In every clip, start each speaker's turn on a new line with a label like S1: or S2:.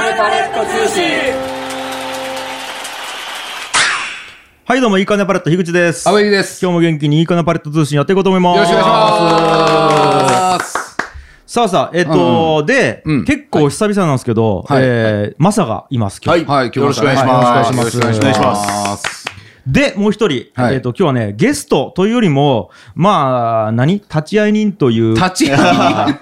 S1: カネパレット通信
S2: はい、どうも、いいかねパレット、樋口です。
S3: 阿部です。
S2: 今日も元気にいいかねパレット通信やっていこうと思います。
S3: よろしくお願いします。
S2: さあさあ、えっと、で、
S3: うん
S2: 結構久々なんですけど、
S3: はい
S2: えー、マサがいます、今日。
S3: はい、今日
S4: よろしくお願いします
S2: はいよろしくお願いします
S3: よろしくお願いします。
S2: で、もう一人、
S3: はい。
S2: えっと、今日はね、ゲストというよりも、まあ、何？立ち会い人という、
S3: 立ち会い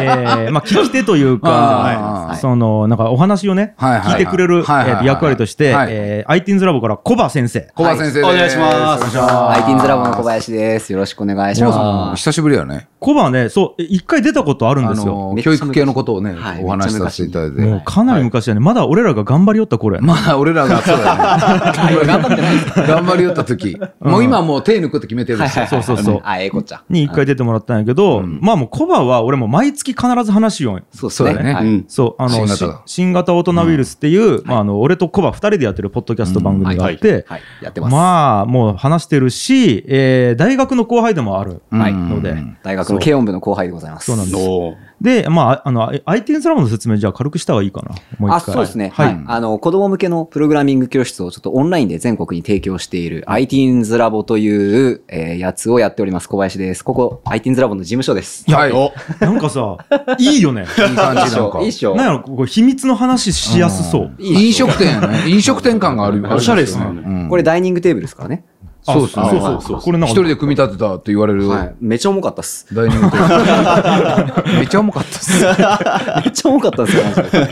S2: えー、まあ、聞き手というか、その、なんかお話をね、
S3: はいはいはい。
S2: 聞いてくれる、
S3: はいはいはい
S2: えーと役割として、
S3: はい。
S2: えー、ITINS ラボからコバ先生。
S3: 小林先生です。
S4: お願いします。
S3: お願いします。
S5: ITINS ラボの小林です。よろしくお願いします。
S3: 久しぶりやね。
S2: コバはね、そう、え一回出たことあるんですよ。
S3: 教育系のことをね
S5: はい、
S3: お話しさせていただいて。
S2: もうかなり昔だね、まだ俺らが頑張りよった頃やね。
S3: まあ、俺らがそうだね。頑張ってない頑張りよった時。もう今もう手抜くって決めてるんですよ。
S2: そうそうそう。
S5: あ、ええこっちゃ。
S2: に一回出てもらったんやけど、まあもうコバは俺も毎月必ず話しよう
S5: そう
S3: だね。
S2: そう、あの、
S3: 新型
S2: し新型オトナウイルスっていう、まああの、俺とコバ二人でやってるポッドキャスト番組があって、
S5: はい、やってます。
S2: まあもう話してるし、えー大学の後輩でもあるので、
S5: 大学の軽音部の後輩でございます。
S2: そうなんです。で、まあ、あの、ITNS ラボの説明じゃあ軽くした方がいいかな。もう
S5: あ、
S2: 一回。
S5: そうですね。
S2: は
S5: はいい。あの、子供向けのプログラミング教室をちょっとオンラインで全国に提供している ITINS ラボという、えーやつをやっております。小林です。ここ、ITINS ラボの事務所です。
S3: はい。
S2: なんかさ、いいよね。
S3: 感じなんか
S5: いいっ。しょ
S2: なんやろ、ここ秘密の話しやすそう。
S3: 飲食店やね。飲食店感がある。
S4: おしゃれですね
S3: うん
S5: これダイニングテーブルですからね。
S3: そうですね。
S2: そうそうそう。これなんか、
S3: 一人で組み立てたって言われる
S5: はい。めっちゃ重かったっす。
S3: ダイニングテーブル。めっちゃ重かったです。
S5: めっちゃ重かったっす よ。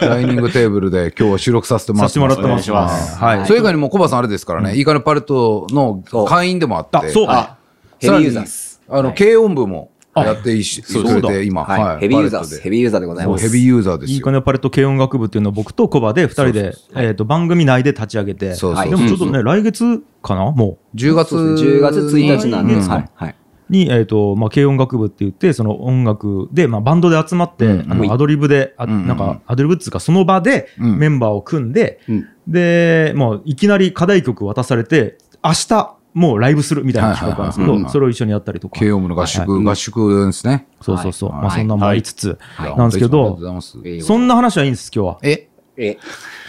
S3: ダイニングテーブルで今日は収録させてもら
S2: させ
S3: って
S2: てもらってます。はい。
S3: それ以外にもコバさんあれですからね、いいかねパレットの会員でもあって。
S2: あ、そう。
S5: あ、ヘビーユーザーです。
S3: あの、軽音部もやっていし、
S2: そ
S3: れて、今、
S5: はい。ヘビーユーザーです。ヘビーユーザーでございます。
S3: ヘビーユーザーですよ。
S2: いいかねパレット軽音楽部っていうのを僕とコバで二人で、えっと、番組内で立ち上げて、
S3: そうそう
S2: でもちょっとね、来月かな？も
S3: 10
S5: うですね。10月1日なんで、
S3: うん。
S5: はい。はい。
S2: う。に、えっと、まあ、軽音楽部って言って、その音楽で、まあ、バンドで集まって、
S3: うん。
S2: あの、アドリブで、あ
S3: ん
S2: なんか、アドリブっつうか、その場で
S3: うん。
S2: メンバーを組んで、
S4: うん。
S2: で、もう、いきなり課題曲渡されて、明日、もうライブするみたいな企画なんですけど、それを一緒にやったりとか。
S3: 軽音部の合
S2: はい。
S3: 宿、合宿ですね。
S2: そうそうそう。
S3: はい。
S2: まあ、そんなもありつつ、
S3: い。
S2: なんですけど
S3: 本当にありがとうございます。
S5: えー
S2: そんな話はいいんです、今日は。
S3: え？
S5: え、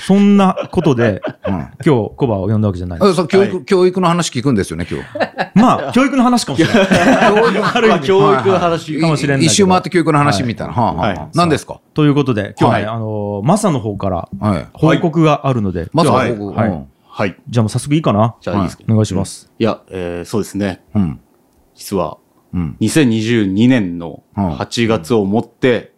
S2: そんなことで、
S3: うん。
S2: 今日、コバを呼んだわけじゃない。
S3: あそう教育、教育の話聞くんですよね、今日。
S2: まあ、教育の話かもしれない。ある 意味
S4: 教育の話
S2: かもしれない
S3: 一周回って教育の話みたいな。はあはあ。
S4: はい。
S3: はあ何ですか？
S2: ということで、今日はね、
S4: はい。
S2: あのー、マサの方から
S3: はい。
S2: 報告があるので、
S3: まずは
S4: はい。
S3: 僕、
S2: はい。じゃあもう早速いいかな？
S4: じゃあいいですか？
S2: お願いします。
S4: いや、えーそうですね。
S3: うん。
S4: 実は、
S3: うん。
S4: 2022年の
S3: うん
S4: 8月をもって、
S3: うん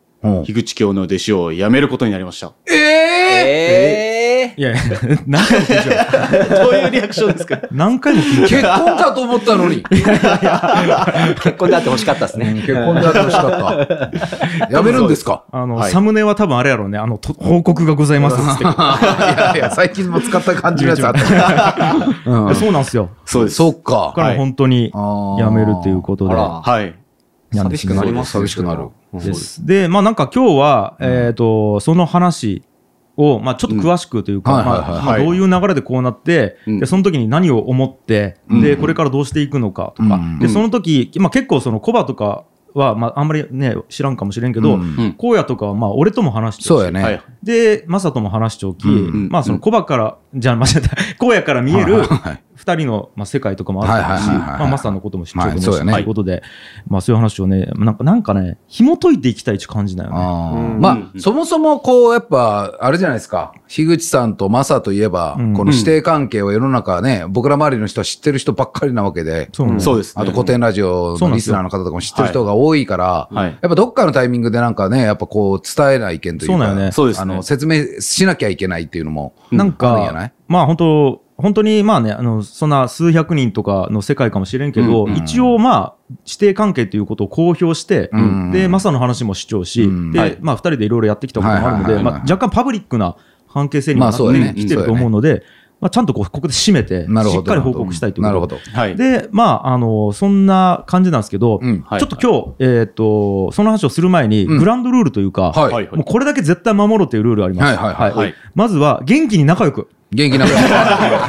S4: 樋口教の弟子を辞めることになりました。
S3: ええ
S5: え
S2: いやいや、何回も聞いちゃう
S4: どういうリアクションですか？
S2: 何回も聞いち
S3: 結。婚かと思ったのに。
S5: ー、結婚であってほしかったですね。
S3: 結婚であってほしかった。やめるんですか？
S2: あの、
S4: はい
S2: サムネは多分あれやろうね。あの、と報告がございますって。
S3: いやいや、最近も使った感じのやつあった。
S2: そうなんですよ。
S4: そうです。
S3: そっか
S2: こ。れも本当に
S3: あー
S2: やめるということで。
S4: はい。
S2: なんですけど
S5: 寂しくなります
S3: 寂しくなる。
S2: です。で、まあなんか今日は、えっと、その話を、まあちょっと詳しくというか、どういう流れでこうなって、
S4: うん。
S2: で、その時に何を思って、で、これからどうしていくのかとか。
S3: うん、
S2: で、その時、まあ結構そのコバとかは、まああんまりね、知らんかもしれんけど
S3: うん、
S4: うん。
S2: 荒野とかはまあ俺とも話してるし。
S3: そうやね。
S4: はい。
S2: で、マサとも話しておき、
S3: うん。
S2: まあそのコバから、じゃあ間違えた、荒野から見える二人のまあ世界とかもあるし、
S3: はいはいはいはい
S2: まあマサのことも知ってるし、
S3: はいそうやね
S2: ということで、まあそういう話をね、なんかなんかね、紐解いていきたいって感じだよね。
S3: あまあ、そもそもこう、やっぱ、あれじゃないですか。樋口さんとマサといえば、
S2: うん
S3: この師弟関係を世の中ね、僕ら周りの人は知ってる人ばっかりなわけで、
S2: そう
S4: ですね。
S3: あと古典ラジオのリスナーの方とかも知ってる人が多いから、
S4: はい。
S3: やっぱどっかのタイミングでなんかね、やっぱこう伝えない意見というか、
S2: そうだよね
S4: そうですね
S3: あの説明しなきゃいけないっていうのも、
S2: なん
S3: あるんじゃな
S2: か
S3: い、
S2: まあ本当、本当にまあね、あの、そんな数百人とかの世界かもしれんけど、
S3: うんうん。
S2: 一応まあ、指定関係ということを公表して、
S3: うん
S2: で、マサの話も主張し、
S3: うん。
S2: で、
S4: はい。
S2: まあ二人でいろいろやってきたこともあるので、まあ若干パブリックな関係性にもなってきてると思うので、まあちゃんとこうここで締めて。しっかり報告したいということ。
S3: なるほど。
S4: はい。
S2: で、まあ、あの、そんな感じなんですけど、ちょっと今日、えっ、と、その話をする前に、
S3: うん。
S2: グランドルールというか、もうこれだけ絶対守ろうというルールがあります。まずは、元気に仲良く。
S3: 元気なこと。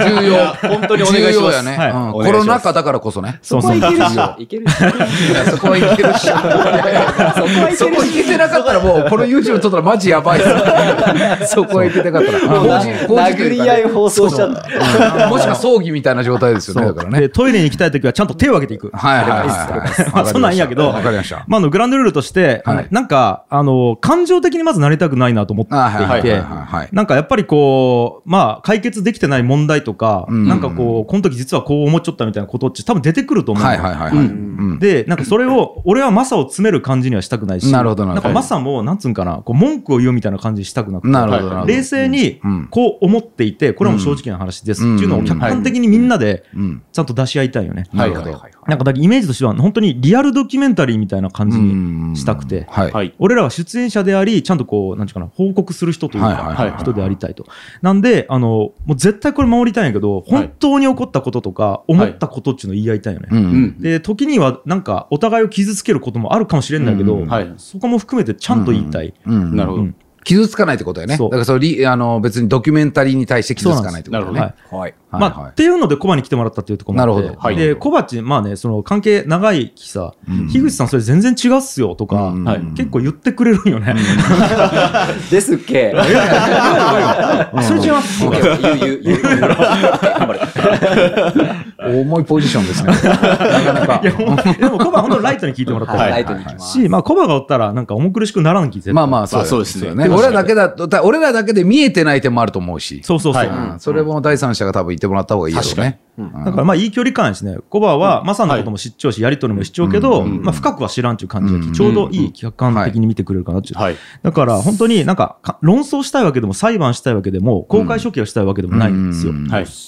S3: 重要。
S4: 本当にお願いします
S3: 重要やね。コロナ禍だからこそね。
S2: そうそう。
S5: いけるっしょ。いける
S3: そこはいけるし。そこいけてなかったらもう、この YouTube 撮ったらマジやばい。そこはいけてなかったら。
S5: 殴り合い放送しちゃった。
S3: うんもしくは葬儀みたいな状態ですよね。だからね。
S2: で、トイレに行きたいときはちゃんと手を挙げていく。
S3: はいはいはいはい。
S2: まあそんなんいいんやけど
S3: わかりました。
S2: まあ、あの、グランドルールとして、
S3: はい
S2: なんか、あの、感情的にまずなりたくないなと思って
S3: いはい
S2: いて
S3: はい、はい。
S2: なんかやっぱりこう、まあ、解決できてない問題とか、
S3: うん
S2: なんかこう、この時実はこう思っちゃったみたいなことって多分出てくると思うの
S3: はいはいはいはい。うん
S2: で、なんかそれを、俺はマサを詰める感じにはしたくないし、
S3: なるほどなるほど
S2: んかマサも、なんつうんかな、こう文句を言うみたいな感じにしたくなくて、
S3: なるほどなるほど。
S2: 冷静に
S3: うん
S2: こう思っていて、これはもう正直な話ですっていうのを客観的にみんなで
S3: うん。
S2: ちゃんと出し合いたいよね。
S3: なるほど。
S2: なんかだけイメージとしては、本当にリアルドキュメンタリーみたいな感じにしたくて、
S3: はい。
S4: はい。
S2: 俺らは出演者であり、ちゃんとこう、なんていうかな、報告する人という
S3: はいはいはい
S2: か、人でありたいと。なんで、あの、もう絶対これ守りたいんやけど、本当に起こったこととか、思ったことっていうのを言い合いたいよね。
S3: う。
S4: うんん。
S2: で、時にはなんか、お互いを傷つけることもあるかもしれんだけど、
S3: うん
S4: はい。
S2: そこも含めてちゃんと言いたい。
S3: うん。
S4: なるほど。
S3: 傷つかないってことやね。
S2: そう
S3: だからそのリあの別にドキュメンタリーに対して傷つかないってことだね。
S4: そうなん
S2: はい
S3: はい。
S2: まあ、っていうので、コバに来てもらったっていうところもあって。
S3: なるほど
S4: はい
S2: で、コバっち、まあね、その関係長いきさ、
S3: うん
S2: 樋口さんそれ全然違うっすよとか、
S3: うん
S4: はい
S2: 結構言ってくれるんよね。
S5: ですっけ。
S2: それ違います？
S5: 言う言う言う言う。頑張れ。
S3: 重いポジションですね。なかなか
S2: でもコバ本当にライトに聞いてもらった
S5: ライトに。
S2: し、まあ、コバがおったら、なんか重苦しくならんき、
S3: まあまあ、そう
S4: ですね
S3: よ俺らだけだと、だ俺らだけで見えてない点もあると思うし。
S2: そうそうそう。
S3: それも第三者が多分言ってもらった方がいいよね。
S2: だからまあいい距離感ですね。コバはマサのことも知っちゃうし、やりとりも知っちゃうけど、まあ深くは知らんっていう感じで、
S3: うん。
S2: ちょうどいい客観的に見てくれるかなっていう。
S4: はい。
S2: だから本当になんかか論争したいわけでも裁判したいわけでも公開処刑をしたいわけでもないんですよ。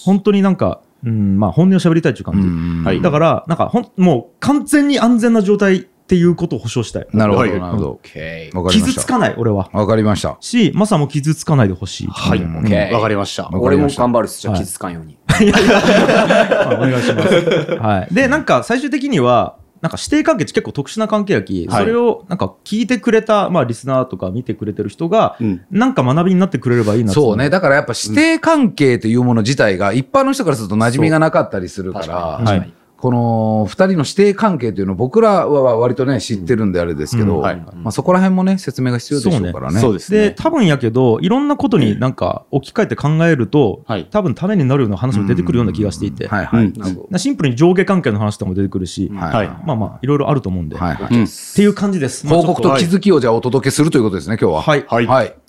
S2: 本当になんか、うん、まあ本音を喋りたいっていう感じ。だから、なんかほん、もう完全に安全な状態っていうことを保証したい。
S3: なるほど、
S4: はい
S3: なるほど。わかりました。
S2: 傷つかない、俺は。
S3: わかりました。
S2: し、マサも傷つかないでほしい。
S4: はい。
S3: うん
S4: わかりました。
S5: 俺も頑張るっす。じゃあ
S2: はい
S5: 傷つかんように。
S2: はいお願いします。はい。で、なんか最終的には、なんか師弟関係って結構特殊な関係やき、
S4: はい
S2: それをなんか聞いてくれた、まあリスナーとか見てくれてる人が、
S4: うん。
S2: なんか学びになってくれればいいな
S3: そうね。。だからやっぱ師弟関係というもの自体が一般の人からすると馴染みがなかったりするから、
S5: 確かに
S2: はい
S5: 確かに。
S3: この二人の師弟関係というのを僕らは割とね、知ってるんであれですけど、
S2: うん
S4: はい
S3: まあそこら辺もね、説明が必要でしょうからね。
S4: そうです
S2: で、
S4: ね。
S2: 多分やけど、いろんなことになんか置き換えて考えると、
S4: はい
S2: 多分ためになるような話も出てくるような気がしていて、
S3: はいはい。
S4: うん。
S2: なシンプルに上下関係の話とかも出てくるし、
S3: はい
S4: はい
S2: まあまあ、いろいろあると思うんで、
S3: はいはい。
S4: うん。
S2: っていう感じです。まあ
S3: 報告と気づきをじゃあお届けするということですね、今日は。
S2: はい
S4: はい。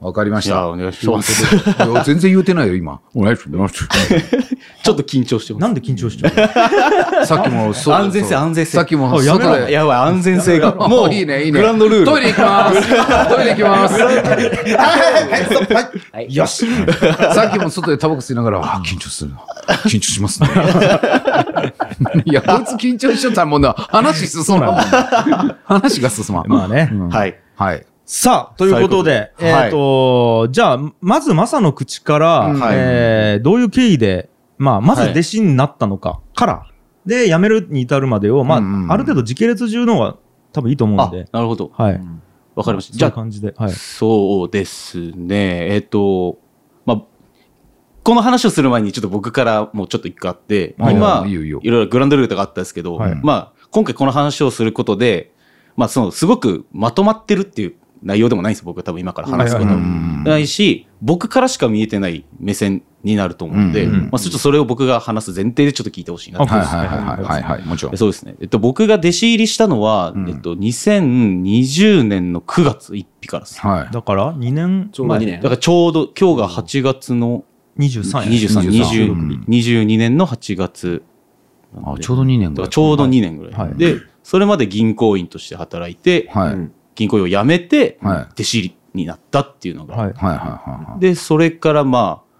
S3: はい。わかりました。
S4: お願いします。
S3: 全然言うてないよ、今。お願いします。
S4: ちょっと緊張してます。
S2: なんで緊張しちゃう
S3: さっきもそう、
S4: 安全性安全性
S3: さっきも
S2: あやめろ
S3: 外で。
S4: やばい、安全性が。もう、
S3: いいね、いいね。
S4: グランドルール。
S3: トイレ行きます。トイレ行きます。
S2: よし
S3: さっきも外でタバコ吸いながら、あ、緊張するな。緊張しますね。いや、こいつ緊張しちゃったらもうな、話進まん。話が進まん。
S2: まあね。
S3: うん
S4: はい。
S3: はい。
S2: さあ、ということで、
S4: そういうことで
S2: えっ、と、じゃあ、まず、マサの口から、
S3: うん。
S2: えーどういう経緯で、まあ、まず
S4: はい。
S2: 弟子になったのか、から、で、辞めるに至るまでを、まあ、
S3: うんうんうん。
S2: ある程度時系列中の方が多分いいと思うん
S4: あ
S2: で、、
S4: なるほど。
S2: はい。
S4: わかりました。
S2: じ
S4: じゃあ、
S2: 感じで、はい。
S4: そうですね。えっと、まあ、この話をする前にちょっと僕からもうちょっと一個あって、
S3: はい。
S4: 今、
S3: い。いよいいよ。
S4: いろいろグランドルールとかあったんですけど、
S2: はい。
S4: まあ、今回この話をすることで、まあ、その、すごくまとまってるっていう内容でもないんですよ、僕は多分今から話すことないし、僕からしか見えてない目線になると思うんで、まあ、ちょっとそれを僕が話す前提でちょっと聞いてほしいなと
S3: はい
S2: あ
S3: はいはいはいはいはい。もちろん。
S4: そうですね。えっと、僕が弟子入りしたのは、
S3: うん
S4: えっと、2020年の9月1日からです。
S3: はい。
S2: だから、2年？
S5: ちょうど2年
S4: だからちょうど、今日が8月の
S2: 23や。
S4: 23、
S3: 23
S4: 20 22年の8月
S3: あ、
S4: で。
S3: ちょうど2年ぐらい。
S4: ちょうど2年ぐらい。
S2: はい
S4: で、それまで銀行員として働いて、
S3: はい。
S4: 銀行員を辞めて、
S3: はい
S4: 弟子入りになったっていうのが。
S2: はい。
S3: はいはいはい。
S4: で、それからまあ、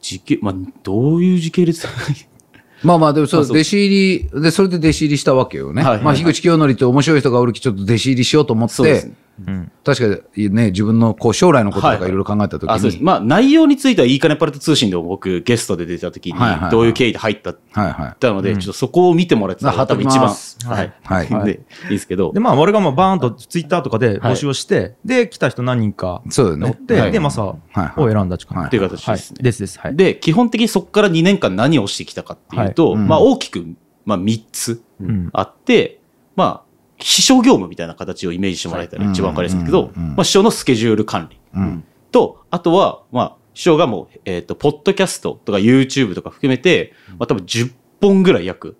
S4: 時系、まあ、どういう時系列
S3: まあまあ、でもそう、弟子入り、で、それで弟子入りしたわけよね。
S4: はいはい
S3: まあ、樋口清則って面白い人がおるき、ちょっと弟子入りしようと思って、
S4: そう
S2: ん
S3: 確かにね、自分のこう将来のこととか
S4: はい
S3: いろいろ考えたとき
S4: あそうです。
S3: に、
S4: まあ、内容については、いいかねパレット通信でも僕、ゲストで出てた時に
S3: はいはいはい、
S4: どういう経緯で入ったって
S3: はいはい。
S4: 言ったので、
S2: うん
S4: ちょっとそこを見てもらってた
S3: あ
S4: ら多分一番、
S3: 貼っときます
S4: はい。
S3: はい。
S4: で、いいですけど
S2: で、、まあ、俺がまあバーンとツイッターとかで募集をして、で、来た人何人か
S3: そうだよね。
S2: 乗って、
S4: はい
S2: で、マサ
S3: はいはい
S2: を選んだって感じ。
S3: はい
S4: っていう形
S2: はい
S4: ですね。
S2: ですです。はい。
S4: で、基本的にそこから2年間何をしてきたかっていうと、
S3: はいうん
S4: まあ大きく、まあ3つ
S2: うん
S4: あって、まあ、秘書業務みたいな形をイメージしてもらえたら一番わかりやすいんですけど、まあ秘書のスケジュール管理。
S3: うん。
S4: と、あとは、まあ、秘書がもう、えっ、と、ポッドキャストとか YouTube とか含めて、まあ多分10本ぐらい約、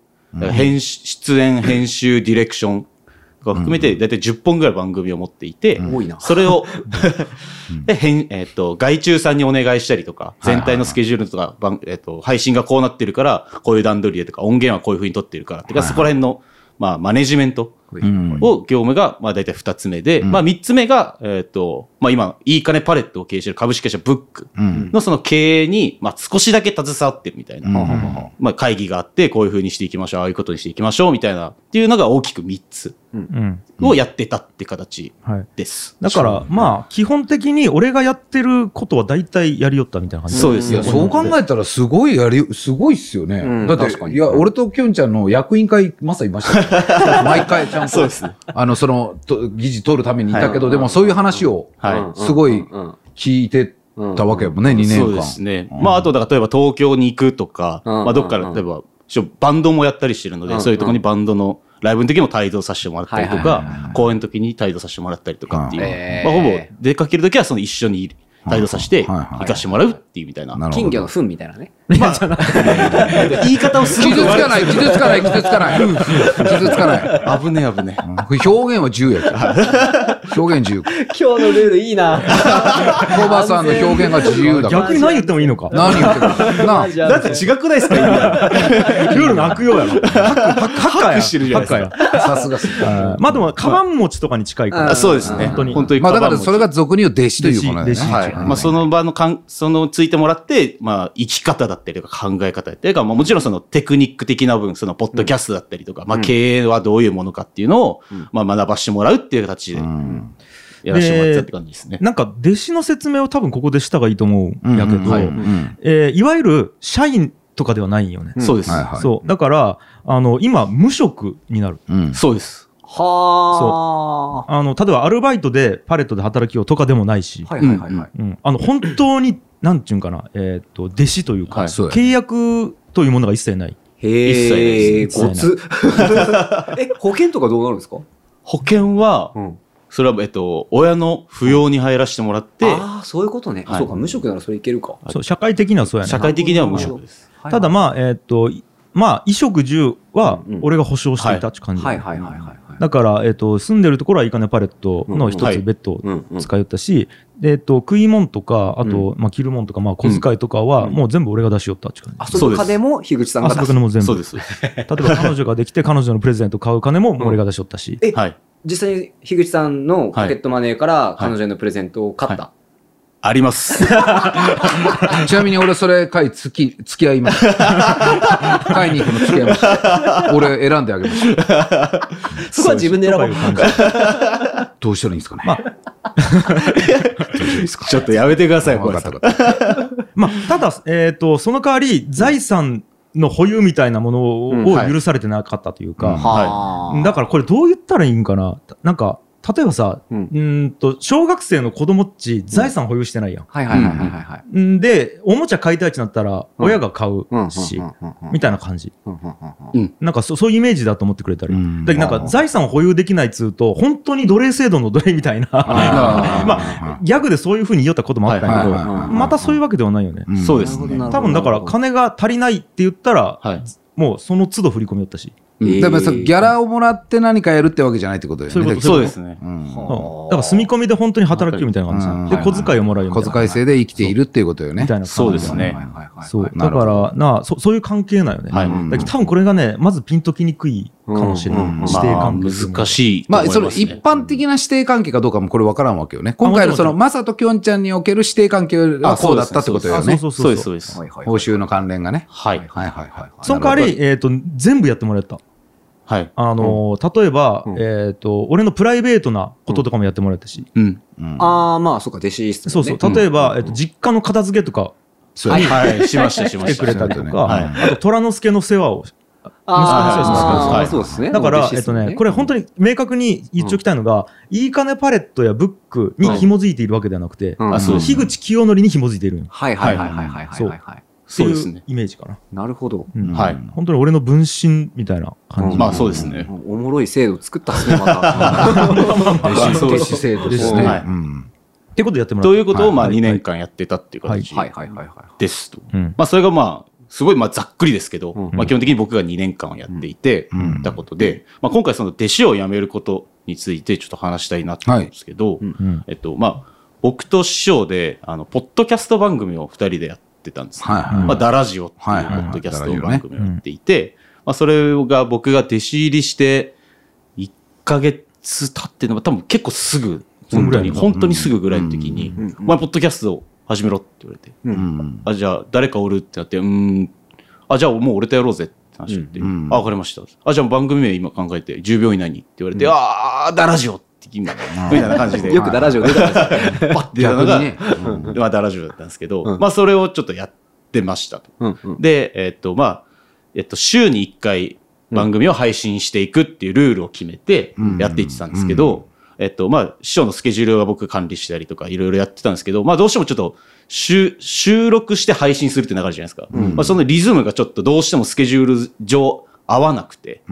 S4: 編集出演、編集、ディレクションとか含めて、だいたい10本ぐらい番組を持っていて、
S5: 多いな。
S4: それを、で、編、えっ、と、外注さんにお願いしたりとか、全体のスケジュールとか、番えっ、と、配信がこうなってるから、こういう段取りでとか、音源はこういう風に取ってるから、てか、そこら辺の、まあ、マネジメント
S3: うん
S4: を、業務が、まあ、大体二つ目で、まあ、三つ目が、えっ、と、まあ、今、いい金パレットを経営している株式会社ブック。
S3: うん。
S4: のその経営に、まあ、少しだけ携わってるみたいな、
S3: うん。
S4: まあ、会議があって、こういう風にしていきましょう、ああいうことにしていきましょう、みたいな、っていうのが大きく三つ。
S2: うん。
S4: をやってたって形
S2: はい。
S4: です。
S2: だから、まあ、基本的に俺がやってることは大体やりよったみたいな感じ。
S4: そうですよ。
S3: そう考えたらすごいやり、すごいっすよね。
S5: うん。
S3: だって、
S5: 確かに。
S3: いや、俺ときょんちゃんの役員会、まさいました。よ 毎回ちゃんと、
S4: そうですね。
S3: あの、その、と議事取るためにいたけど、
S5: はい。
S3: でもそういう話を
S4: はい。
S3: すごい
S5: うん。
S3: 聞いてたわけやもんね、2年間。
S4: そうですね。まあ、あと、だから例えば東京に行くとか、
S5: うん。
S4: まあ、どっかで、例えば、バンドもやったりしてるので、
S5: うん。
S4: そういうところにバンドのライブの時も帯同させてもらったりとか、公演の時に帯同させてもらったりとかっていう、
S5: うん。
S4: まあ、ほぼ出かける時はその一緒に帯同させて行かしてもらうっていうみたいな。
S5: 金魚の糞みたいなね。
S4: 言い方をすごく
S3: 傷つかない、傷つかない、傷つかない。傷つかない。
S4: 危ねえ危ね
S3: 表現は自由や。表現自由。
S5: 今日のルールいいな。
S3: コバさんの表現が自由だから。
S2: 逆に何言ってもいいのか。
S3: 何言ってるなあ
S4: なんか違くないですか今。
S2: ルールの悪用やろ。ハッカーや。
S4: してるじゃないですか
S3: さすが
S2: まあでも、カバン持ちとかに近いから。
S4: あそうですね。
S2: 本当に
S4: 本当に。
S3: まあだからそれが俗に言う弟子ということだよね。
S4: まあ、その場のかん、そのついてもらって、まあ、生き方だったりとか考え方だったりとか、まあ、もちろんそのテクニック的な部分、そのポッドキャストだったりとか、まあ、経営はどういうものかっていうのを、まあ、学ばしてもらうっていう形で
S3: うん
S4: やらせてもらってたって感じですね。
S2: なんか、弟子の説明を多分ここでした方がいいと思うんやけど、
S4: はい
S2: わゆる社員とかではないんよね。
S4: そうです。
S2: そう。だから、あの、今、無職になる。
S3: うん
S4: そうです。
S5: は
S2: あの、例えばアルバイトでパレットで働きようとかでもないし、
S5: あ。はいはいはいはい。
S2: うん、あの、本当に、なんちゅうんかな、えーっと、弟子というか、
S4: はい
S2: 契約というものが一切ない。
S5: へえ、
S2: 一切ない
S5: コツ。え、保険とかどうなるんですか？
S4: 保険は、
S5: ん。
S4: それは、えっと、親の扶養に入らせてもらって、
S5: ああ、そういうことね。
S4: はい
S5: そうか、無職ならそれいけるか。
S2: そう、社会的にはそうやね
S4: 社。会的には無職です。
S2: ただまあ、えーっと、いまあ、衣食住は
S5: うんうん
S2: 俺が保証していたって感じ。
S5: はいはいはいはいはい。
S2: だから、えーっと、住んでるところはいいかねパレットの一
S4: うんはい
S2: つベッドを
S5: うんうん
S2: 使いよったし、でえーっと、食い物とか、あと、まあ、着る物とか、まあ、小遣いとかは、もう全部俺が出しよったって感じ。
S5: 遊ぶ金も樋口さんが
S2: 遊
S5: 出す。
S2: ぶ金も全部。
S4: そうです。
S2: 例えば彼女ができて、彼女のプレゼント買う金ももう俺が出しよったし。
S5: え
S4: はい。
S5: 実際に樋口さんのポケットマネーから彼女へのプレゼントを買った。
S4: あります。
S3: ちなみに俺それ買い付き、付き合いました。買いに行くの付き合いました。俺選んであげました。
S5: そこは自分で選ばな
S3: どうしたらいいんですかね？
S2: まあ
S4: ちょっとやめてください、これ
S3: 分かった分かった。
S2: まあ、ただ、えっ、と、その代わり、財産の保有みたいなもの
S5: うん
S2: を
S4: はい
S2: 許されてなかったというか、
S3: うん
S5: は
S2: だからこれどう言ったらいいんかな？なんか、例えばさ、
S5: う
S2: うんーんと、小学生の子供っち財産保有してないやん。
S5: はいはいはいはいはい。
S2: んで、おもちゃ買いたいってなったら、親が買うし、みたいな感じ。なんかそそういうイメージだと思ってくれたり。
S3: うん
S2: だけどなんか財産を保有できないっつうと、本当に奴隷制度の奴隷みたいな、まあ、ギャグでそういうふうに言おったこともあったんやけど、またそういうわけではないよね。
S3: ん
S4: そうですね。
S2: 多分だから金が足りないって言ったら、
S4: はい。
S2: もうその都度振り込みよったし。
S3: うんだからギャラをもらって何かやるってわけじゃないってことだよね。
S2: そういう
S4: ですね。
S3: うん
S2: うんだから住み込みで本当に働きみたいな感じ。で、
S3: うん
S2: 小遣いをもらうよみたいな。
S3: 小遣い制で生きているっていうことよね。
S2: みたいな感じ。
S4: そうですね。
S2: そう。だから、なあそ、そういう関係なんよね。
S4: はい
S2: 多分これがね、まずピンときにくいかもしれない。
S3: うん
S2: 指定
S4: まあ、
S2: 関係っていうのは。
S4: 難しいと
S3: まあ、その。一般的な指定関係かどうかもこれ分からんわけよね。今回のその、
S2: も
S3: マサとキョンちゃんにおける指定関係はこうだったってことよね。
S2: あそう
S4: そうです、そうです。
S3: 報酬の関連がね。
S4: はい。
S3: はいはいはい。
S2: その代わり、えっと、全部やってもらった。
S4: はい。
S2: あのー例えば、
S5: うん。
S2: えっ、と、俺のプライベートなこととかもやってもらったし、
S4: うん。
S5: ああ、まあ、そうか、弟子っす
S2: そう。そう、例えば、
S5: うん。
S2: えっと、実家の片付けとか。
S3: そうや
S4: はい。しました、しま
S2: 来て
S4: した。
S2: くれたりとか、
S4: はい。
S2: あと、虎之助の世話を。
S5: あそうですね。
S2: だから、えっとね、これ本当に明確に言っておきたいのが、いいかねパレットやブックに紐づいているわけではなくて、
S5: う
S2: 樋口清則に紐づいているっ
S5: はいはいはいはいはいはい
S4: そうですね。
S2: うイメージかな。
S5: なるほど。
S2: うん
S4: はい
S2: 本当に俺の分身みたいな感じ。
S4: まあそうですね。
S5: おもろい制度作ったっすね、また。
S3: 弟子
S5: 制度
S2: ですね
S4: はい
S3: うん
S2: ってことでやってもらった。
S4: ということを、まあ
S2: はい
S4: 2年間やってたっていう形
S5: はいはいはいはい。
S4: ですと。
S2: うん
S4: まあそれがまあ、すごいまあざっくりですけど、
S5: うん
S4: まあ基本的に僕が2年間やっていて、
S3: うん
S4: たことで、まあ今回その弟子を辞めることについてちょっと話したいなと思うんですけど、えっと、まあ、僕と師匠で、あの、ポッドキャスト番組を2人でやってたんです。ね。
S3: はいはい。
S4: まあ、ダラジオっていうポッドキャスト番組をやっていて、まあ、それが僕が弟子入りして、1ヶ月経ってのが多分結構すぐ、本当に、
S2: うん。
S4: 本当にすぐぐらいの時に、
S5: うん。
S4: お前、ポッドキャストを始めろって言われて、
S3: うん。
S4: あ、じゃあ、誰かおるってなって、うーん、あ、じゃあもう俺とやろうぜって話になって、
S3: うん。
S4: あ、わかりました。あ、じゃあ番組名今考えて、10秒以内にって言われて、あー、ダラジオって今、みたいな感じで。
S5: よくダラジオ出たんですよ。
S4: パッて出たのが、
S3: 逆にね
S4: まあ、ダラジオだったんですけど、
S5: うん。
S4: まあ、それをちょっとやってましたと。
S5: うんうん。
S4: で、えっと、まあ、えっと、週に1回番組を配信していくっていうルールを決めて
S3: うん。
S4: やっていってたんですけど、えっと、まあ、師匠のスケジュールが僕管理したりとかいろいろやってたんですけど、まあ、どうしてもちょっと、収収録して配信するって流れじゃないですか。まあ、そのリズムがちょっとどうしてもスケジュール上合わなくて、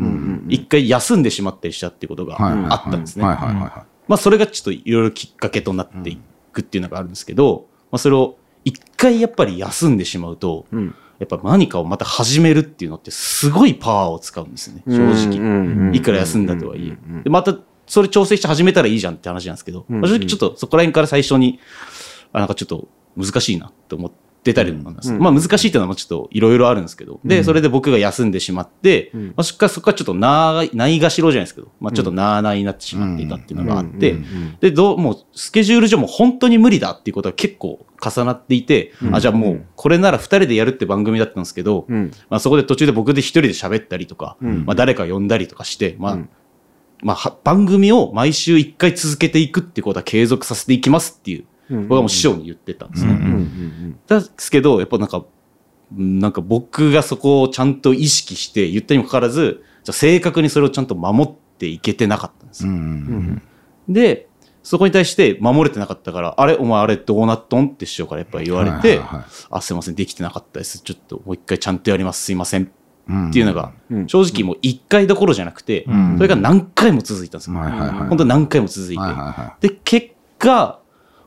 S4: 一回休んでしまったりしたっていうことがあったんですね。まあ、それがちょっといろいろきっかけとなっていくっていうのがあるんですけど、まあ、それを一回やっぱり休んでしまうと、
S5: うん。
S4: やっぱ何かをまた始めるっていうのってすごいパワーを使うんですね、正直。いくら休んだとはいえ。で、またそれ調整して始めたらいいじゃんって話なんですけど、まあ正直ちょっとそこら辺から最初に、あ、なんかちょっと難しいなって思ってたりなんです。まあ難しいっていうのはもうちょっといろいろあるんですけど、で、それで僕が休んでしまって、まあそっからそこからちょっとなないがしろじゃないですけど、まあちょっとなあなあになってしまっていたっていうのがあって、で、どう、もうスケジュール上も本当に無理だっていうことが結構重なっていて、あ、じゃあもうこれなら二人でやるって番組だったんですけど、
S5: うん。
S4: まあそこで途中で僕で一人で喋ったりとか、まあ誰か呼んだりとかして、まあ、まあは番組を毎週一回続けていくってことは継続させていきますっていう、僕はもう師匠に言ってたんですね。ですけど、やっぱなんか、うんなんか僕がそこをちゃんと意識して言ったにもかかわらず、じゃあ正確にそれをちゃんと守っていけてなかったんですよ。で、そこに対して守れてなかったから、あれお前あれどうなっとんって師匠からやっぱり言われて、あ、すいません、できてなかったです。ちょっともう一回ちゃんとやります。すいません。
S3: うん
S4: っていうのが、
S5: うん
S4: 正直もう一回どころじゃなくて、
S3: ん
S4: それが何回も続いたんですよ。本当何回も続いて。で、結果、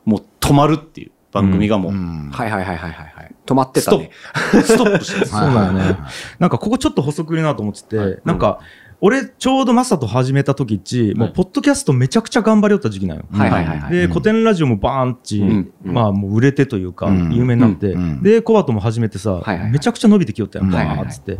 S4: もう止まるっていう番組がもう、
S3: うん。
S5: はいはいはいはいはいはい。止まって
S4: ストッ
S5: たね。
S4: プ、ストップした。んですよ。
S2: そうだよね。なんかここちょっと補足いるなと思ってて、なんか、俺ちょうどマサと始めた時っち、もうポッドキャストめちゃくちゃ頑張りよった時期なんよ。
S5: はいはいはいはい。
S2: で、古典ラジオもバーンっち、
S4: ん。
S2: まあもう売れてというか、
S3: うん。
S2: 有名になって、
S3: うん。
S2: で、コバトも始めてさ、
S5: はいはいはい。
S2: めちゃくちゃ伸びてきよったよ、
S3: うん
S2: バ
S5: はいはいはい。
S2: ーンっつって。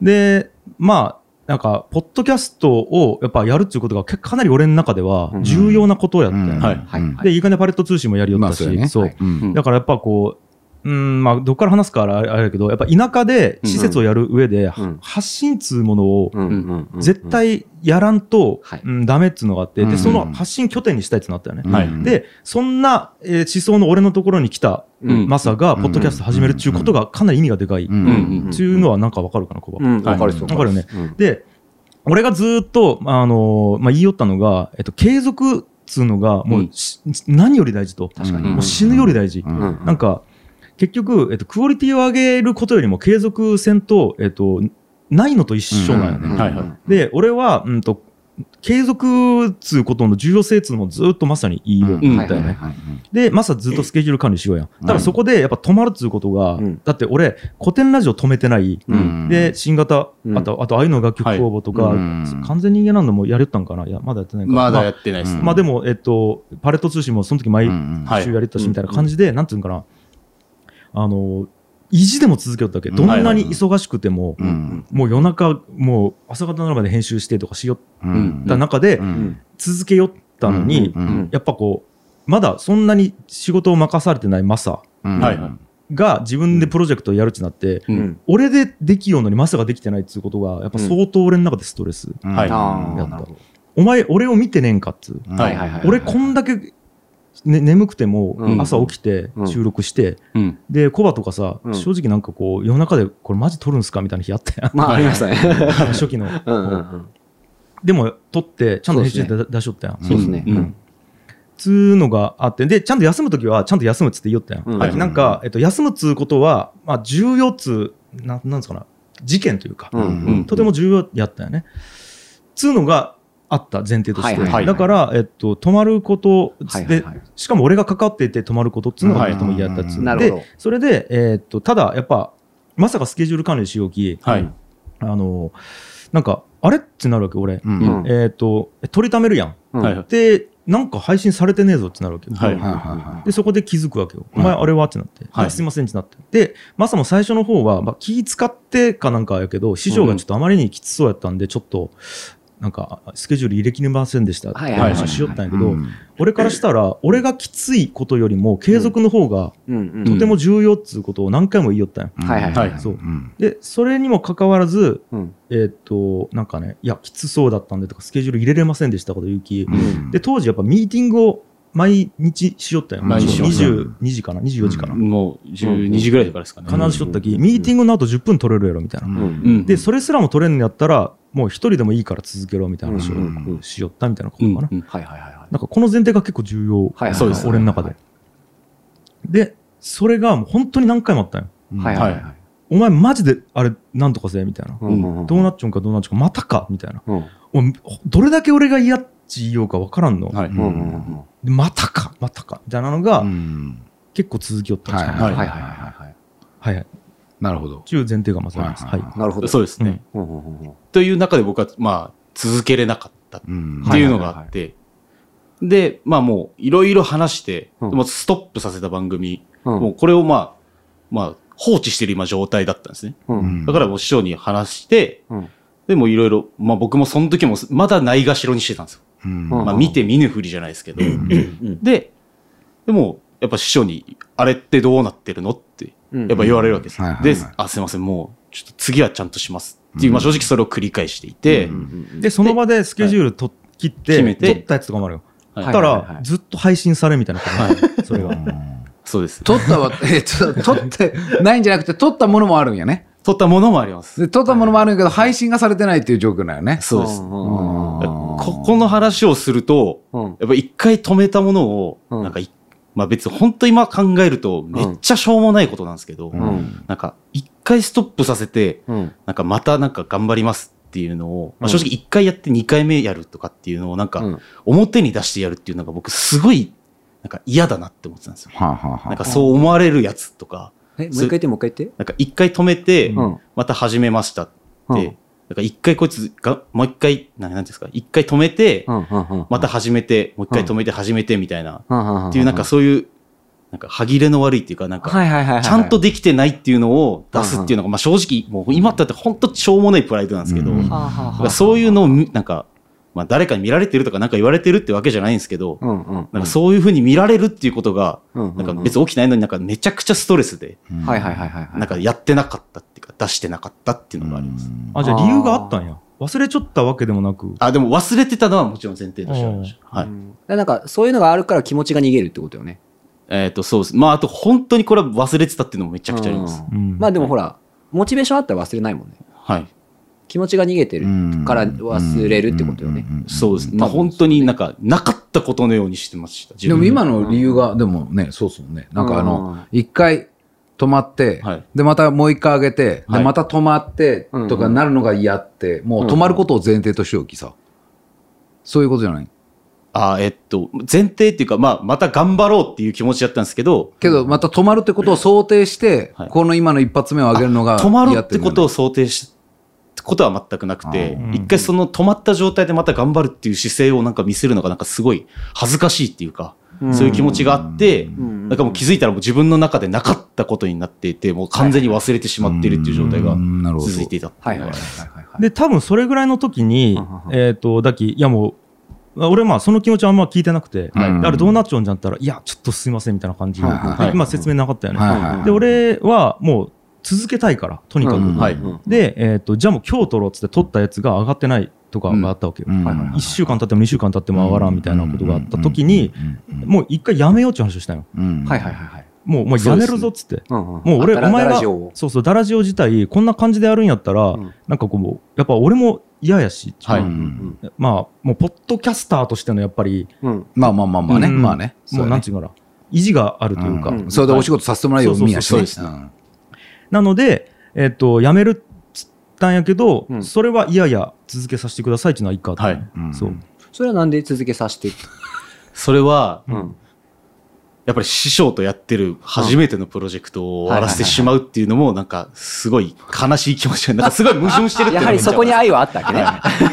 S2: で、まあ、なんか、ポッドキャストをやっぱやるっていうことがけかなり俺の中では重要なことをやったよ、
S3: うん。
S4: はい。
S5: はい。
S3: うん
S2: で、いいかねパレット通信もやりよったし、
S3: まあそうやね。
S2: そう。だからやっぱこう、うん、まあ、どっから話すかあれあれだけど、やっぱ田舎で施設をやる上で、
S5: うん。
S2: 発信っつうものを
S5: うんうんうん
S2: 絶対やらんと、
S5: はい。
S2: うん、ダメっつうのがあって、で、
S3: うん
S2: その発信拠点にしたいってなったよね。
S4: はい。
S3: うん
S2: で、そんな、えー思想の俺のところに来た
S4: うん。
S2: マサが、ポッドキャスト始めるっていうことがかなり意味がでかい。っ
S3: うん。
S4: うん。
S2: ていうのはなんかわかるかな、コバ。
S5: うん、わかる
S2: わかるよね。
S5: うん。
S2: で、俺がずーっと、あのーまあ、言いよったのが、えっと、継続っつうのが、もうし、何より大事と。
S5: 確かに。
S2: もう死ぬより大事。
S3: うん。
S5: うん。
S2: なんか、結局、えっと、クオリティを上げることよりも継続せんと、えっと、ないのと一緒なんよね。
S3: うん
S4: はいはい。
S2: で、俺は、うんと、継続っつうことの重要性っつうのもずっとまさに言いよ
S4: うん
S2: ったよね。
S3: はいはいはい
S2: で、まさずっとスケジュール管理しようやん。ただそこでやっぱ止まるっつうことが、
S5: うん。
S2: だって俺、古典ラジオ止めてない。
S3: うん。
S2: で、新型、
S5: うん。
S2: あと、あと、愛の楽曲公募とか、
S3: はい。うん
S2: 完全人間ランドもやりよったんかな？いや、まだやってないか
S4: まだや
S2: あ
S4: ってないですね。
S2: まあでも、えっと、パレット通信もその時毎週やりったしみたいな感じで、なんていうんかな、あの、意地でも続けよったわけ？どんなに忙しくても、
S3: うん。
S2: もう夜中、もう朝方になるまで編集してとかしよ
S3: うん。
S2: った中で
S3: う、ん。
S2: 続けよったのに、
S3: うん。
S2: やっぱこう、まだそんなに仕事を任されてないマサが自分でプロジェクトをやるってなって、
S4: うん。
S2: 俺でできようのにまさかできてないっていうことがやっぱ相当俺の中でストレス、
S4: はい。
S5: あ
S2: やった。お前俺を見てねえんかっつう、
S5: あ。はいはいはい。
S2: 俺こんだけ、ね、眠くても
S5: うん。
S2: 朝起きて
S5: うん。
S2: 収録して、
S4: うん。
S2: でコバとかさ、
S5: うん。
S2: 正直なんかこう夜中でこれマジ撮るんすかみたいな日あったやん。
S5: まあ、ありましたね。
S2: 初期の、
S5: うんうんうん。
S2: でも撮ってちゃんと編集で出しとったやん。
S5: そうですね。
S4: うん。
S5: うん。
S2: つうのがあってでちゃんと休む時はちゃんと休むっつって言おったやん、
S5: うん。
S2: はいなんか、えっと、休むっつうことは、まあ、重要っつうななんですかな事件というか、
S5: うん
S4: うん
S2: とても重要やったよね。つうのがあった前提として、
S5: はいはいはい。
S2: だから、えっと、止まることで
S5: はいはいはい。
S2: しかも俺が関わっていて止まることっつうのがとても嫌だったっつう、
S5: なるほど。
S2: でそれで、えっとただやっぱまさかスケジュール管理しようき
S4: はい。
S2: あのなんかあれってなるわけ俺、
S3: うん。
S5: うん
S2: えっと取りためるやん。
S5: うん。
S4: はい。
S2: でなんか配信されてねえぞってなるわけ。よ、
S4: はい
S3: はいはいは
S2: で、そこで気づくわけよ。お
S3: うん。
S2: 前、あれはってなって。
S4: はい。
S2: あすいませんってなって。で、マサも最初の方は、まあ、気使ってかなんかやけど、師匠がちょっとあまりにきつそうやったんで、ちょっと、なんか、スケジュール入れきれませんでした。って
S5: はいはいはい。
S2: 話しよったんやけど
S3: うん、
S2: 俺からしたら、俺がきついことよりも、継続の方がとても重要っつうことを何回も言いよったんや。
S3: うん。
S5: はいはいはい
S4: はい。
S2: そうん。で、それにもかかわらず、
S5: うん。
S2: えーっと、なんかね、いや、きつそうだったんでとか、スケジュール入れれませんでしたこと言うき、
S3: うん。
S2: で、当時やっぱミーティングを毎日しよったよ。
S4: 毎日しよう
S2: 22時かな ?24 時かな、
S4: もう12時ぐらいからですかね。
S2: 必ずしとったき、ミーティングの後10分取れるやろみたいな。
S3: うん
S4: うん。
S2: で、それすらも取れんのやったら、もう一人でもいいから続けろみたいな話
S5: うんうんうん
S2: をしよったみたいなことかな。
S4: うんうん
S5: はいはいはいはい。
S2: なんかこの前提が結構重要、
S5: はいはいはい
S4: そうです
S2: 俺の中で。で、それがもう本当に何回もあったんよ。
S5: はいはいはい。
S2: お前マジであれなんとかせみたいな。
S5: うん
S2: どうなっちゃうんかどうなっちゃうんか、またかみたいな。
S5: うん
S2: どれだけ俺が嫌っち言おうか分からんの。
S4: はい。
S5: うん
S2: でまたかまたかみたいなのが
S3: うん
S2: 結構続きよったんですよね。
S3: は
S5: はいはいはいはい。
S2: はいはい。
S3: なるほど。
S2: 中前提がまずあります。
S3: は
S2: はいい
S3: はい
S5: なるほど。
S4: そうですね。
S5: うん
S4: という中で僕は、まあ、続けれなかったっ
S3: うん
S4: ていうのがあって、で、まあもう、いろいろ話して、
S5: うん
S4: でもストップさせた番組、
S5: うん
S4: もうこれをまあ、まあ、放置してる今状態だったんですね。
S5: うん
S3: うん
S4: だからもう師匠に話して、
S5: うん
S4: でもいろいろ、まあ僕もその時もまだないがしろにしてたんですよ。まあ見て見ぬふりじゃないですけど。
S5: うん
S4: で、でも、やっぱ師匠に、あれってどうなってるのって、
S5: うん
S4: やっぱ言われるわけです。
S3: はいはいはい
S4: で、あ、すいません、もう、ちょっと次はちゃんとします。っていう、まあ正直それを繰り返していて、
S2: で、その場でスケジュールと切って、
S4: 決めて
S2: 撮ったやつとかもあるよ。
S4: はい
S2: た
S5: はいはいはい
S2: ら、ずっと配信されみたいなこと、それが。
S4: そうです。
S3: 取ったわ、えっと、取ってないんじゃなくて、取ったものもあるんやね。
S4: 撮ったものもあります。
S3: で、撮ったものもあるんやけど、配信がされてないっていう状況だよね。
S4: そうです。ここの話をすると、
S5: うん。
S4: やっぱ一回止めたものを、
S5: うん。
S4: なんかい、まあ別に本当今考えるとめっちゃしょうもないことなんですけど、
S3: うん。
S4: なんか一回ストップさせて、
S5: うん。
S4: なんかまたなんか頑張りますっていうのを、まあ、
S5: うん
S4: 正直一回やって二回目やるとかっていうのをなんか
S5: うん。
S4: 表に出してやるっていうのが僕すごいなんか嫌だなって思ってたんですよ。なんかそう思われるやつとか、
S5: え、もう一回言って、もう一回言って。
S4: なんか一回止めて、
S5: うん。
S4: また始めましたって、
S5: うん
S4: なんか一回こいつが、もう一回、なんなんていうんですか、一回止めて、また始めて、もう一回止めて始めてみたいな、っていうなんかそういう、なんか歯切れの悪いっていうか、なんか。ちゃんとできてないっていうのを出すっていうのが、まあ正直、もう今だって本当しょうもないプライドなんですけど、そうい。うのを見、なんか、まあ誰かに見られてるとかなんか言われてるってわけじゃないんですけど、
S5: うんうんうん
S4: なんかそういうふうに見られるっていうことが、
S5: うんうん
S4: なんか別に起きてないのになんかめちゃくちゃストレスで、
S5: はいはいはいはいはい。
S4: なんかやってなかったっていうか、出してなかったっていうのがあります。
S2: あ、じゃあ理由があったんや。忘れちゃったわけでもなく。
S4: あ、でも忘れてたのはもちろん前提としてありました。はい。
S5: うんでなんかそういうのがあるから気持ちが逃げるってことよね。
S4: えっ、と、そうです。まあ、あと本当にこれは忘れてたっていうのもめちゃくちゃあります。
S5: うん
S2: うん
S5: まあでもほら、モチベーションあったら忘れないもんね。
S4: はい。
S5: 気持ちが逃げてるから忘れるってことよね。
S4: そうです。まあ、本当になんか、なかったことのようにしてました。自分
S3: でも今の理由が、でもね、そうそうね。なんかあ
S5: うん
S3: の、一回止まって
S4: はい、
S3: で、またもう一回上げて、で、
S4: はい
S3: また止まって、とかなるのが嫌って、もう止まることを前提としておきさ。そういうことじゃない？
S4: あえっと、前提っていうか、まあ、また頑張ろうっていう気持ちだったんですけど、
S3: けど、また止まるってことを想定して
S4: はい、
S3: この今の一発目を上げるのが
S4: 止まる
S3: 嫌
S4: ってこと
S3: を。
S4: を想定し、ってことは全くなくて一回その止まった状態でまた頑張るっていう姿勢をなんか見せるのがなんかすごい恥ずかしいっていうか、そういう気持ちがあって、
S5: ん。
S4: なんかもう気づいたらもう自分の中でなかったことになっていて、もう完全に忘れてしまっているっていう状態が続いていた。って
S5: はいはい
S4: のが
S5: はいはい。はい。
S2: で、多分それぐらいの時にえっと、だき、いやもう、俺まあその気持ちはあんま聞いてなくて、
S3: はい。
S2: あれどうなっちゃうんじゃったら、いや、ちょっとすいませんみたいな感じで、
S3: はいはい
S2: でまあ説明なかったよね。
S3: はいはい。
S2: で、俺はもう続けたいから、とにかく。
S3: うん
S4: はい。
S2: で、えっ、と、じゃあもう今日取ろうっつって取ったやつが上がってないとかがあったわけよ。
S3: うん
S2: 1週間経っても2週間経っても上がらんみたいなことがあった時に、もう一回やめようって話をしたよ。
S3: うん
S5: はいはいはいはい。
S2: もう、もうやめるぞっつって。
S5: うんうん。
S2: もう俺、お前が
S5: ダラジオを、
S2: そうそう、ダラジオ自体、こんな感じでやるんやったら、
S5: ん。
S2: なんかこう、やっぱ俺も嫌やし、
S4: はい。
S3: うん。
S2: まあ、もう、ポッドキャスターとしてのやっぱり、
S5: うん。
S3: まあまあまあまあね、
S2: うん。
S3: まあね。
S2: もうなんていうかな、意地があるというか、
S3: うん。それでお仕事させてもらうよ、
S2: はい
S3: みやしね
S2: そうそうそうなので、えっ、と、辞めるっつったんやけど、
S5: うん。
S2: それはいやいや続けさせてくださいっていうのはいいかって、
S4: はい。
S3: うん。
S2: そう。
S5: それはなんで続けさせて？
S4: それは、
S5: うん。
S4: やっぱり師匠とやってる初めてのプロジェクトを終わらせてしまうっていうのも、なんか、すごい悲しい気持ちが、なんかすごい矛盾してるっていう
S5: やはりそこに愛はあったわけね。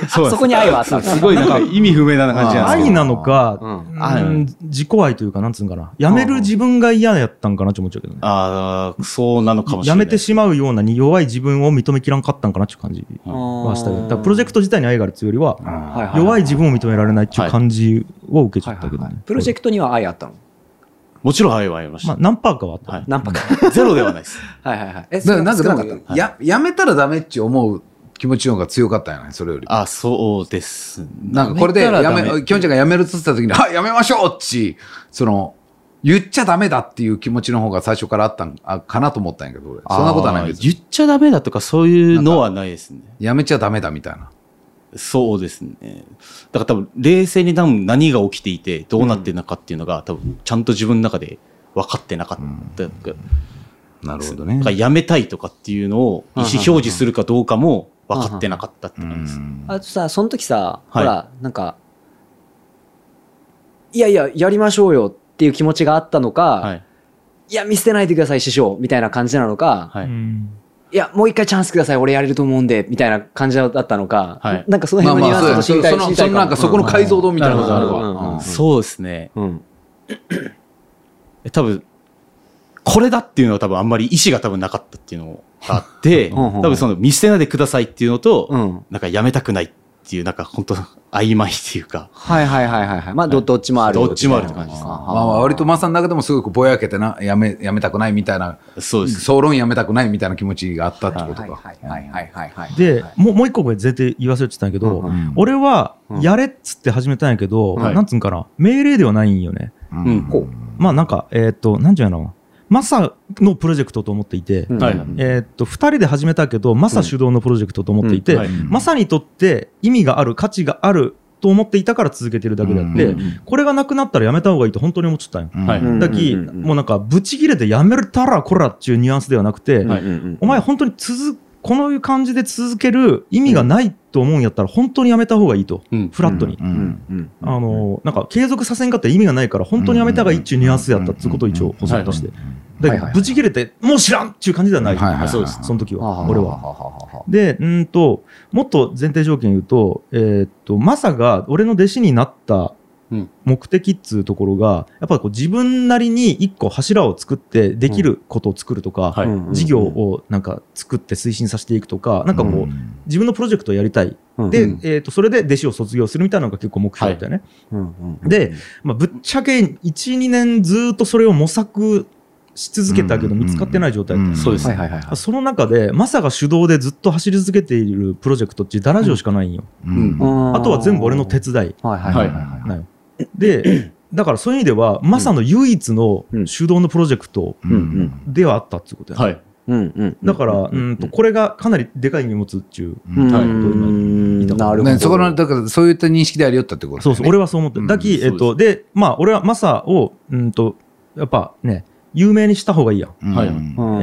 S4: そ
S5: そこに愛はあったわけ
S4: すごいなんか意味不明な感じなんです。
S2: 愛なのか、
S5: うん。
S2: うん自己愛というか、なんつうんかな、辞める自分が嫌やったんかなって思っちゃうけどね。
S4: ああ、そうなのかもしれない。
S2: 辞めてしまうようなに弱い自分を認めきらんかったんかなっていう感じはしたけど、プロジェクト自体に愛があるっていうよりは、弱い自分を認められないっていう感じを受けちゃったけどね。
S5: プロジェクトには愛あったの？
S4: もちろん愛はありました。
S2: まあ、何パーかはあった。
S4: はい
S5: 何パか。
S4: ゼロではないです。
S5: はいはいはい。え、
S3: なんか、
S5: 少
S3: なんかや、やめたらダメって思う気持ちの方が強かったんやないそれより。
S4: あ、そうです。
S3: なんかこれで、や
S4: やめ
S3: きょんちゃんがやめるっつった時に、はい、やめましょうっち、その、言っちゃダメだっていう気持ちの方が最初からあったんあかなと思ったんやけど、俺そんなことはないけど
S4: あー、言っちゃダメだとかそういうのはないですね。
S3: やめちゃダメだみたいな。
S4: そうですね。だから多分、冷静に多分何が起きていて、どうなってるのかっていうのが、多分、ちゃんと自分の中で分かってなかった。
S3: なるほどね
S4: だからやめたいとかっていうのを意思表示するかどうかも分かってなかったって感じです。
S5: あとさ、その時さ、
S4: はい
S5: ほら、なんか、いやいや、やりましょうよっていう気持ちがあったのか、
S4: はい。
S5: い、や、見捨てないでください、師匠、みたいな感じなのか、
S4: はい。
S2: うん
S5: いや、もう一回チャンスください、俺やれると思うんで、みたいな感じだったのか、
S4: はい
S5: なんかその辺のニュアンスと知りたい、
S3: その、
S5: 知りたいかも
S3: そのなんかそこの解像度みたいなのがあるわ。うん
S4: そうですね。
S5: うん。
S4: え多分、これだっていうのは多分あんまり意思が多分なかったっていうのがあって、
S5: うんうん
S4: 多分その見捨てないでくださいっていうのと、
S5: うん。
S4: なんかやめたくないっていう、なんか本当曖昧っていうか、
S5: はいはいはいはいはい。まあ、どどっちもあるよ。
S4: どっちもあるって感じですね
S3: まあまあ割とマさんの中でもすごくぼやけてな、やめ、やめたくないみたいな、
S4: そうです。
S3: 総論やめたくないみたいな気持ちがあったってことか。
S5: はいはいはいはいはいはい。
S2: で、もうもう一個これ絶対言わせてたんやけど、
S5: うん
S3: うん
S2: 俺は
S5: うん
S2: やれっつって始めたんやけど、
S4: はい
S2: なんつうんかな、命令ではないんよね。
S3: う
S4: うん
S5: こ
S2: まあなんか、えーっと、なんていうの？かな、マサのプロジェクトと思っていて、
S5: うん。
S4: はい。
S2: えーっと、二人で始めたけど、マサ主導のプロジェクトと思っていて、
S4: うん。はい。
S2: マサにとって意味がある、価値があると思っていたから続けてるだけであって、
S3: うん。
S2: これがなくなったらやめた方がいいと本当に思っちゃったん。よ。
S3: うん。
S4: はい
S5: うん。
S2: だき、もうなんか、ブチ切れてやめたらこらっていうニュアンスではなくて、
S5: うん。うん。うん。
S2: お前本当に続この感じで続ける意味がないと思うんやったら本当にやめた方がいいと、
S4: うん
S2: フラットに。
S3: うん
S5: うんうん
S2: あのなんか継続させんかったら意味がないから本当にやめた方がいいっていうニュアンスやったっていうことを一応補足として。
S5: はいはいはい
S2: でブチ切れてもう知らんっていう感じではない。
S3: はいはいはい
S2: そうです。その時は俺は。
S5: は。
S2: で、うんと、もっと前提条件言うと、えーっと、マサが俺の弟子になった
S4: うん
S2: 目的っつうところが、やっぱりこう自分なりに一個柱を作ってできることを作るとか、
S4: はい。
S5: うん
S2: 事業をなんか作って推進させていくとか、なんかこう、
S3: うん。
S2: 自分のプロジェクトをやりたい。
S5: うん。
S2: で、
S4: うん。
S2: えーっと、それで弟子を卒業するみたいなのが結構目標だったよね。
S5: うんうん
S2: で、まあ、ぶっちゃけ1、2年ずーっとそれを模索し続けたけど
S3: うん
S2: 見つかってない状態だったんです
S4: そうです
S5: はいはいはいはい。
S2: その中で、マサが主導でずっと走り続けているプロジェクトってダラジオしかないんよ。
S3: うん
S2: あとは全部俺の手伝い。
S5: はいはいはいはい。
S2: なよ。で、だからそういう意味では、マサの唯一の主導のプロジェクトではあったっていうことやね、
S4: はい。
S5: うんうん。
S2: だから、うんと、これがかなりでかい意味を持つっていう。
S5: うん
S2: はい
S5: うんなるほど。
S3: ねそこの、だからそういった認識でありよったってこと
S2: そうそう、俺はそう思ってる。だき、
S4: うん
S2: えっと、で、まあ、俺はマサを、うんと、やっぱね、有名にした方がいいやん。
S4: はい。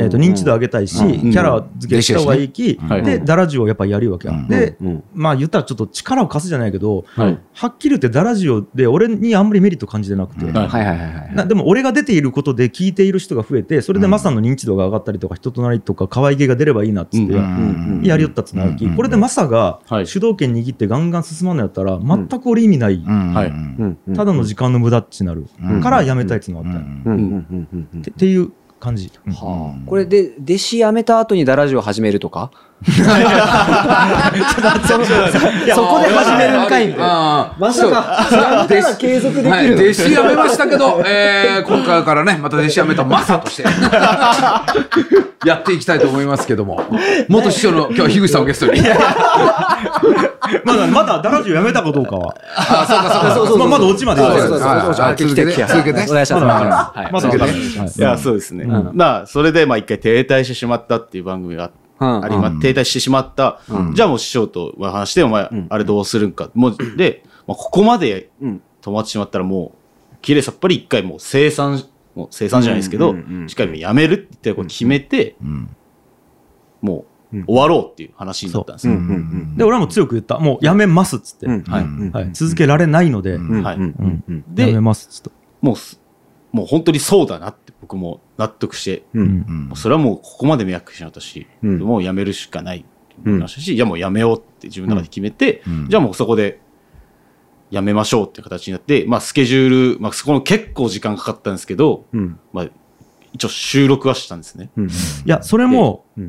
S2: えっと、認知度上げたいし、
S3: うん。
S2: キャラ付けした方がいいき、
S4: はい
S2: で、ダラジオをやっぱりやるわけや。
S3: うん。
S2: で、
S5: うん。
S2: まあ言ったらちょっと力を貸すじゃないけど、
S4: は
S2: っきり言ってダラジオで俺にあんまりメリット感じてなくて、でも俺が出ていることで聞いている人が増えて、それでマサの認知度が上がったりとか、人となりとか可愛げが出ればいいなっつって、
S5: ん
S2: やりよったっつうのがき、
S3: うん
S2: これでマサが
S4: はい。
S2: 主導権握ってガンガン進まんのやったら、全く俺意味ない、
S4: はい。
S5: うんうん
S2: ただの時間の無駄っちなる、
S3: うん
S2: からやめたいっつうのがあった。よ、
S5: うんうん
S2: ってっていう感じ。うん。
S5: はあ、これで、弟子辞めた後にダラジオ始めるとか？そこで始めるんかいみたいまさか、辞めたら継続できるの、
S3: はい、弟子辞めましたけど、えー、今回からね、また弟子辞めたマサとして、やっていきたいと思いますけども、元師匠の今日は樋口さんをゲストに。
S2: まだ、まだ、ダラジオやめたかどうかは。
S3: あ、そうかそうか。
S5: そうそう
S2: まあまだオチまで
S5: そう
S2: 言ってない
S5: そうそうそう。
S3: はい。
S5: 来て。
S3: 続けて
S5: お願いします。
S2: まだい。
S4: や、そうですね。
S5: うん。
S4: まあ、それで、まあ、一回停滞してしまったっていう番組が
S5: うん
S4: ありま、停滞してしまった。
S5: うん。
S4: じゃあもう師匠と話して、お前
S5: ん、
S4: あれどうするんか。もう、で、まあ、ここまで
S5: うん。
S4: 止まってしまったらもう、綺麗さっぱり一回もう生産、もう生産じゃないですけどしっかりやめるって言ってこう決めて、
S3: うん。
S4: も
S5: うん。
S4: う終わろうっていう話になったんですよ。
S2: で、俺はもう強く言った。もうやめますっつって。続けられないので、やめますっつった。
S4: もうす、もう本当にそうだなって僕も納得して、それはもうここまで迷惑しちゃったし、
S5: うん。
S4: もうやめるしかないって思いましたし、いやもうやめようって自分の中で決めて、
S3: うん。
S4: じゃあもうそこでやめましょうっていう形になって、まあスケジュール、まあそこの結構時間かかったんですけど、
S5: うん。
S4: まあ一応収録はしたんですね。
S5: うん
S2: いや、それも、
S5: う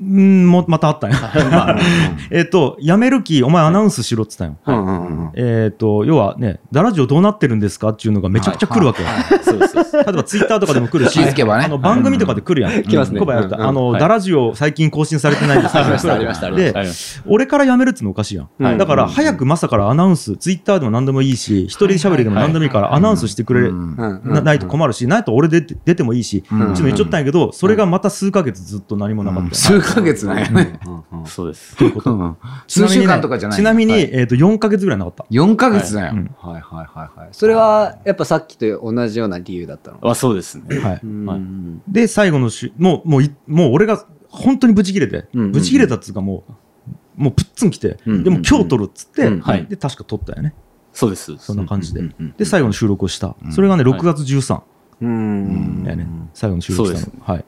S5: ん
S2: うん、もまたあったんや。まあ えっと、辞める気、お前アナウンスしろって言ったんよ。えっと、要はね、ダラジオどうなってるんですか？っていうのがめちゃくちゃ来るわけよ。例えばツイッターとかでも来るし、あの番組とかで来るやん。
S5: 来ますね。
S2: あの、
S4: はい。
S2: ダラジオ最近更新されてないです。
S5: ありましたありましたありました。
S2: で俺から辞めるってのおかしいやん。
S5: はい。
S2: だから、早くまさからアナウンス、ツイッターでも何でもいいし、一人喋りでも何でもいいから、アナウンスしてくれ、なないと困るし、ないと俺で出てもいいし、
S3: うん。
S2: ちょっと言っちゃったんやけど、それがまた数ヶ月ずっと何もなかった
S3: ヶ月なんやね。
S4: そうです。
S2: ということ
S3: うん 数週間とかじゃない。
S2: ちなみに、
S4: はい
S2: えっと、4ヶ月ぐらいなかった。
S3: 4ヶ月だよ。
S2: うん
S5: はいはいはいはい。それは、やっぱさっきと同じような理由だったの？
S4: まあそうですね。
S2: はい。
S5: うん
S2: で、最後の週、もう、もうい、もう俺が本当にブチ切れて、ブチ切れたっつうかもう、もうプッツン来て、でも今日撮るっつって、で、確か撮ったよね。
S4: そうです。
S2: そんな感じで。で、最後の収録をした。
S3: うん
S2: それがね、
S4: はい
S2: 6月13
S5: うん
S2: やね。最後の収録した
S4: そう
S2: の。はい。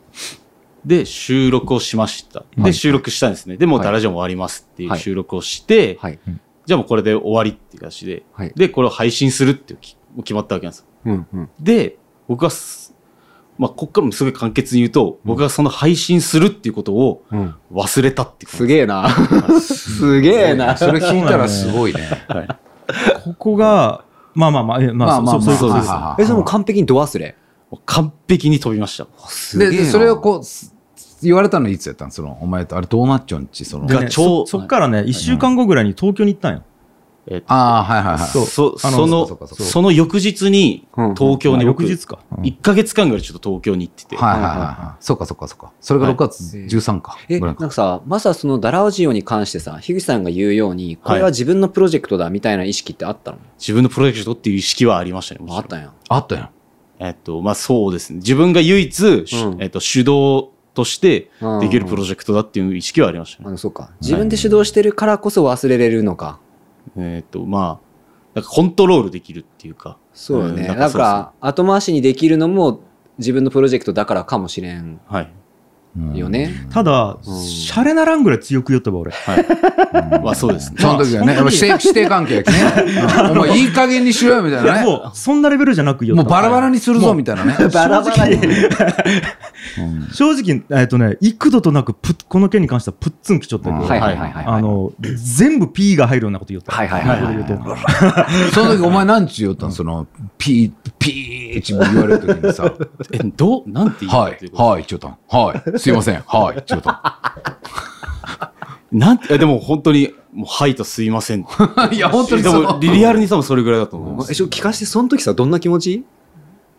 S4: で、収録をしました。で、
S2: はい
S4: 収録したんですね。で、もうダラジオも終わりますっていう収録をして、
S5: はい。
S4: じゃあもうこれで終わりっていう形で、
S5: はい
S4: で、これを配信するっていうき決まったわけなんですよ。
S5: うんうん
S4: で、僕がす、まあ、こっからもすごい簡潔に言うと、僕がその配信するっていうことを
S5: うん
S4: 忘れたって
S5: すげえな。すげえな。
S3: それ聞いたらすごいね。
S4: はい。
S2: ここが、まあまあまあ、えまあ、そうそういうです。
S3: まあ
S5: え、それもう完璧にド忘れ？
S4: 完璧に飛びました。
S3: で、
S5: すげえな
S3: でそれをこう、す言われたのいつやったん？その、お前と、あれどうなっちゃうんち、その。
S2: でね
S4: が超
S2: そそっからね、1週間後ぐらいに東京に行ったんよ。
S4: えっと
S3: ああ、はいはいはい。
S2: そう
S4: そその
S3: そ
S4: の翌日に東京に僕、
S2: 翌日か。うん
S4: 1ヶ月間ぐらいちょっと東京に行ってて、
S3: はいはいはいはい。そうかそうかそうか。それが6月13か。
S5: え、
S3: ぐらか
S5: ないんかさ、まさそのダラオジオに関してさ、樋口さんが言うように、これは自分のプロジェクトだみたいな意識ってあったの、
S4: 自分のプロジェクトっていう意識はありましたね。
S5: あったんや。
S3: あったやん。
S4: えっと、まあそうですね。自分が唯一、し
S5: うん
S4: えっと、主導として
S5: うん
S4: できるプロジェクトだっていう意識はありましたね。
S5: あの、そうか。自分で主導してるからこそ忘れれるのか。
S4: えっと、まあ、なんかコントロールできるっていうか。
S5: そうよね。
S4: うん
S5: だ
S4: なんか
S5: 後回しにできるのも自分のプロジェクトだからかもしれん
S4: はい。
S3: うん
S5: よね。
S2: ただ、
S5: うん
S2: シャレならんぐらい強く言ったわ、俺。
S4: はい。まあそうですね。
S3: その時はね、やっぱ指定、指定関係ね。う んお前いい加減にしろよ、みたいなね。
S2: もう、そんなレベルじゃなく言った
S3: もうバラバラにするぞ、みたいなね。
S5: バラバラに。
S2: 正直、えっとね、幾度となくこの件に関してはプッツンきちょったけど、
S5: はいはいはいはい。
S2: あ、の、全部 P が入るようなこと言った。
S5: はいはいはい
S3: その時お前何ち言ったんその、ピー、ピーって言われる時にさ、
S4: え、どう、なんて言う
S3: はいはい、ちょっと、はい、すいません、はい、ちょっと。
S4: なんて、えでも本当に、もう、はいとすいません。
S3: いや、本当にそ
S4: でも、リリアルに多分それぐらいだと思います。
S5: え、ちょ、聞かして、その時さ、どんな気持ち？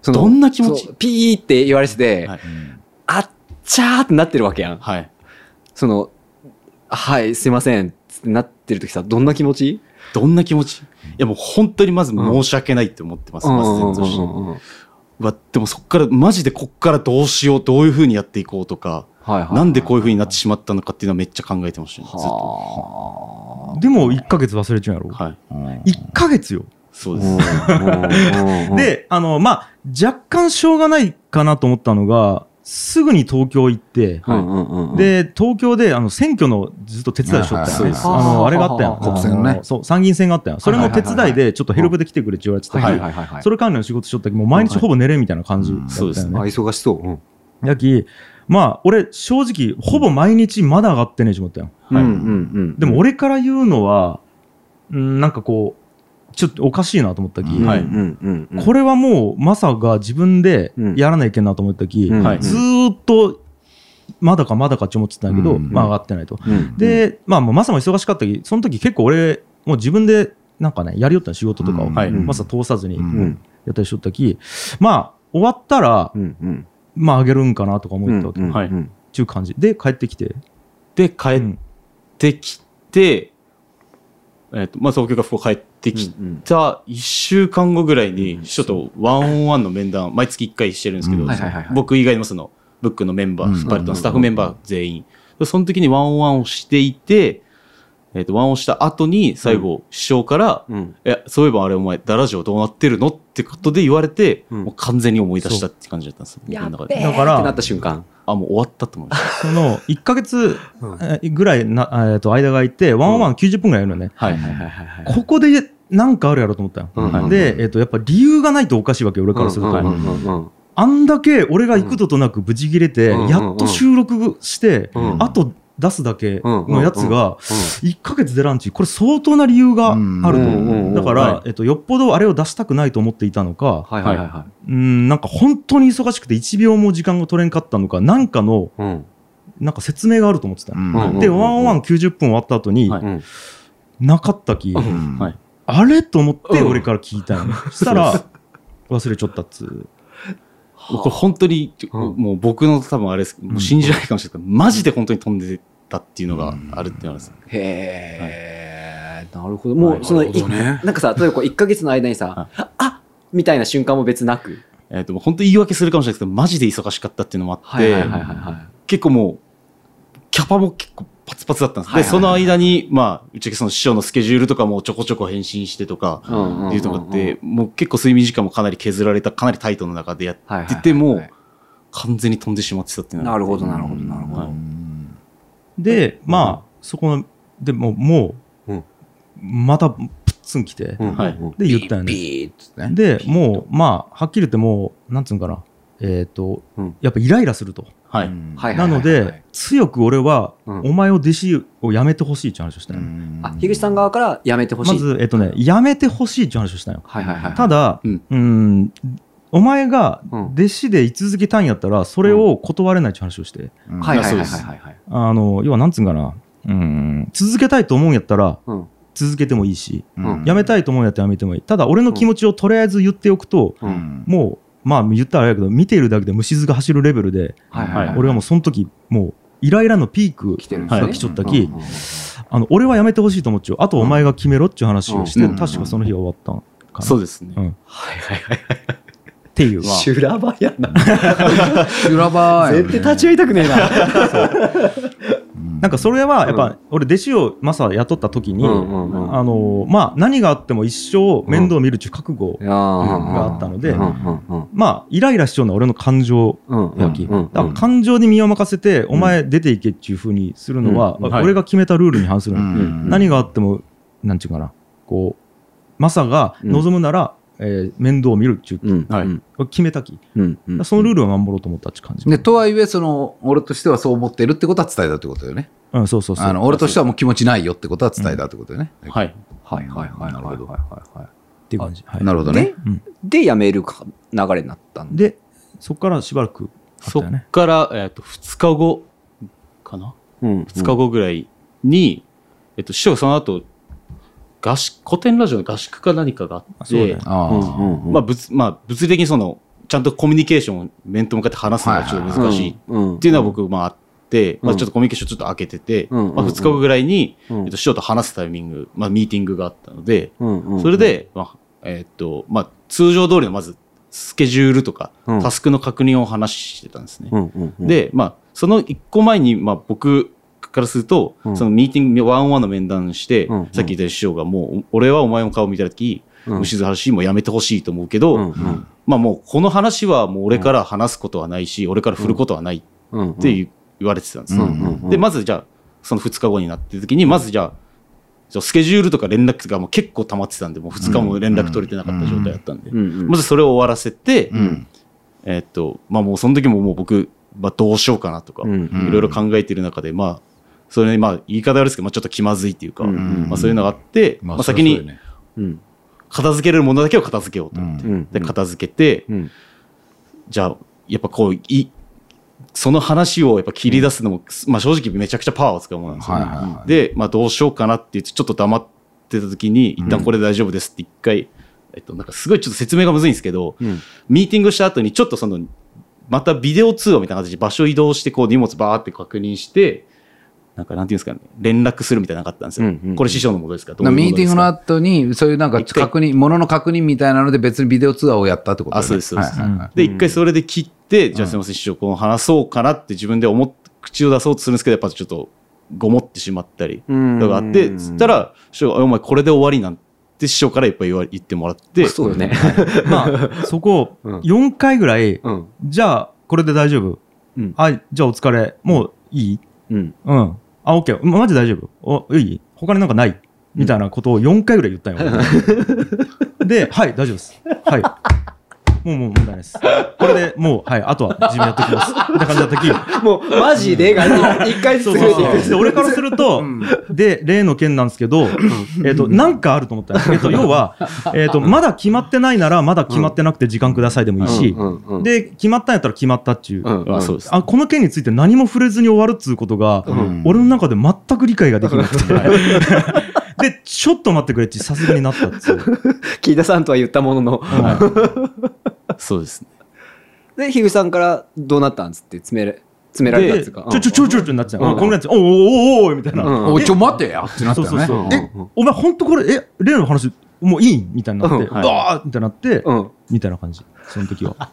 S4: どんな気持ち？
S5: ピーって言われてて、
S4: はい。
S5: あっちゃーってなってるわけやん。
S4: はい。
S5: その、はい、すいませんってなってる時さ、どんな気持ち？
S4: どんな気持ち？いや、もう本当にまず申し訳ないって思ってます。まず前として。
S5: うんうん
S4: うわ、でもそっから、マジでこっからどうしよう、どういう風にやっていこうとか、
S5: はいはい。
S4: なんでこういう風になってしまったのかっていうのはめっちゃ考えてましたね。ずっと。
S5: は
S2: でも、1ヶ月忘れちゃうやろ？
S4: はい。
S3: うん
S2: 1ヶ月よ。
S4: そう
S5: あ。
S4: です。
S5: で、
S2: で、あの、まあ、若干しょうがないかなと思ったのが、すぐに東京行って、で、東京で、あの、選挙のずっと手伝いしとった
S3: はいはいはい
S2: やんあの、あれがあったやん。
S3: 国選ね。
S2: そう、参議院選があったやん。それの手伝いで、ちょっとヘルプで来てくれって言われてた
S5: はい
S2: けど、
S5: はいはいはい。
S2: それ関連の仕事しとったけど、もう毎日ほぼ寝れんみたいな感じだったよね。
S4: そうです
S5: あ、忙しそう。うん。
S2: やき、まあ、俺、正直、ほぼ毎日まだ上がってねえと思ったよ。でも、俺から言うのは、うんなんかこう、ちょっとおかしいなと思ったき、
S5: うん、
S4: はい。
S2: これはもう、マサが自分で
S5: うん
S2: やらないけんなと思ったき、
S5: うん
S4: はい
S2: ずーっと、まだかまだかって思ってたんだけど、
S3: うん
S2: まあ上がってないと。
S5: うん、
S2: で、まあ、もうマサも忙しかったき、その時結構俺、もう自分で、なんかね、やりよったの仕事とかを、マサ通さずにやったりしとったき、まあ、終わったら、
S5: うんうん。
S2: まあ、上げるんかなとか思ったわけ。っ
S4: はい
S5: うん
S2: ていう感じ。で、帰ってきて。
S4: で、帰っ
S2: うん
S4: てきて、えっと、まあ、東京から福岡帰ってき
S5: うん
S4: た1週間後ぐらいに、ちょっとワンオンワンの面談、毎月1回してるんですけど、僕以外のその、ブックのメンバー、スタッフメンバー全員。その時にワンオンワンをしていて、えっと、ワンオンした後に、最後、師匠から、
S5: うん。
S4: え、そういえばあれお前、ダラジオどうなってるの？ってことで言われて、
S5: うん。
S4: もう完全に思い出したって感じだったんですよ。
S2: だから
S5: ってなった瞬間。
S4: あ、もう終わったと思いました。
S2: その、1ヶ月ぐらいな、えーと、間が空いて、ワンオンワン90分ぐらいやるのね。
S4: はい。
S5: はいはいはいはい。
S2: ここで、なんかあるやろと思ったよ。
S5: うんうん
S2: で、えっ、と、やっぱ理由がないとおかしいわけよ、俺からすると。あんだけ俺が幾度となくブチ切れて、
S5: うん
S2: やっと収録して、
S5: うん
S2: あと出すだけのやつが、
S5: うん
S2: 1ヶ月出らんち、これ相当な理由があると。だから、
S4: はい
S2: えっと、よっぽどあれを出したくないと思っていたのか、
S5: はいはいはいは
S2: うん、なんか本当に忙しくて1秒も時間が取れんかったのか、なんかの、
S5: い。うん。
S2: なんか説明があると思ってたよ。
S3: うん
S2: で、ワンワン90分終わった後に。なかったき、あれ？と思って
S5: うん
S2: 俺から聞いたの。そしたら、忘れちゃったっつ
S4: これ本当に、
S5: うん。
S4: もう僕の多分あれです、もう信じられないかもしれない。けど、マジで本当に飛んでたっていうのがあるっていうのはです、
S5: へえ、なるほど。もう、その、
S3: ね
S5: いなんかさ、例えばこう1ヶ月の間にさ、あみたいな瞬間も別なく？
S4: えっ、と、本当言い訳するかもしれないですけど、マジで忙しかったっていうのもあって。結構もう、キャパも結構パツパツだったんです。
S5: はいはいはい
S4: で、その間に、まあ、うちその師匠のスケジュールとかもちょこちょこ返信してとか、っていうのがあって、もう結構睡眠時間もかなり削られた、かなりタイトの中でや
S5: はいはいはい
S4: ってても、完全に飛んでしまってたっていう
S5: なるほどなるほどなるほ
S4: はい
S5: ど。
S2: で、まあ、そこの、でもも
S5: う
S2: また、プッツン来て、
S5: うん。
S4: はい。
S2: で、言ったよね。
S3: ピーね。
S2: で、もう、まあ、はっきり言ってもう、なんつうんかな、えっ、と、
S5: うん。
S2: やっぱイライラすると。
S4: はい。
S2: なので、強く俺は、
S5: うん
S2: お前を弟子を辞めてほしいって話をしたよ、
S5: あ、樋口さん側からやめてほしい。
S2: まず、えっ、とね、辞めてほしいって話をしたよ。
S5: はいはいはい。
S2: ただ、
S4: うん
S2: うん、お前が
S5: うん
S2: 弟子で居続けたんやったら、それを断れないって話をして、
S3: うん
S5: はいはいはいはい。
S2: あの、要はなんつうんかな、うん、続けたいと思うんやったら、
S5: うん。
S2: 続けてもいいし、
S3: うん
S2: 辞めたいと思うんやったら辞めてもいい。ただ、俺の気持ちをとりあえず言っておくと、もう、まあ言ったらあれやけど、見ているだけで虫唾が走るレベルで、
S5: はいはいはい。
S2: 俺はもうその時、もう、イライラのピーク
S5: 来てるんですね。
S2: が来ちょったき、あの、俺は辞めてほしいと思っちゃう。あとお前が決めろっていう話をして、
S5: うん
S2: 確かその日は終わったんかな。
S4: そうですね。
S2: うん
S5: はいはいはい。
S2: っていう。
S5: 修羅場やな。
S3: 修羅場
S5: 絶対立ち会いたくねえな。
S2: なんかそれはやっぱ、俺弟子をマサ雇った時に、あのまあ何があっても一生面倒見るっていう覚悟、
S5: が
S2: があったのでまあイライラしちゃうのは俺の感情やき、感情に身を任せて、お前出ていけっていうふうにするのは、俺が決めたルールに反する何があってもなんていうかな。こうマサが望むなら、えー面倒を見るっていう、
S5: うん。
S4: はい。
S5: うん。
S2: 決めたき、
S5: うん。うん。
S2: そのルールを守ろうと思ったって感じ、
S3: で、とはいえ、その、俺としてはそう思ってるってことは伝えたってことだよね。
S2: うん、そうそうそう。
S3: あの、俺としてはもう気持ちないよってことは伝えたってことだよね。
S4: はい。
S5: はいはいはい。はい。
S3: なるほど。
S5: はいはいはい
S2: っていう感じ、はい。
S3: なるほどね。
S5: で。で辞めるか流れになったんで。
S2: でそこからしばらくあっ
S4: そっ
S2: たよね。
S4: から、えっ、と、2日後かな、
S5: うん。
S4: 2日後ぐらいに、えっと、師匠がその後、合宿、古典ラジオの合宿か何かがあってまあ、物、まあ、物理的にその、ちゃんとコミュニケーションを面と向かって話すのがちょっと難しいっ
S5: うん。
S4: ていうのは僕、まああって、まあ
S5: うん。
S4: ちょっとコミュニケーションちょっと開けてて、
S5: うん
S4: まあ2日後ぐらいに、
S5: うん。
S4: えっと、師匠と話すタイミング、まあミーティングがあったので、それで、まあ、えっと、まあ通常通りのまず、スケジュールとか、
S5: うん。
S4: タスクの確認を話してたんですね。で、まあ、その一個前に、まあ、僕からすると、
S5: うん。
S4: そのミーティング、ワンオンワンの面談して、
S5: うん
S4: さっき言った師匠がもう、俺はお前の顔見たとき、
S5: うん。
S4: 虫ず話もうやめてほしいと思うけど、
S5: うんうん。
S4: まあもうこの話はもう俺から話すことはないし、俺から振ることはない
S5: うん。
S4: って言われてたんですで、まずじゃあ、その2日後になってる時に、まずじゃあ、スケジュールとか連絡がもう結構溜まってたんで、もう2日も連絡取れてなかった状態だったんで、まずそれを終わらせて、
S3: うん。
S4: えーっと、まあもうその時ももう僕、まあ、どうしようかなとか、いろいろ考えてる中で、まあ、それね、まあ、言い方悪いですけど、まあ、ちょっと気まずいっていうか、
S5: うん
S3: うん
S4: まあ、そういうのがあって、まあ、先に。片付けれるものだけを片付けようと思って、
S5: うん。
S4: で、片付けて、
S5: うん。
S4: じゃあ、やっぱこう、い、その話をやっぱ切り出すのも、まあ正直めちゃくちゃパワーを使うものなんですよ、
S3: はいはいはい。
S4: で、まあどうしようかなって言って、ちょっと黙ってた時に、一旦これで大丈夫ですって一回、えっと、なんかすごいちょっと説明がむずいんですけど、
S5: うん。
S4: ミーティングした後にちょっとその、またビデオ通話みたいな形で場所移動して、こう荷物バーって確認して、なんかなんていうんですかね、連絡するみたいなのなかったんですよ。
S5: うんうんうん。
S4: これ師匠のもとですか？
S3: ミーティングの後に、そういうなんか確認、ものの確認みたいなので別にビデオ通話をやったってことだよね。
S4: あそうですそうです。
S3: はいはいはい。
S4: で、一回それで切って、じゃあすみません、師匠、この話そうかなって自分で思っ、口を出そうとするんですけど、やっぱちょっとごもってしまったり、
S5: うん。
S4: とかあって、つったら、師匠、お前これで終わりなんて師匠からいっぱい言わ言ってもらって、
S5: そうよね。
S2: まあ、そこ
S5: うん、
S2: 4回ぐらい、
S5: うん。
S2: じゃあ、これで大丈夫。
S5: うん。
S2: はい、じゃあお疲れ。もういい？
S5: うん。
S2: うん。あ、オッケー。まマジ大丈夫。お、いい？他になんかない？みたいなことを4回ぐらい言ったんよ。で、はい、大丈夫です。はい。もうもう問題ないです。これでもう、はい、あとは自分やってきます。みたいな感じだったき。
S5: もう、マジでが一回ずつていく。
S2: で俺からすると、で、例の件なんですけど、えっと、なんかあると思ったんです。えっと、要は、えっと、まだ決まってないなら、まだ決まってなくて時間くださいでもいいしで、決まったんやったら決まったっちゅう。
S4: あそうです。
S2: あこの件について何も触れずに終わるっつうことが、
S3: ん
S2: 俺の中で全く理解ができなくて。で、ちょっと待ってくれってさすがになったっつう。
S5: 木田さんとは言ったものの。
S4: そうですね。
S5: で、樋口さんからどうなったんつって詰めら詰められたっ
S2: で、ち
S5: つうか。
S2: ょちょちょちょちょになっちゃう。
S5: うん
S2: こんなやつ、おおおおおおみたいな。
S5: うん
S3: おいちょ待てやってなったよね。
S2: そうそうそう。
S5: うん
S2: え、お前本当これ、え、例の話、もういい？みたいになって、
S5: うん
S2: う
S4: はい
S2: わーみたいになって、
S5: うん。
S2: みたいな感じ。その時は。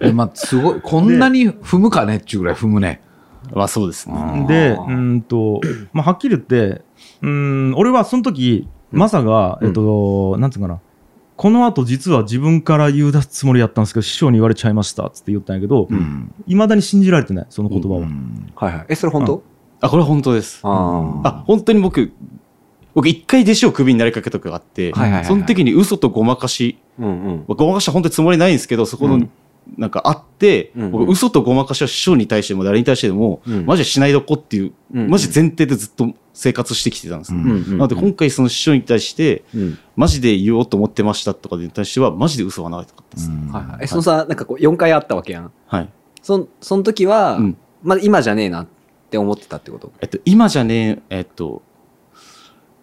S3: えまあ、すごい、こんなに踏むかねっていうぐらい踏むね。
S4: まあそうですね。
S2: で、うーんと、まあ、はっきり言って、うーん、俺はその時、マサが、
S5: うん
S2: えっと、なんつうかな、この後実は自分から言う出すつもりやったんですけど、師匠に言われちゃいましたっつって言ったんやけど、
S3: うん。
S2: いまだに信じられてない、その言葉は。
S3: うん
S5: はいはい。え、それ本当？
S4: あ、これ本当です。
S5: あ
S4: あ、本当に僕、僕一回弟子をクビになりかけた時があって、
S5: はいはいはいはい
S4: その時に嘘とごまかし、
S5: うんうん。
S4: まあごまかしは本当につもりないんですけど、そこの、
S5: うん
S4: なんかあって、
S5: うんうん
S4: 僕嘘とごまかしは師匠に対しても誰に対しても、
S5: うん
S4: マジでしないどこっていう、
S5: うん
S4: マジ前提でずっと生活してきてたんです。
S3: うん
S5: うんうん。
S4: なので今回その師匠に対して、
S5: うん。
S4: マジで言おうと思ってましたとかに対しては、マジで嘘はなかったです。
S5: はいはい。え、そのさ、なんかこう、4回あったわけやん。
S4: はい。
S5: そん、その時は、
S4: うん
S5: まだ今じゃねえなって思ってたってこと？
S4: えっと、今じゃねえ、えっと、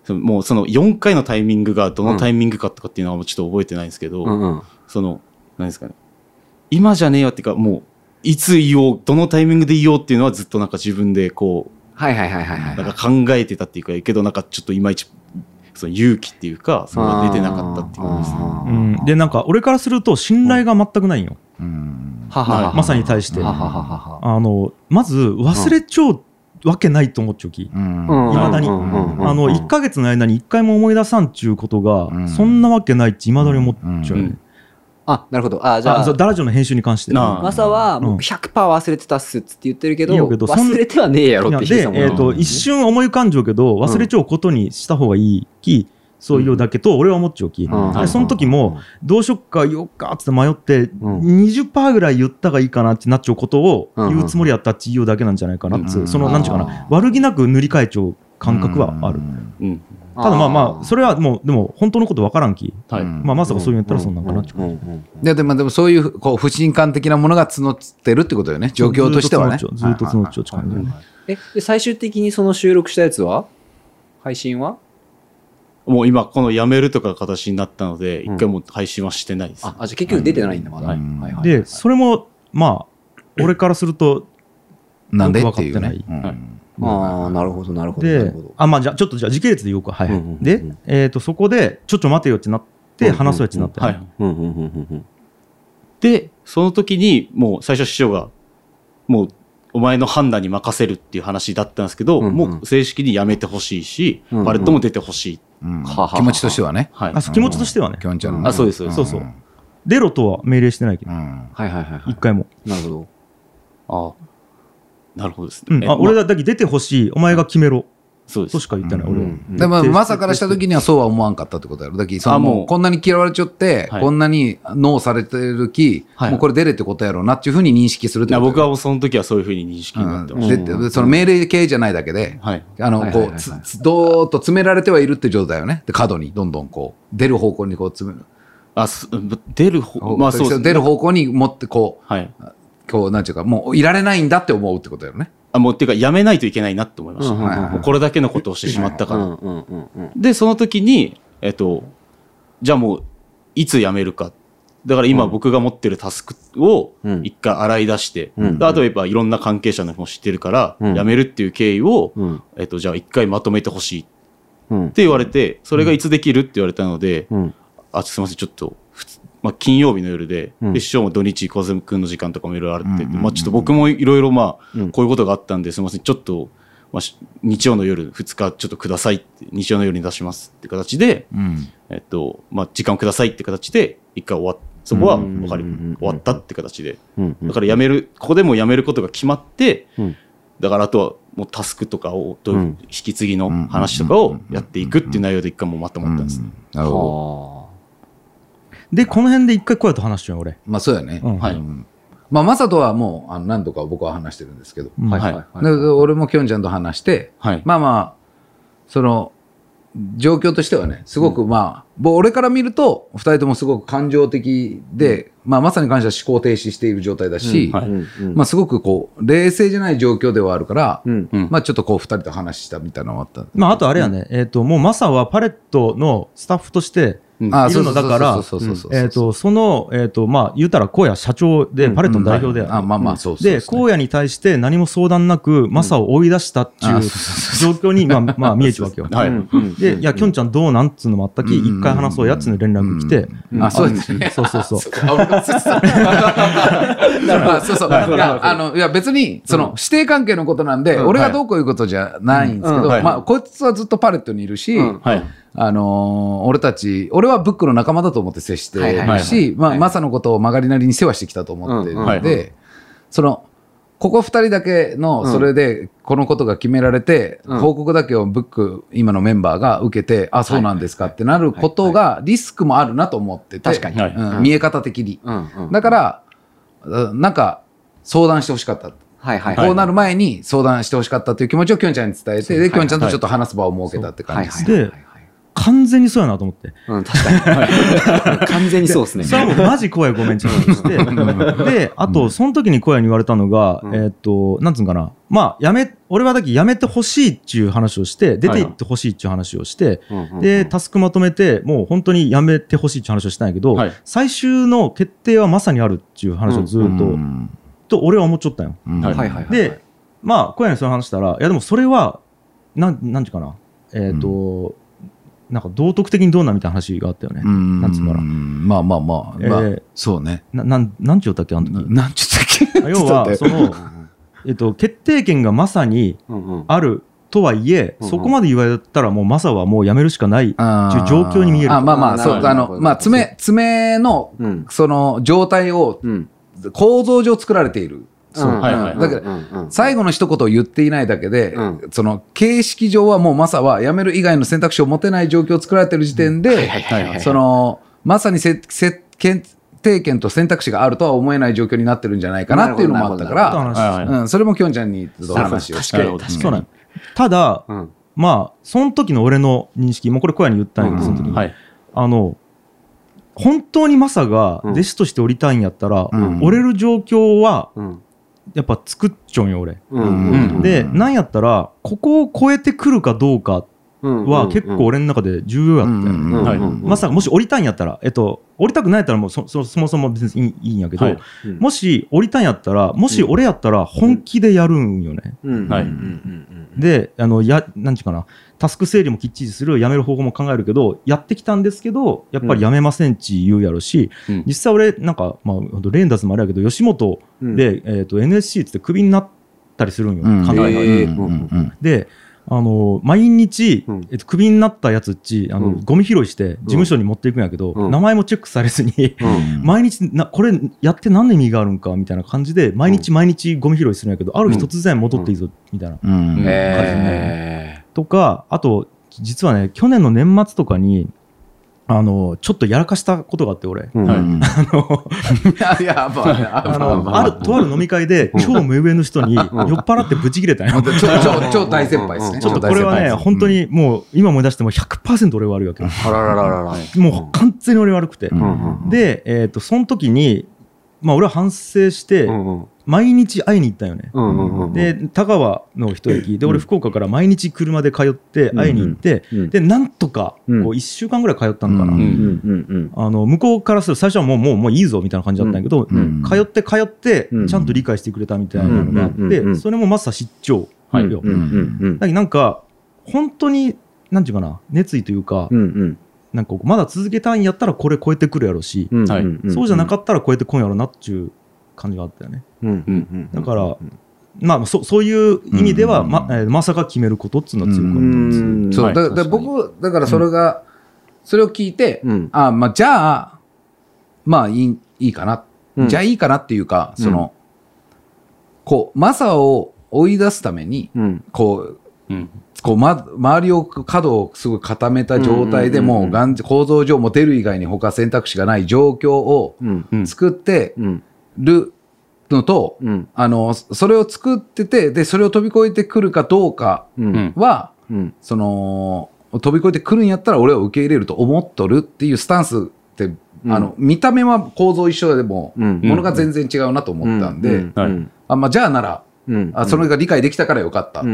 S4: もうその4回のタイミングがどのタイミングかとかっていうのはもうちょっと覚えてないんですけど、
S5: うんうん。
S4: その、何ですかね。今じゃねえよっていうか、もう、いつ言おう、どのタイミングで言おうっていうのはずっとなんか自分でこ
S5: はいはいはいはいは
S4: う、
S5: い。
S4: なんか考えてたっていうか、けどなんかちょっといまいち、その勇気っていうか、それが出てなかったっていう感じですね。
S2: うん、で、なんか、俺からすると信頼が全くないんよ。
S3: うん
S2: まさに対して
S5: ははははは。
S2: あの、まず、忘れちゃうわけないと思っちゃうき。
S3: うん
S5: うん
S2: 未だにあの、1ヶ月の間に1回も思い出さんっちゅうことが、
S3: うん
S2: そんなわけないって未だに思っちゃうね。
S4: うん
S5: あ、なるほど。あ、じゃ
S2: あ、
S5: あ
S2: そう、ダラジオの編集に関して。
S4: なあ
S5: マサはもう
S2: うん
S5: 100%忘れてたっすっつって言ってるけど、
S2: いいよけどそん
S5: 忘れてはねえやろってヒデさん、も
S2: えっ、と、一瞬思い浮かんじゃうけど、忘れちゃうことにした方がいいき、そういうだけと、俺は思っちゃうき。
S5: うん。
S2: でその時も、どうしよっか言おうかっつって迷って、
S5: うん。
S2: 20%ぐらい言ったがいいかなってなっちゃうことを
S5: うん。
S2: 言うつもりやったっち言うだけなんじゃないかなっつう、
S3: うん。
S2: その、なんちゅうかな、悪気なく塗り替えちゃう感覚はある。
S4: うん。
S2: ただまあまあ、それはもう、でも、本当のことわからんき。
S4: はい。
S3: うん
S2: まあ、まさかそういうんやったらそうなんかなっちゅう。
S5: うんうん。うん
S3: ででもでもそういうこう不信感的なものが募ってるってことよね状況としてはね。
S2: ずっと募っちゃうずっと募っちゃうって感じ
S5: で、最終的にその収録したやつは？配信は？
S4: もう今、この辞めるとか形になったので、
S5: うん。
S4: 一回もう配信はしてないです。
S5: あ、あじゃあ結局出てないんだ、まだ。
S4: はい
S5: はいはい。
S2: で、それも、まあ、俺からすると、
S3: なんでっていうね。
S2: ってない。
S3: うん
S5: ああ、なるほど、なるほど。なる
S2: で
S5: ほど、
S2: あ、まあ、じゃあ、ちょっとじゃあ時系列で言おうか。はい。
S5: うんうんうん
S2: で、えっ、と、そこで、ちょっと待てよってなって、
S5: うん
S2: 話そうやってなって、
S4: はい。で、その時に、もう最初師匠が、もう、お前の判断に任せるっていう話だったんですけど、
S5: うんうん
S4: もう正式に辞めてほしいし、
S5: うんうん
S4: バレットも出てほしい。
S3: うん
S5: ははは
S3: 気持ちとしてはね
S4: はい。
S2: 気持ちとしてはね、
S3: きょんちゃんの
S4: あそうですそうです
S2: そうそう出ろとは命令してないけど、
S3: うん
S5: はいはいはいはい。
S2: 一回も。
S5: なるほど。
S4: ああ。なるほどですね。
S2: うん、
S4: え
S2: あ俺
S4: ま
S2: だだけ出てほしい、お前が決めろ。
S4: そうです
S2: としか言ってない、俺は。
S5: うん
S3: でも、マサからした時にはそうは思わんかったってことやろ。だけど、その
S4: あもう
S3: こんなに嫌われちゃって、
S4: はい
S3: こんなにノーされてるき、
S4: はい
S3: もうこれ出れってことやろうなっていうふうに認識するってこと
S4: 僕はもうその時はそういうふうに認識になってま
S3: その命令系じゃないだけで、
S4: はい。
S3: あの、
S5: はい
S3: こ、
S5: はいうはいはい
S3: つつどーっと詰められてはいるって状態よね。で、角にどんどんこう、出る方向にこう詰める。
S4: あ、す出る方、まあそうですね
S3: 出る方向に持ってこ
S4: はい。
S3: う、こう、なんていうか、もういられないんだって思うってことやろね。
S4: あ、もうっていうか、やめないといけないなって思いました。
S5: うん
S3: はいはい
S4: もうこれだけのことをしてしまったから。
S5: うんうんうんうん
S4: で、その時に、えっと、じゃあもう、いつ辞めるか。だから今僕が持ってるタスクを
S5: うん。
S4: 一回洗い出して、
S5: うん。
S4: であとやっぱいろんな関係者の人も知ってるから、
S5: うん。
S4: 辞めるっていう経緯を、
S5: うん。
S4: えっと、じゃあ一回まとめてほしいって
S5: うん
S4: 言われて、それがいつできるって言われたので、
S5: うん。
S4: あ、すいません、ちょっと、まあ、金曜日の夜で、
S5: うん。
S4: で、師匠も土日、小泉君の時間とかもいろいろあるって、まあ、ちょっと僕もいろいろ、まあ、
S5: うん。
S4: こういうことがあったんで、すみません、ちょっと、まあ、し日曜の夜、2日ちょっとくださいって、日曜の夜に出しますって形で、
S3: うん。
S4: えっと、まあ、時間をくださいって形で、一回終わっ、そこは分かり、
S5: うん
S4: 終わったって形で。
S5: うん
S4: だから辞める、ここでも辞めることが決まって、
S5: うん。
S4: だからあとはもうタスクとかを、と
S5: うん。
S4: 引き継ぎの話とかをやっていくっていう内容で一回もうまとまったんです。ね。
S3: なるほ
S5: は
S2: で、この辺で一回こうやって話しちゃうよ、俺。
S3: ど。まあ、そうやね。
S2: うん。
S4: はい。
S3: うんまあ、マサとはもう、あの何度か僕は話してるんですけど。
S2: うん。
S5: あはいはい。
S3: で
S5: はい。
S3: 俺もきょんちゃんと話して、
S4: はい。
S3: まあまあ、その、状況としてはね、すごくまあ、ぼ俺から見ると、二人ともすごく感情的で、まあまさに関しては思考停止している状態だし、
S4: はい。
S5: うんうん。
S3: まあすごくこう、冷静じゃない状況ではあるから、
S5: うん。
S4: うん。
S3: まあちょっとこう二人と話したみたいなのもあった。
S2: まあ、あとあれやね、えっ、と、もうマサはパレットのスタッフとして、いるのだからえっ、と、その、えっ、と、まあ、言うたら、荒野社長で、パレットの代表であ
S3: まあまあ、そう
S2: で、荒野に対して何も相談なく、マサを追い出したっていう状況に、まあ、まあ、見えちゃうわけよ。
S4: はい。
S2: で、いや、きょんちゃんどうなんっつうのもあったき、
S3: うん。
S2: 一回話そうやっつうの連絡来て、
S3: あ、そうですね。
S2: そうそうそう。
S3: まあそうそう。い。や、あの、いや別に、その、指定関係のことなんで、俺がどうこういうことじゃないんですけど、まあ、こいつはずっとパレットにいるし、
S5: うん。
S4: はい。
S3: あのー俺たち、俺はブックの仲間だと思って接してるし、まあ、
S5: はい
S3: マサのことを曲がりなりに世話してきたと思ってる
S5: うん
S3: の
S4: うん。
S3: で、その、ここ二人だけの、それで、このことが決められて、
S5: うん。
S3: 報告だけをブック、今のメンバーが受けて、あ、そうなんですかってなることが、リスクもあるなと思ってて、
S5: 確かに。
S3: 見え方的に。だから、あなんか、相談してほしかった。
S5: はいはい
S3: こうなる前に相談してほしかったという気持ちをきょんちゃんに伝えて、で、きょんちゃんとちょっと話す場を設けたって感じです
S2: 完全にそうやなと思って。
S5: うん、確かに。完全にそうですね。
S2: それはもうマジ怖いごめんちゃうと。し て、で、あと、その時に声に言われたのが、
S5: うん。
S2: えーっと、なんつうんかな、まあ、やめ、俺はだけやめてほしいっていう話をして、出て行ってほしいっていう話をして、で、タスクまとめて、もう本当にやめてほしいっていう話をしたんやけど、
S4: はい。
S2: 最終の決定はまさにあるっていう話をずっと、
S3: うん。
S2: と俺は思っちゃったんよ。
S3: うん
S4: はい
S5: はいはいはい。
S2: で、まあ、小屋にその話したら、いやでもそれは、なん、なんていうかな、えっ、と、なんか道徳的にどうなんみたいな話があったよね。
S3: うん。
S2: なんつうのかな
S3: まあまあまあ、まあ。
S2: えー
S3: そうね。
S2: ななん、なんちゅうたっけ、あの時？
S3: なんちゅったっけ？
S2: 要は、その、
S5: うん
S2: えっと、決定権がまさにあるとはいえ、
S5: うんうん。
S2: そこまで言われたらもうマサはもうやめるしかないっていう状況に見える。
S3: あまあまあ、そう、あの、まあ、爪、爪の、
S5: うん。
S3: その状態を
S5: うん。
S3: 構造上作られている。
S5: そう。
S4: はいはい。
S3: だから
S5: うんうん。うん
S3: 最後の一言を言っていないだけで、
S5: うん。
S3: その形式上はもうマサは辞める以外の選択肢を持てない状況を作られている時点で、
S5: はいはいはいはい。
S3: その、まさにせせ決定権と選択肢があるとは思えない状況になってるんじゃないかなっていうのもあったから、うん、それもきょんちゃんに話を？して。
S2: ただ、
S5: うん
S2: まあ、その時の俺の認識、もうこれ小屋に言ったんやけど、その時に。
S4: はい。
S2: あの、本当にマサが弟子として降りたいんやったら、
S3: うん。
S2: 折れる状況は
S5: うん
S2: やっぱ作っちゃうんよ、俺。
S5: うん。
S3: うん。
S2: で、なんやったら、ここを超えてくるかどうか
S5: うん。
S2: は結構俺の中で重要やった
S3: ん。
S5: うん。
S4: はい。
S5: うん。
S2: まさかもし降りたいんやったら、えっと、降りたくないやったらもうそそそもそも別にいいいいんやけど、
S4: はい。
S5: うん。
S2: もし降りたいんやったら、もし俺やったら本気でやるんよね。
S5: うん。
S4: はい
S2: で、あの、や、なんちゅうかな、タスク整理もきっちりする、やめる方法も考えるけど、やってきたんですけど、やっぱりやめませんち言うやろし、
S4: うん。
S2: 実際俺、なんか、まあ、ほんとレーンダーズもあれやけど、吉本
S5: うん。
S2: で、えっと、NSC ってクビになったりするんよ。
S3: うん。
S2: 簡単に
S5: はいはい。
S3: うんうんうん
S2: で、あの、毎日、
S5: うん。
S2: えっと、クビになったやつっち、あの、
S5: うん。
S2: ゴミ拾いして、事務所に持っていくんやけど、
S5: うん。
S2: 名前もチェックされずに、
S5: うん。
S2: 毎日な、これやって何の意味があるんかみたいな感じで、毎日毎日ゴミ拾いするんやけど、ある日突然戻っていいぞ、みたいな。
S3: うん。
S5: へ
S2: とか、あと、実はね、去年の年末とかに、あの、ちょっとやらかしたことがあって、俺。
S5: うん
S4: はい
S3: うん
S2: あの、
S3: いや、やばい。
S2: あ
S3: あ
S2: の、ある、とある飲み会で、超目上の人に酔っ払ってブチ切れたんよ。
S3: 超、超、超大先輩ですね。
S2: ちょっとこれはね、本当にもう、今思い出しても100%俺悪いわけよ。
S5: あららららら。
S2: もう完全に俺悪くて。で、えっと、その時に、まあ俺は反省して
S5: う、んうん
S2: 毎日会いに行ったよね。
S5: うんうんうん
S2: で、田川の一駅。で、俺福岡から毎日車で通って会いに行って、
S5: うん
S2: で、なんとか、こう
S5: うん。
S2: 1週間ぐらい通ったのかな。
S3: うん
S5: うんうんうん
S2: あの、向こうからすると最初はもう、もう、もういいぞみたいな感じだったんやけど、
S3: うん
S2: 通って通って
S5: うん、
S2: ちゃんと理解してくれたみたいなのがあって、
S5: うんうんうん。うん
S2: それもまさ失調
S5: はい。
S2: よ。
S5: うんうんうん。
S2: なんか、本当に、なんていうかな、熱意というか、
S5: うんうん。
S2: なんかまだ続けたいんやったらこれ超えてくるやろし、
S5: うん
S4: はい
S2: そうじゃなか
S5: っ
S2: ったら超えてこんやろなっていう感じがあったよね。
S5: た。うんうん。
S2: だから、まあ、そそういう意味では、
S3: うん
S2: まえーまさか決めることっていうのは強かったんですよ。
S5: うん。
S3: そう、
S4: はい
S3: だ僕、だからそれが、それを聞いて、
S5: うん。
S3: あまあ、じゃあ、まあいい、いいかな。
S5: うん。
S3: じゃあいいかなっていうか、その、こう、マサを追い出すために、
S5: うん。
S3: こう、
S4: うん。
S3: こう、ま、周りを、角をすごい固めた状態で
S5: うんうんうんうん。
S3: もう、がん構造上、もう出る以外に他選択肢がない状況を
S5: うん
S4: うん。
S3: 作って
S5: うん
S3: るのと、
S5: うん。
S3: あの、それを作ってて、で、それを飛び越えてくるかどうか
S5: うん。
S3: は、
S5: うん。
S3: その、飛び越えてくるんやったら俺は受け入れると思っとるっていうスタンスって、
S5: うん。
S3: あの、見た目は構造一緒でも、
S5: うん。
S3: ものが全然違うなと思ったんで、あ、まあ、じゃあなら、
S5: うん。
S3: あそれが理解できたからよかった。
S5: うん。う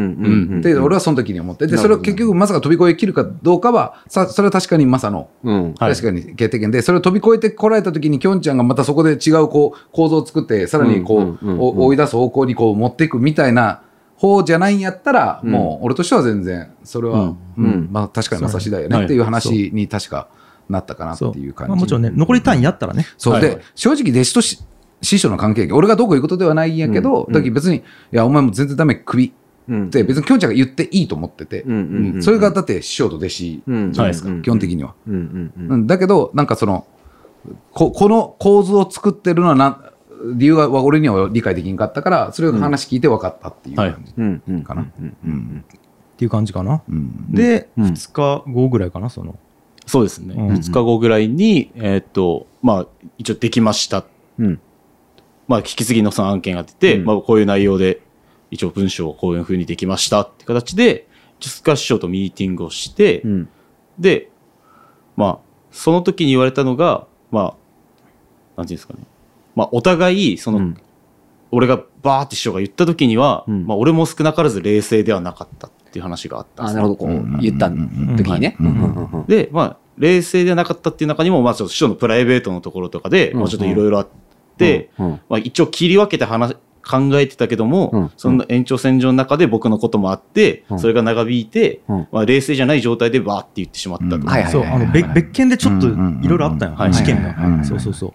S5: ん。
S3: で、俺はその時に思って、で、それを結局、まさか飛び越え切るかどうかは、さ、それは確かにマサの、
S5: うん。
S4: はい。
S3: 確かに決定権。で、それを飛び越えてこられた時に、きょんちゃんがまたそこで違うこう構造を作って、さらにこ
S5: うん。うん。うん。うん。
S3: う、お追い出す方向にこう持っていくみたいな方じゃないんやったら、
S5: うん。
S3: もう俺としては全然、それは、
S4: うん。
S3: まあ確かにマサ次第よね。っていう話に確かなったかなっていう感じ。
S2: まあ、もちろんね、残り単位やったらね。
S3: そう。で、
S4: はい。はい
S3: 正直弟子とし師匠の関係俺がどうこういうことではないんやけど、
S5: うん
S3: だけど別に、いや、お前も全然ダメ、首
S5: うん。
S3: って別にきょんちゃんが言っていいと思ってて、
S5: うんうんうん
S3: それがだって師匠と弟子じゃないですか、
S5: うん
S3: 基本的には。
S5: うんうんうん。
S3: うん。だけど、なんかその、ここの構図を作ってるのはな、理由は俺には理解できんかったから、それを話聞いて分かったっていう感じかな。
S2: っていう感じかな。
S3: うん。
S2: で、
S5: うん。
S2: 2日後ぐらいかな、その。
S4: そうですね。
S2: うん。
S4: 2日後ぐらいに、えーっと、まあ、一応できました。
S5: うん
S4: まあ、引き継ぎのその案件が出て、
S5: うん。
S4: まあ、こういう内容で、一応文章をこういうふうにできましたって形で、ジュスカ師匠とミーティングをして、
S5: うん。
S4: で、まあ、その時に言われたのが、まあ、なんていうんですかね。まあ、お互い、その、
S5: うん。
S4: 俺がバーって師匠が言った時には、
S5: うん。
S4: まあ、俺も少なからず冷静ではなかったっていう話があったんですね。
S5: あなるほど。こう言った時にね。
S4: で、まあ、冷静ではなかったっていう中にも、まあ、ちょっと師匠のプライベートのところとかで、
S5: うん。
S4: まあ、ちょっといろいろあって、
S5: うん
S4: まあ、一応切り分けて話、考えてたけども、
S5: うん
S4: その延長線上の中で僕のこともあって、
S5: うん。
S4: それが長引いて、
S5: うん。
S4: まあ、冷静じゃない状態でバーって言ってしまったと。
S3: うん
S5: はいはい
S2: そう、あの、別別件でちょっといろいろあったんよ
S4: はい
S2: 事件
S3: はいはいはい
S2: が。そうそうそう。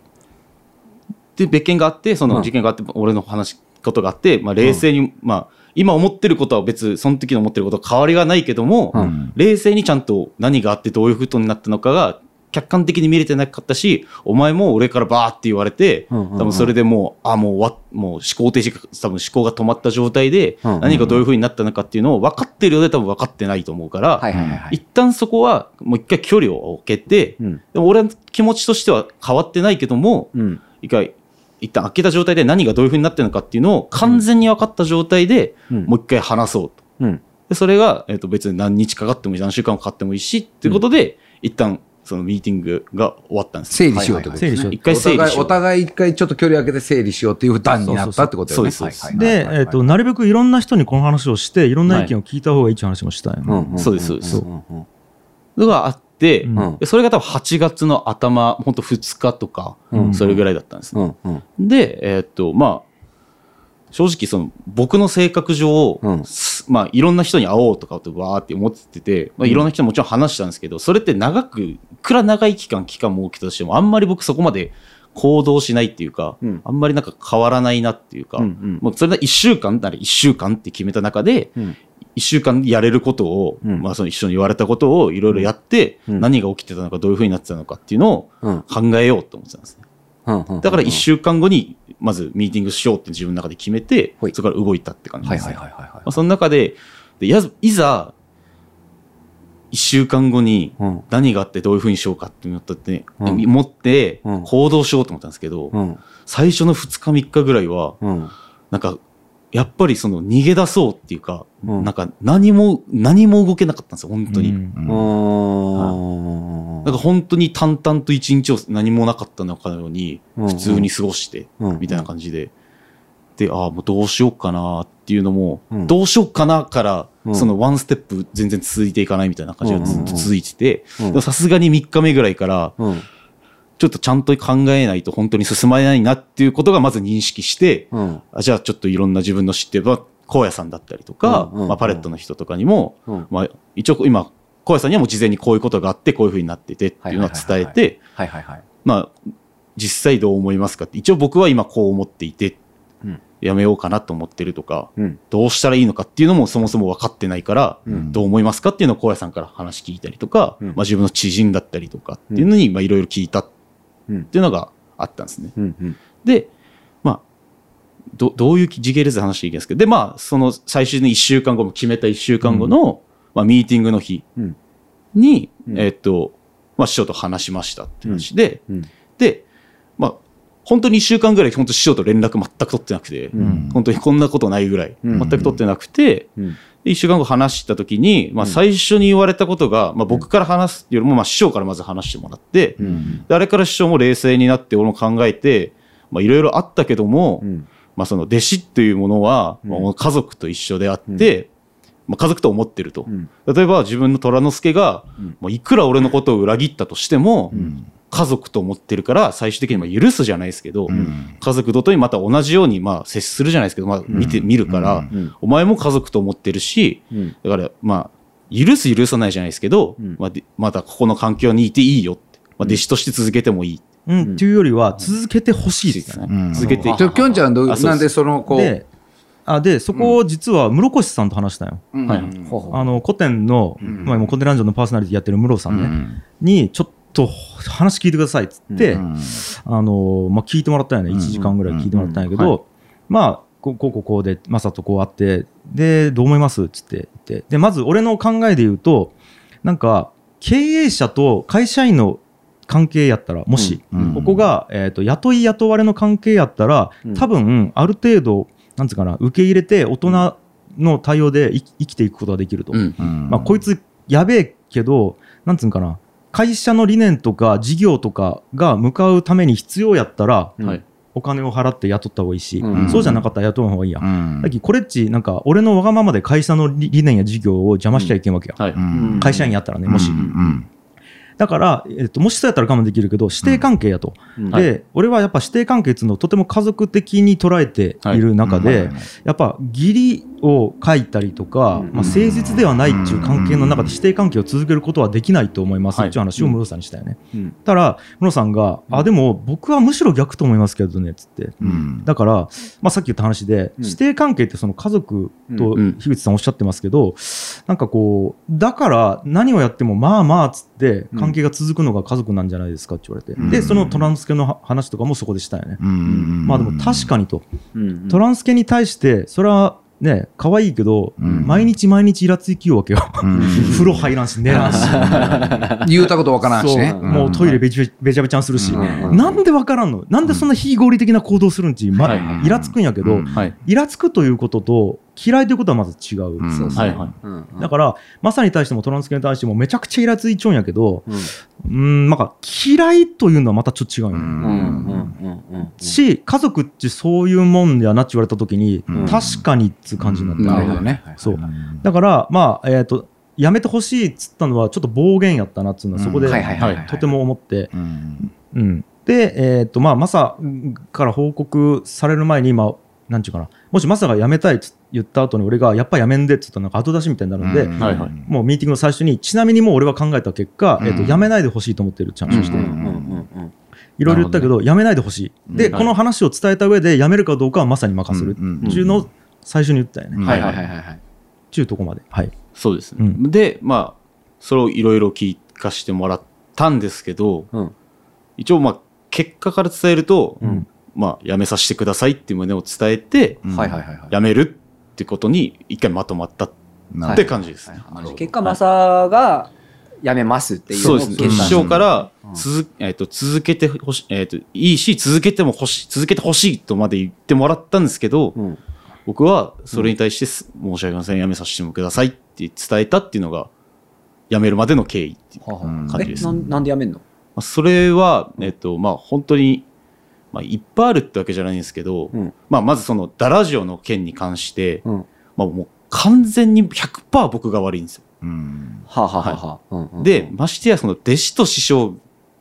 S4: で、別件があって、その事件があって、俺の話、ことがあって、まあ、冷静に、まあ、今思ってることは別、その時の思ってることは変わりがないけども、
S5: うん。
S4: 冷静にちゃんと何があってどういうことになったのかが、客観的に見れてなかったし、お前も俺からバーって言われて、
S5: うんうんうん。
S4: 多分それでもう、あ、もうわ、もう思考停止が、多分思考が止まった状態で、
S5: うんうんうん。
S4: 何がどういうふうになったのかっていうのを分かってるようで多分分かってないと思うから、
S5: はいはいはいはい。
S4: 一旦そこはもう一回距離を置けて、
S5: うん。
S4: でも俺の気持ちとしては変わってないけども、
S5: うん。
S4: 一回、一旦開けた状態で何がどういうふうになってるのかっていうのを完全に分かった状態で、
S5: うん。
S4: もう一回話そうと。
S5: うん。
S4: で、それが、えっ、と、別に何日かかってもいい、何週間かかってもいいし、っていうことで、一旦、そのミーティングが終わったんです。
S3: 整理しようってことですね。
S2: 整理しよう
S4: 一回整理しよう
S3: お互い、お互い一回ちょっと距離を空けて整理しようっていう段になったってこと
S4: ですそうです
S2: で、えっと、なるべくいろんな人にこの話をして、いろんな意見を聞いた方がいいっていう話もしたいの。
S5: うんん
S4: そうですそうです
S5: んんうん
S4: のがあって、
S2: うん
S4: でそれが多分8月の頭、本当2日とか、
S5: うん
S4: それぐらいだったんですね。
S5: うんうん
S4: で、えっ、と、まあ、正直その僕の性格上、
S5: うん。
S4: すまあいろんな人に会おうとかってわーって思ってて、まあいろんな人にもちろん話したんですけど、それって長く、いくら長い期間期間も設けたとしても、あんまり僕そこまで行動しないっていうか、
S5: うん。
S4: あんまりなんか変わらないなっていうか、
S5: うんうん。
S4: もうそれで1週間なら1週間って決めた中で、
S5: うん。
S4: 1週間やれることを、
S5: うん。
S4: まあその一緒に言われたことをいろいろやって、
S5: うん。
S4: 何が起きてたのか、どういうふうになってたのかっていうのを
S5: うん。
S4: 考えようと思ってたんですね。だから1週間後に、まずミーティングしようって自分の中で決めてそこから動いたって感じ
S5: はい
S4: ですね。
S5: はいはいはいはい
S4: まあ、その中で、でやずいざ、一週間後に
S5: うん。
S4: 何があってどういうふうにしようかって思って、
S5: うん
S4: 持って
S5: うん
S4: 行動しようと思ったんですけど、
S5: うん。
S4: 最初の2日3日ぐらいは、
S5: うん。
S4: なんか、やっぱりその逃げ出そうっていうか、
S5: うん。
S4: なんか何も、何も動けなかったんですよ、本当に。
S2: うん
S5: うん。
S4: なんか本当に淡々と一日を何もなかったのかのように、
S5: うん
S4: 普通に過ごして、
S5: うん
S4: みたいな感じで。で、ああ、もうどうしようかなっていうのも、
S5: うん。
S4: どうしようかなから、
S5: うん。
S4: そのワンステップ全然続いていかないみたいな感じがずっと続いてて、さすがに3日目ぐらいから、
S5: うん。
S4: ちょっとちゃんと考えないと本当に進まないなっていうことがまず認識して、
S5: うん。
S4: あじゃあちょっといろんな自分の知ってる、まあ荒野さんだったりとか、
S5: うんうん
S4: まあ、パレットの人とかにも、
S5: うん。
S4: まあ、一応今、荒野さんにはもう事前にこういうことがあって、こういうふうになっててっていうのを伝えて。まあ、実際どう思いますかって、一応僕は今こう思っていて、
S5: うん
S4: やめようかなと思ってるとか、
S5: うん。
S4: どうしたらいいのかっていうのもそもそも分かってないから、
S5: うん
S4: どう思いますかっていうのを荒野さんから話聞いたりとか、
S5: うん
S4: まあ、自分の知人だったりとかっていうのにまあいろいろ聞いたっ
S5: うん
S4: ていうのがあったんですね。
S5: うん。うん。
S4: で、まあ、どどういう時系列で話していいんですけど、で、まあ、その最終の1週間後も決めた1週間後の、まあ、ミーティングの日
S5: うん
S4: に、
S5: うん
S4: えっと、まあ、師匠と話しましたって話で、
S5: うん。
S4: で、まあ、本当に1週間ぐらい、本当師匠と連絡全く取ってなくて、
S5: うん
S4: 本当にこんなことないぐらい、
S5: うん
S4: 全く取ってなくて、
S5: うん。
S4: で1週間後話した時に、まあ、最初に言われたことが、まあ、僕から話すよりも、まあ、師匠からまず話してもらって、
S5: うん。
S4: であれから師匠も冷静になって、俺も考えて、まあ、いろいろあったけども、
S5: うん。
S4: まあ、その弟子というものは、
S5: うん
S4: まあ家族と一緒であって、まあ、家族と思ってると。
S5: うん。
S4: 例えば自分の虎之助が、
S5: うん
S4: もういくら俺のことを裏切ったとしても、
S5: ん
S4: 家族と思ってるから最終的にまあ許すじゃないですけど、
S3: ん。
S4: 家族とにまた同じようにまあ接するじゃないですけど、まあ、見て、見るから、
S5: うん。
S4: お前も家族と思ってるし、
S5: うん。
S4: だからまあ許す許さないじゃないですけど、
S5: うん。
S4: まあ、でまたここの環境にいていいよって、まあ、弟子として続けてもいい。
S2: うん、っていうよりは続けてほしいですね。
S3: うん。
S4: 続けて
S3: きょんちゃんどなんでそのこう。
S2: であでそこを実は室越さんと話したよ。
S3: うん。
S4: はい。
S5: ほうほう。
S2: あの古典の、まあ、今古典ランジョンのパーソナリティやってる室さんね、
S3: うん。
S2: にちょっと話聞いてくださいっつって、
S3: うん。
S2: あのまあ、聞いてもらったよね、1時間ぐらい聞いてもらったんやけど、
S4: うん。は
S2: まあ、こうこうこうで、マサとこう会って、で、どう思いますっつって言って、で、まず俺の考えで言うと、なんか、経営者と会社員の関係やったら、もし、
S3: うん。
S2: ここが、えー、と雇い雇われの関係やったら
S5: うん、
S2: 多分ある程度、なんつうかな、受け入れて、大人の対応で生き生きていくことができると。まあ、こいつやべえけど、なんつうんかな、会社の理念とか事業とかが向かうために必要やったら、お金を払って雇った方がいいし、
S5: うん。
S2: そうじゃなかったら雇う方がいいやん。
S3: うん。
S2: だけどこれっち、なんか、俺のわがままで会社の理理念や事業を邪魔しちゃいけんわけや。
S4: はい、
S3: うん。
S2: 会社員やったらね、もし。だから、えっと、もしそうやったら我慢できるけど、師弟関係やと。
S5: うん。
S4: はい。
S2: で、俺はやっぱ師弟関係っていうのをとても家族的に捉えている中で、
S3: はい。
S2: やっぱ義理を書いたりとか、
S5: うん。
S2: まあ、誠実ではないっていう関係の中で師弟関係を続けることはできないと思います
S4: はい
S2: っていう話を室さんにしたよね。
S5: うん。
S2: たら、室さんが、あ、でも僕はむしろ逆と思いますけどね、つって。
S3: うん。
S2: だから、まあ、さっき言った話で、
S5: うん。
S2: 師弟関係ってその家族と
S4: うん。
S2: 樋口さんおっしゃってますけど、なんかこう、だから何をやってもまあまあっつって関係が続くのが家族なんじゃないですかって言われて、
S3: うん。
S2: で、そのトランスケの話とかもそこでしたよね。
S3: うんうん
S2: まあでも確かにと、
S5: うん。
S2: トランスケに対して、それはね、可愛いけど、
S3: うん。
S2: 毎日毎日イラつきようわけよ。
S3: うん。
S2: 風呂入らんし、寝らんし。
S3: 言うたことわからんしね。
S2: もうトイレべちゃべちゃべちゃんするし、
S5: うん。
S2: なんでわからんの？なんでそんな非合理的な行動するんち、ま
S4: はい。
S2: イラつくんやけど、
S3: うん。
S4: はい。
S2: イラつくということと嫌いということはまず違う。
S3: うん。
S5: そうそう
S4: はいはい。
S5: うんうん。
S2: だから、まさに対してもトランス系に対してもめちゃくちゃイラついちゃうんやけど、
S5: うん。
S2: うん、なんか嫌いというのはまたちょっと違うよね。
S3: うん。
S5: うんうんうんうん
S2: し、家族ってそういうもんやなって言われたときに、
S3: うん。
S2: 確かにっつう感じになった、
S3: なるほどね。
S2: そう。だから、まあ、えっ、と、やめてほしいっつったのはちょっと暴言やったなっつうのはそこで、とても思って、
S3: うん。
S2: うん。で、えっ、と、まあ、マサから報告される前に、まあ、なんちゅうかな、もしマサが辞めたいっつ言った後に俺が、やっぱ辞めんでっつったらなんか後出しみたいになるんで、
S3: うん。
S4: はいはい。
S2: もうミーティングの最初に、ちなみにもう俺は考えた結果、
S3: うん。
S2: えっ、と、辞めないでほしいと思ってるって話をして、
S3: うん
S5: うんうんうん。
S2: いろいろ言ったけど、辞めないでほしい。で、
S3: うん。
S2: この話を伝えた上で、辞めるかどうかはまさに任せる
S3: うん
S2: っていうのを最初に言ったよね。
S3: うん
S5: はいはいはいはいはい
S2: ってい。うとこまで。はい。
S4: そうですね、
S2: うん。
S4: でまあそれをいろいろ聞かしてもらったんですけど
S5: うん。
S4: 一応まあ結果から伝えると、
S2: うん
S4: まあやめさせてくださいっていう旨を伝えて、
S3: うん。
S5: はいはいはいはい。
S4: やめるってことに一回まとまったって感じですね、
S5: 結果マサが辞めますっていう
S4: そうです。ね。師
S5: 決断
S4: 匠から
S5: うん。
S4: 続,、えっと続けてほしい、えっといいし、続けても欲しい、続けてほしいとまで言ってもらったんですけど、
S5: うん。
S4: 僕はそれに対してす、申し訳ありません、辞めさせてくださいって伝えたっていうのが、辞めるまでの経緯っていう感じです。ま
S5: えなんなんで辞めんの？
S4: あそれは、えっと、まあ本当に、まあいっぱいあるってわけじゃないんですけど、
S5: うん。
S4: まあまずそのダラジオの件に関して、
S5: うん。
S4: まあもう完全に100%僕が悪いんですよ。
S3: うん。
S5: はあはあはあはあ。うんうん
S4: で、ましてやその弟子と師匠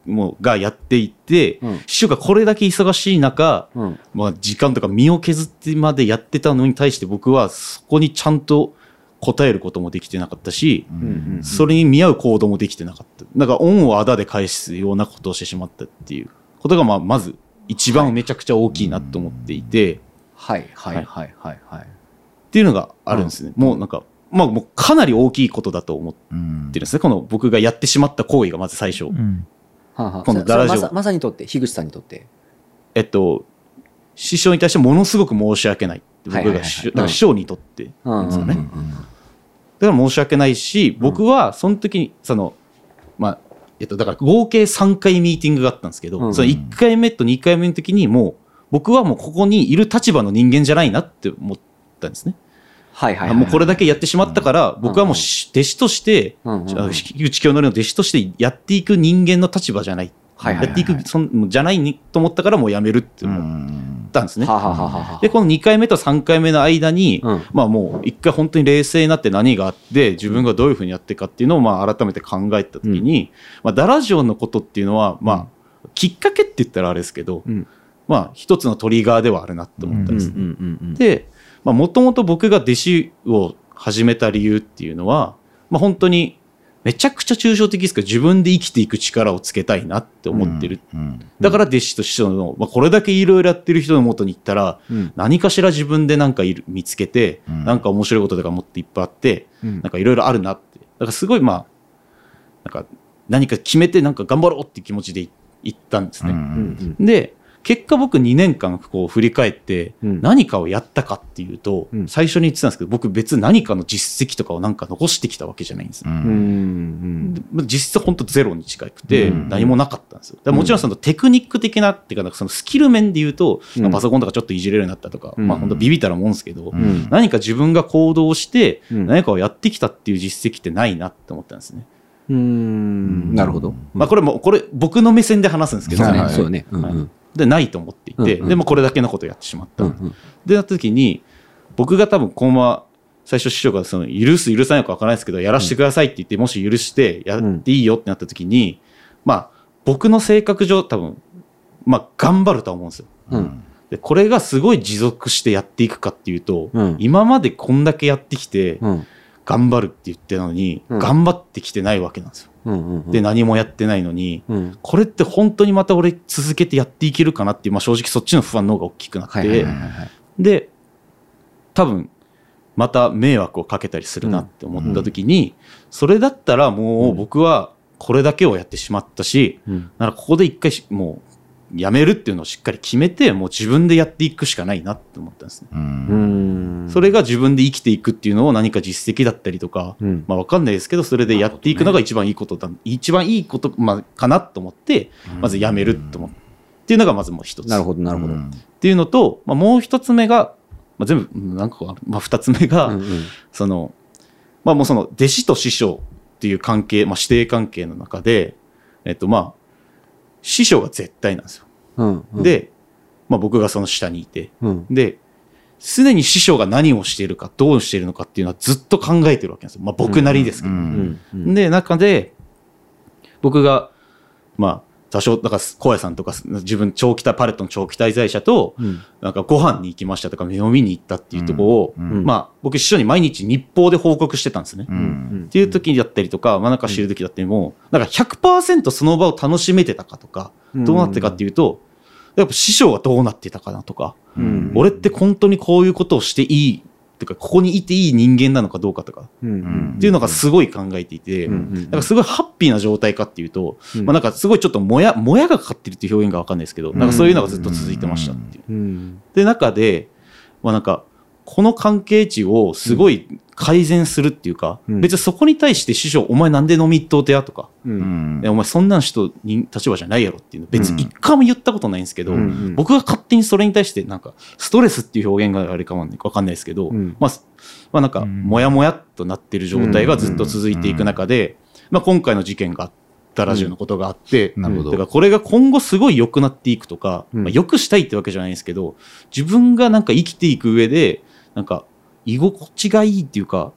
S4: もがやっていて、
S5: うん。
S4: 師匠がこれだけ忙しい中、
S5: うん。
S4: まあ時間とか身を削ってまでやってたのに対して僕はそこにちゃんと答えることもできてなかったし、
S5: うんうん
S4: それに見合う行動もできてなかった。なんか恩をあだで返すようなことをしてしまったっていうことが、まあ、まず一番めちゃくちゃ大きいなと思っていて、
S5: はいはいはいはいはい
S4: っていうのがあるんですね。もうなんか、まあもうかなり大きいことだと思って
S3: うん
S4: るんですね。この僕がやってしまった行為がまず最初。
S2: うん
S5: はあはあ
S4: このダラジオ
S5: まさにとって樋口さんにとって
S4: えっと、師匠に対してものすごく申し訳ない。僕が師匠だから師匠にとって。
S5: うん
S4: ですよね
S5: うん
S4: だから申し訳ないし、僕はその時に、その、まあ、えっと、だから合計3回ミーティングがあったんですけど、
S5: うん
S4: その1回目と2回目の時にもう、僕はもうここにいる立場の人間じゃないなって思ったんですね。
S5: はいはいはい
S4: もうこれだけやってしまったから、僕はもうし弟子として、
S5: うんうんうん。
S4: あ樋口清則の弟子としてやっていく人間の立場じゃないやっていく、そんじゃないにと思ったからもうやめるって思ったんですね。で、この2回目と3回目の間に、
S5: うん。
S4: まあもう一回本当に冷静になって何があって、自分がどういうふうにやっていくかっていうのをまあ改めて考えたときに、まあダラジオのことっていうのは、まあ、きっかけって言ったらあれですけど、
S5: うん。
S4: まあ一つのトリガーではあるなと思ったんですで、まあもともと僕が弟子を始めた理由っていうのは、まあ本当にめちゃくちゃ抽象的ですけど、自分で生きていく力をつけたいなって思ってる。だから弟子と師匠の、まあ、これだけいろいろやってる人のもとに行ったら、
S5: うん
S4: 何かしら自分でなんかいる見つけて、
S3: うん
S4: なんか面白いこととかもっといっぱいあって、
S5: うん
S4: なんかいろいろあるなって。だからすごいまあ、なんか何か決めてなんか頑張ろうっていう気持ちでい行ったんですね。
S5: うんうん
S4: で、結果僕2年間こう振り返って
S5: うん。
S4: 何かをやったかっていうと、
S5: うん。
S4: 最初に言ってたんですけど、僕別に何かの実績とかをなんか残してきたわけじゃないんです実質本当ゼロに近くて
S3: うん。
S4: 何もなかったんですよ。もちろんそのテクニック的なっていうかなんかそのスキル面で言うと、パソコンとかちょっといじれるようになったとか、
S5: うん。
S4: まあ本当ビビったらもんですけど、
S5: うん。
S4: 何か自分が行動して
S5: うん。
S4: 何かをやってきたっていう実績ってないなって思ったんですね。
S5: うん。なるほど。
S4: まあこれもこれ僕の目線で話すんですけど、
S5: ね。
S3: はい。
S5: そうだね。うん
S4: はい。
S5: うん
S4: でないと思っていて、
S5: うんうん。
S4: でもこれだけのことをやってしまった。
S5: うんうん。
S4: でなった時に僕が多分このまま最初師匠がその許す許さないか分からないですけどやらせてくださいって言って、もし許してやっていいよってなった時に、まあ僕の性格上多分まあ頑張るとは思うんですよ。
S5: うん。
S4: でこれがすごい持続してやっていくかっていうと、
S5: うん。
S4: 今までこんだけやってきて
S5: うん。
S4: 頑張るって言ってたのに、
S5: うん。
S4: 頑張ってきてないわけなんですよ。で何もやってないのに、
S5: うん。
S4: これって本当にまた俺続けてやっていけるかなっていう、まあ、正直そっちの不安の方が大きくなって、で多分また迷惑をかけたりするなって思った時に、それだったらもう僕はこれだけをやってしまったし、
S5: うん。
S4: ならここで一回しもうやめるっていうのをしっかり決めてもう自分でやっていくしかないなって思ったんですね。
S5: うん。
S4: それが自分で生きていくっていうのを何か実績だったりとか、
S5: うん。
S4: まあわかんないですけど、それでやっていくのが一番いいことだ、一番いいこと、まあ、かなと思って、まずやめると思って、っていうのがまずもう一つ。
S5: なるほどなるほど。
S4: っていうのと、まあ、もう一つ目が、まあ、全部、うん何個かある。まあ、二つ目が、
S5: うんうん。
S4: その、まあもうその、弟子と師匠っていう関係、まあ、師弟関係の中で、えっとまあ、師匠が絶対なんですよ。
S5: うんうん
S4: で、まあ僕がその下にいて、
S5: うん
S4: で、すでに師匠が何をしているか、どうしているのかっていうのはずっと考えてるわけなんですよ。まあ僕なりですけど。で、中で、僕が、まあ、座長、だから、小屋さんとか、自分、長期滞、パレットの長期滞在者と、
S5: うん。
S4: なんかご飯に行きましたとか、飲みに行ったっていうところを、
S3: うん。
S5: うん。
S4: まあ、僕、師匠に毎日日報で報告してたんですね。
S3: う
S5: うん。ん。
S4: っていう時だったりとか、まあなんか知る時だったりも、なんか100%その場を楽しめてたかとか、どうなってかっていうと、やっぱ師匠はどうなってたかなとか、
S5: うん。
S4: 俺って本当にこういうことをしていい、とか、ここにいていい人間なのかどうかとか、
S5: うん。うん。
S4: っていうのがすごい考えていて、
S5: うんうん。
S4: なんかすごいハッピーな状態かっていうと、
S5: うん。
S4: まあなんかすごいちょっともや、もやがかかってるっていう表現がわかんないですけど、なんかそういうのがずっと続いてましたっていう。
S5: うん。
S4: で、中で、まあなんか、この関係値をすごい改善するっていうか、
S5: うん。
S4: 別にそこに対して師匠、お前なんで飲み一頭手やとか、
S5: う。
S3: うん。
S4: お前そんなん人に立場じゃないやろっていうの別に一回も言ったことないんですけど、
S5: うん。うん
S4: 僕が勝手にそれに対してなんかストレスっていう表現があれかわかんないですけど、
S5: うん。
S4: まあ、まあなんか
S2: うん。
S4: モヤモヤっとなってる状態がずっと続いていく中で、まあ今回の事件があったラジオのことがあって、
S3: なるほど。
S4: だからこれが今後すごい良くなっていくとか、
S5: うん。
S4: まあ、良くしたいってわけじゃないんですけど自分がなんか生きていく上でなんか居心地がいいっていうか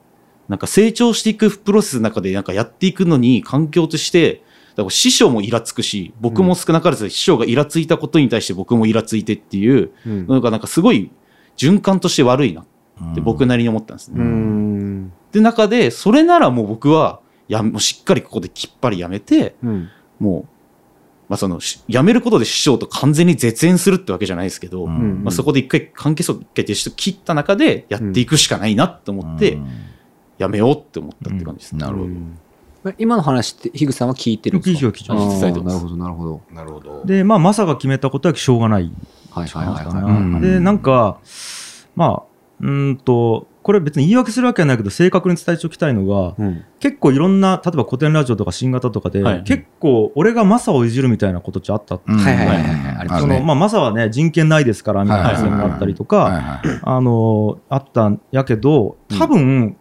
S4: なんか成長していくプロセスの中でなんかやっていくのに環境としてだから師匠もイラつくし僕も少なからず師匠がイラついたことに対して僕もイラついてっていう
S5: うん
S4: のがなんかすごい循環として悪いなって僕なりに思ったんですね。
S5: うん。
S4: で中でそれならもう僕はやもうしっかりここできっぱりやめて
S5: うん。
S4: もう、まあ、そのし辞めることで師匠と完全に絶縁するってわけじゃないですけど、
S3: うん
S4: まあ、そこで一回関係性を決定して切った中でやっていくしかないなと思って辞めようって思ったって感じですね。
S3: なるほど。
S5: 今の話って、樋口さんは聞いてるんですか？
S2: 聞いてる聞いてる
S5: あー
S4: 聞いてる
S5: なるほど、なるほど。
S3: なるほど。
S2: で、まあ、マサが決めたことはしょうがない
S5: はいはいはい
S2: か
S5: は。
S3: うん
S2: で、なんか、まあ、うーんと、これ別に言い訳するわけはないけど、正確に伝えておきたいのが、
S5: うん。
S2: 結構いろんな、例えば古典ラジオとか新型とかで、
S4: はい。
S2: 結構俺がマサをいじるみたいなことってあった。
S3: うん。
S5: はいはいはいはい。
S2: そのまあ、マサはね、人権ないですから、みたいな
S3: はいはいはい
S2: 話があったりと
S3: はい
S2: か、
S3: はい。
S2: あの、あったんやけど、多分、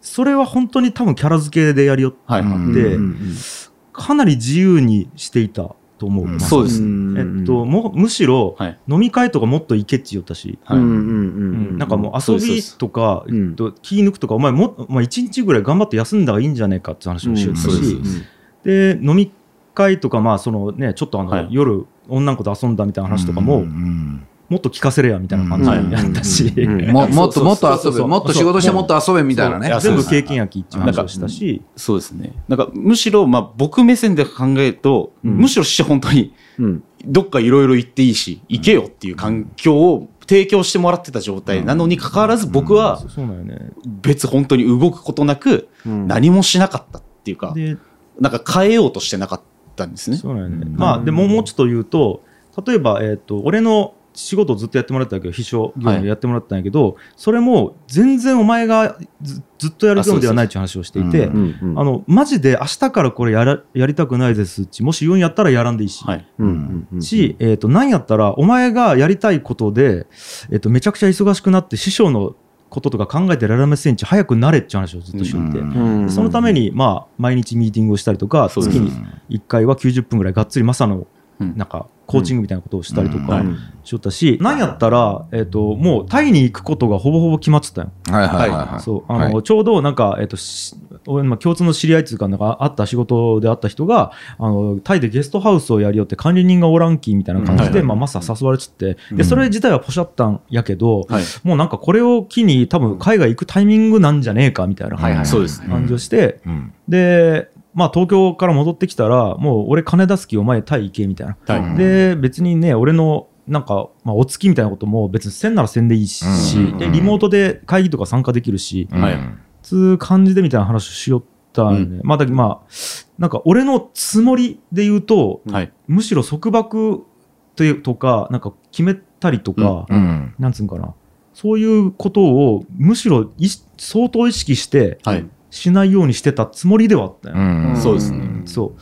S2: それは本当に多分キャラ付けでやりよっ
S4: はい、はい。
S3: うん
S2: で
S5: うん。
S2: かなり自由にしていたと思う。
S3: うん
S2: マサ
S4: そうです。
S5: うん。
S2: えっと、もむしろ、
S4: はい。
S2: 飲み会とかもっと行けって言ったし、
S4: はい。
S5: うんうんう
S2: うん。
S5: ん。
S2: なんかもう遊びとか、
S5: うん。
S2: えっと気抜くとか、お前も、お前一日ぐらい頑張って休んだ方がいいんじゃないかって話をしよったし、
S4: で
S2: 飲み会とか、まあそのね、ちょっとあの、
S4: はい。
S2: 夜、女の子と遊んだみたいな話とかも、
S3: うん
S2: もっと聞かせれやみたいな感じやったし、
S3: も もっともっと遊べ、もっと仕事してもっと遊べみたいなね。
S2: 全部経験やきっていう話をしたし、
S4: そうですね。なんかむしろ、まあ、僕目線で考えると、
S5: うん。
S4: むしろ師匠本当に
S5: うん。
S4: どっかいろいろ行っていいし、行けよっていう環境を提供してもらってた状態なのにかかわらず僕は。別本当に動くことなく
S5: うん。
S4: 何もしなかったっていうか、
S2: で、
S4: なんか変えようとしてなかったんですね。
S2: そうなんよね。
S3: うん。
S2: まあ、でももうちょっと言うと、例えば、えっ、と、俺の仕事をずっとやってもらったんだけど、秘書業務やってもらったんやけど、それも全然お前がずずっとやる業務ではないっていう話をしていて、
S3: あ
S5: うんうん
S2: あの、マジで明日からこれやらやりたくないですし、もし言うんやったらやらんでいいし。
S4: はい。
S5: うんうんうん。
S2: し、えっ、と、なんやったら、お前がやりたいことで、えっ、と、めちゃくちゃ忙しくなって、師匠のこととか考えてられませんし、早くなれっていう話をずっとしていて、
S3: うん
S5: うん
S2: そのために、まあ、毎日ミーティングをしたりとか、月に1回は90分ぐらいがっつりマサの、
S4: うん
S2: なんか、コーチングみたいなことをしたりとか
S3: うん
S2: しよったし、なんやったら、えっ、と、もうタイに行くことがほぼほぼ決まってたよ。
S3: はいはいはいはい。
S2: そう、あの、
S3: はい
S2: ちょうどなんか、えっ、と、し俺、まあ、共通の知り合いっていうか、なんか、あった仕事であった人が、あの、タイでゲストハウスをやりよって管理人がおらんきみたいな感じで、まあ、マサ誘われちって、
S3: うん
S2: で、それ自体はポシャったんやけど、
S4: はい。
S2: もうなんかこれを機に多分海外行くタイミングなんじゃねえかみたいな。感じをして、
S3: うん
S2: で、まあ東京から戻ってきたら、もう俺金出す気お前タイ行けみたいな。で、別にね、俺のなんか、まあ、お月みたいなことも別にせんならせんでいいし、
S3: うん
S2: で、リモートで会議とか参加できるし、
S4: はい
S2: つう感じでみたいな話をしよったんよね。まあ、だまあ、なんか俺のつもりで言うと、
S4: はい。
S2: むしろ束縛というとか、なんか決めたりとか、
S3: うん
S2: なんつうんかな、そういうことをむしろいし相当意識して
S4: はい。
S2: しないようにしてたつもりではあったよ。
S3: うん
S4: そうですね
S5: ん
S2: そう。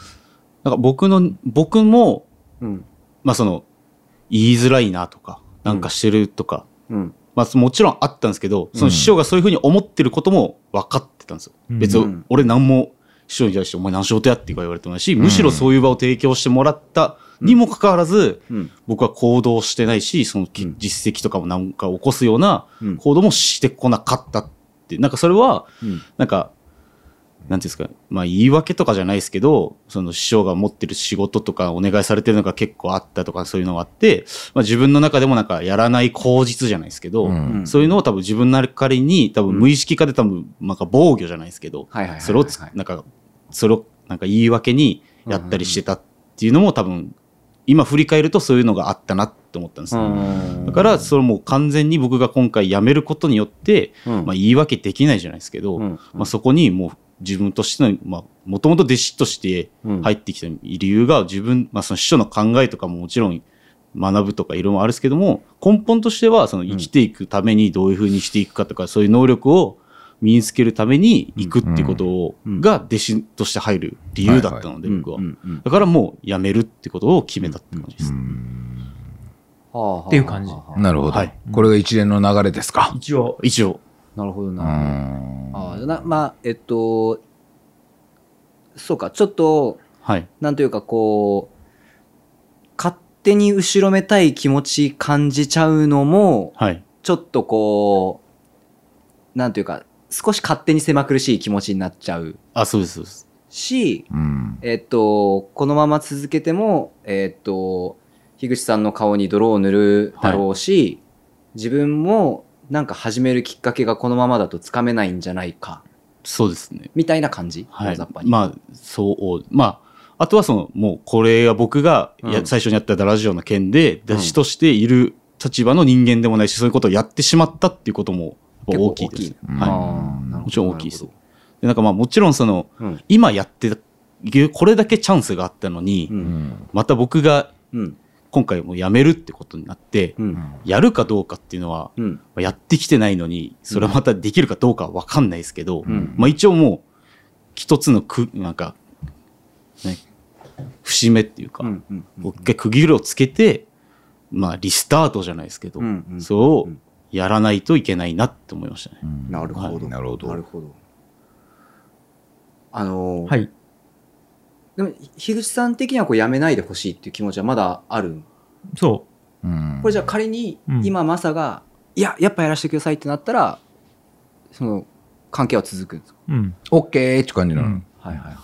S4: なんか僕の、僕も、
S5: うん。
S4: まあその、言いづらいなとか、なんかしてるとか、
S5: うん。
S4: まあもちろんあったんですけど、その師匠がそういうふうに思ってることも分かってたんですよ。
S2: うん
S4: 別に俺何も師匠に対してお前何仕事やって言われてもないし、むしろそういう場を提供してもらったにもかかわらず、
S5: うん。
S4: 僕は行動してないし、その実績とかもなんか起こすような
S5: うん
S4: 行動もしてこなかったって、なんかそれは、
S5: うん。
S4: なんか、なんていうんですか、まあ言い訳とかじゃないですけど、その師匠が持ってる仕事とかお願いされてるのが結構あったとかそういうのがあって、まあ自分の中でもなんかやらない口実じゃないですけど、
S3: うん。
S4: そういうのを多分自分なりに多分無意識化で多分なんか防御じゃないですけど。それをつなんか、それをなんか言い訳にやったりしてたっていうのも多分、今振り返るとそういうのがあったなって思ったんですよ。だから、それもう完全に僕が今回辞めることによって、
S5: うん。
S4: まあ言い訳できないじゃないですけど、
S5: うん。
S4: まあそこにもう自分としての、まあもともと弟子として
S5: うん。
S4: 入ってきた理由が自分、まあその師匠の考えとかももちろん学ぶとかいろいろあるんですけども、根本としては、その生きていくためにどういうふうにしていくかとか、そういう能力を身につけるために行くっていうことを
S5: うん。
S4: が弟子として入る理由だったので、
S5: うん
S4: 僕はだからもう辞めるってことを決めたって感じです。
S2: っていう感じ。
S3: なるほど、
S4: はい。
S3: これが一連の流れですか？
S2: 一応、
S4: 一応。
S5: なるほど
S3: う
S5: なああなまあ、えっと、そうか、ちょっと、
S4: はい。
S5: なんというかこう、勝手に後ろめたい気持ち感じちゃうのも、
S4: はい。
S5: ちょっとこう、なんというか、少し勝手に狭苦しい気持ちになっちゃう
S4: あ、そうです、そうです。
S5: し、
S3: うん
S5: えっと、このまま続けても、えっと、樋口さんの顔に泥を塗るだろうし、自分もなんか始めるきっかけがこのままだとつかめないんじゃないか、
S4: そうですね。
S5: みたいな感じ、
S4: はい
S5: 大雑把。に。
S4: まあ、そう、まあ、あとはその、もうこれが僕がや、
S5: うん
S4: 最初にやったラジオの件で、
S5: うん
S4: 弟子としている立場の人間でもないし、そういうことをやってしまったっていうことも大きいです。
S5: 結構大きい
S3: うん
S4: は
S5: あーなるほど
S4: もちろん大きいです。でなんかまあもちろんその、
S5: うん
S4: 今やってた、これだけチャンスがあったのに、また僕が
S5: うん。
S4: 今回もう辞めるってことになって、
S5: うん。
S4: やるかどうかっていうのは、
S5: うん。
S4: まあやってきてないのに、それはまたできるかどうかは分かんないですけど、
S5: うん
S4: まあ一応もう、一つのく、なんか、ね、節目っていうか。もう一回区切りをつけて、まあリスタートじゃないですけど、
S5: うんうん
S4: そうやらないといけないなって思いましたね。
S5: なるほど。
S3: はいなるほど
S5: なるほど。あのー
S2: はい。
S5: でも、樋口さん的にはこうやめないでほしいっていう気持ちはまだある？
S2: そ
S3: うん
S5: これじゃあ仮に
S2: うん
S5: 今マサが、いや、やっぱやらせてくださいってなったら、その関係は続くんですか？
S2: う。うん。
S3: オッケーって感じなの。
S2: うん
S5: はいはいはい。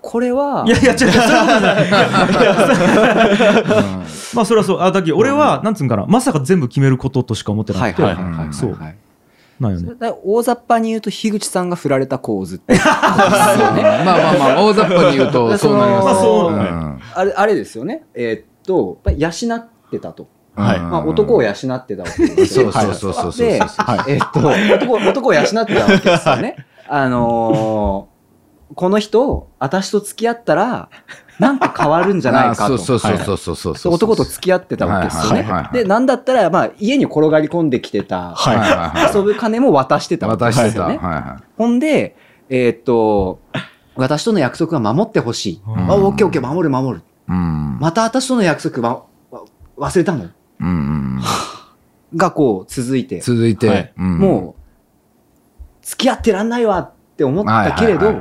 S5: これは、
S2: いやいや、違う違う。まあ、それはそう。あ、だけど俺は、なんつうんかな、まさか全部決めることとしか思ってなくて、
S5: はいはいはいはいはい。
S2: そう
S5: はい
S2: なんよね。
S5: 大雑把に言うと、樋口さんが振られた構図って。
S3: まあまあまあ、大雑把に言うとそうなります。
S2: まあそう
S3: うん
S5: あれあれですよね。えーっと、やっぱ養ってたと。
S4: はい
S5: まあ、男を養ってたわけですよ
S3: そうそうそうそうそう。
S5: で、
S4: はい
S5: えっと、男、男を養ってたわけですよね。あのーこの人、私と付き合ったら、なんか変わるんじゃないかと。
S3: あそうそうそうそうそうそう。
S5: 男と付き合ってたわけですよねで、なんだったら、まあ、家に転がり込んできてた、
S3: はいはいはい。
S5: 遊ぶ金も渡してたわけですよね。
S3: は
S5: ほんで、えーっと、私との約束は守ってほしい。
S2: うん
S5: あ、オッケーオッケー、守る守る。
S3: い。うん。
S5: また私との約束わわ忘れたの？
S3: うんうん。
S5: がこう続いて、
S3: 続いて、
S5: もう、付き合ってらんないわって思ったけれど。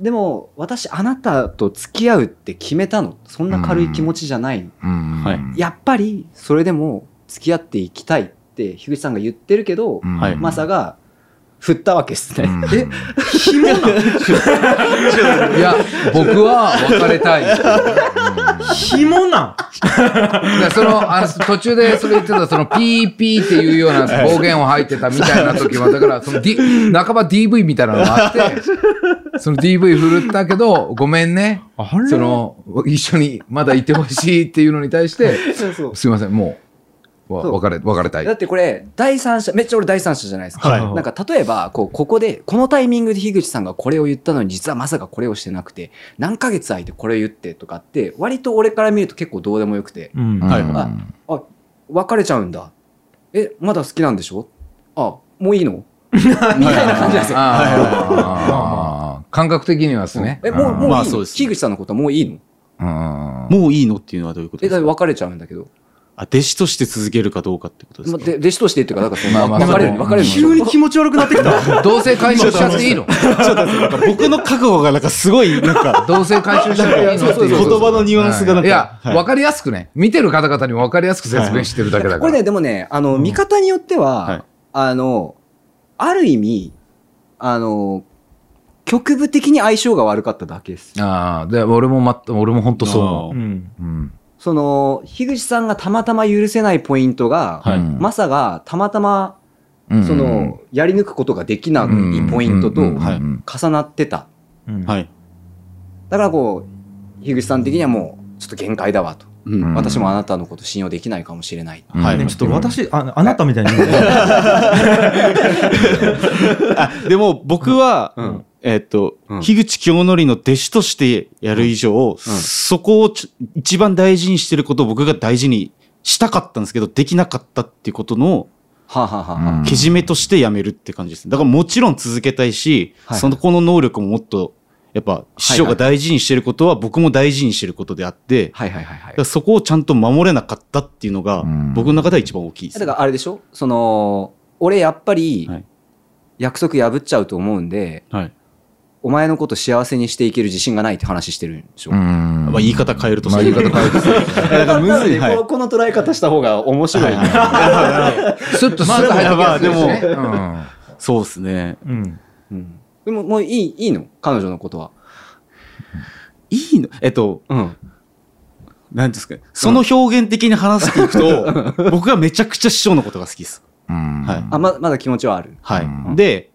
S5: でも、私、あなたと付き合うって決めたの。そんな軽い気持ちじゃない。やっぱり、それでも付き合っていきたいって、樋口さんが言ってるけど、マサが振ったわけですね。
S3: うん。
S5: え、
S3: いや、僕は別れたい。
S2: 紐なん？
S3: でそのあの途中でそれ言ってたそのピーピーっていうような暴言を吐いてたみたいな時はだからその、D、半ば DV みたいなのがあってその DV 振るったけどごめんね。その一緒にまだいてほしいっていうのに対して
S5: そうそう。
S3: すいませんもうわ
S5: そう
S3: 別れ別れたい
S5: だってこれ、第三者、めっちゃ俺第三者じゃないですか。
S2: はい
S5: なんか例えば、こう、ここで、このタイミングで樋口さんがこれを言ったのに、実はまさかこれをしてなくて、何ヶ月空いてこれを言ってとかって、割と俺から見ると結構どうでもよくて、
S2: うん。
S3: うん
S4: はい
S5: あ、あ、別れちゃうんだ。え、まだ好きなんでしょ？あ、もういいの？みたいな感じなんですよ。
S3: 感覚的にはですね
S5: え、もう、もういいの、
S4: まあそうです
S5: 樋口さんのことはもういいの
S3: うん
S4: もういいのっていうのはどういうこと
S5: え、
S4: ですか
S5: だって別れちゃうんだけど。
S4: あ、弟子として続けるかどうかってことです
S5: ま
S4: か
S5: で弟子としてっていうか、だからその、
S3: まあまあ
S5: 別れる、
S3: そう
S5: 別れるの。
S2: 急に気持ち悪くなってきた。
S3: 同性回収しちゃっていいの？
S4: ちょっと僕の覚悟がなんかすごい、なんか、
S3: 同性回収しちゃっていいの？っていう
S4: 言葉のニュアンスがなんか
S3: いや、
S4: はい
S3: わかりやすくね、見てる方々にもわかりやすく説明してるだけだから。
S5: これね、でもね、あの、見方によっては、
S4: はい
S5: あの、ある意味、あの、局部的に相性が悪かっただけです。
S3: ああ、で、俺もま、俺も本当そう思
S2: うん。
S3: う。うん。
S5: その、樋口さんがたまたま許せないポイントが、
S4: はい。
S3: うん
S5: マサがたまたま、
S3: うん。
S5: その、やり抜くことができないポイントと重なってた。
S2: うん。
S4: はい。
S5: だからこう、樋口さん的にはもう、ちょっと限界だわと。
S4: うん。
S3: うん
S5: 私もあなたのこと信用できないかもしれない。
S4: はい。
S2: ねちょっと私、ああなたみたいに
S4: でも僕は、
S5: うん
S4: えっと、
S5: うん。
S4: 樋口清則の弟子としてやる以上、そこを一番大事にしてることを僕が大事にしたかったんですけど、できなかったっていうことの、
S5: はあ、はあはあ。はあ
S4: けじめとしてやめるって感じですね。だからもちろん続けたいし、
S5: はい。
S4: その子の能力ももっと、やっぱ師匠が大事にしてることは僕も大事にしてることであって、
S5: はいはいはいはい。
S4: そこをちゃんと守れなかったっていうのが
S1: うん。
S4: 僕の中では一番大きいです。
S5: だからあれでしょ？その俺やっぱり
S4: はい。
S5: 約束破っちゃうと思うんで、
S4: はい。
S5: お前のこと幸せにしていける自信がないって話してるんでしょ、
S1: うん
S4: まあ言い方変えると
S1: まあ言い方変えると
S4: むずい。はい
S5: このこの捉え方した方が面白い、ね
S3: スッとってきやすいですね。
S4: そうですね。
S2: うん
S5: うんでももういいいいの？彼女のことは。
S4: いいの？えっと、
S5: うん。
S4: なんですかね。その表現的に話していくと、僕はめちゃくちゃ師匠のことが好きです。
S1: うん
S4: はい
S5: あままだ気持ちはある。
S4: はい。
S1: うん
S4: で、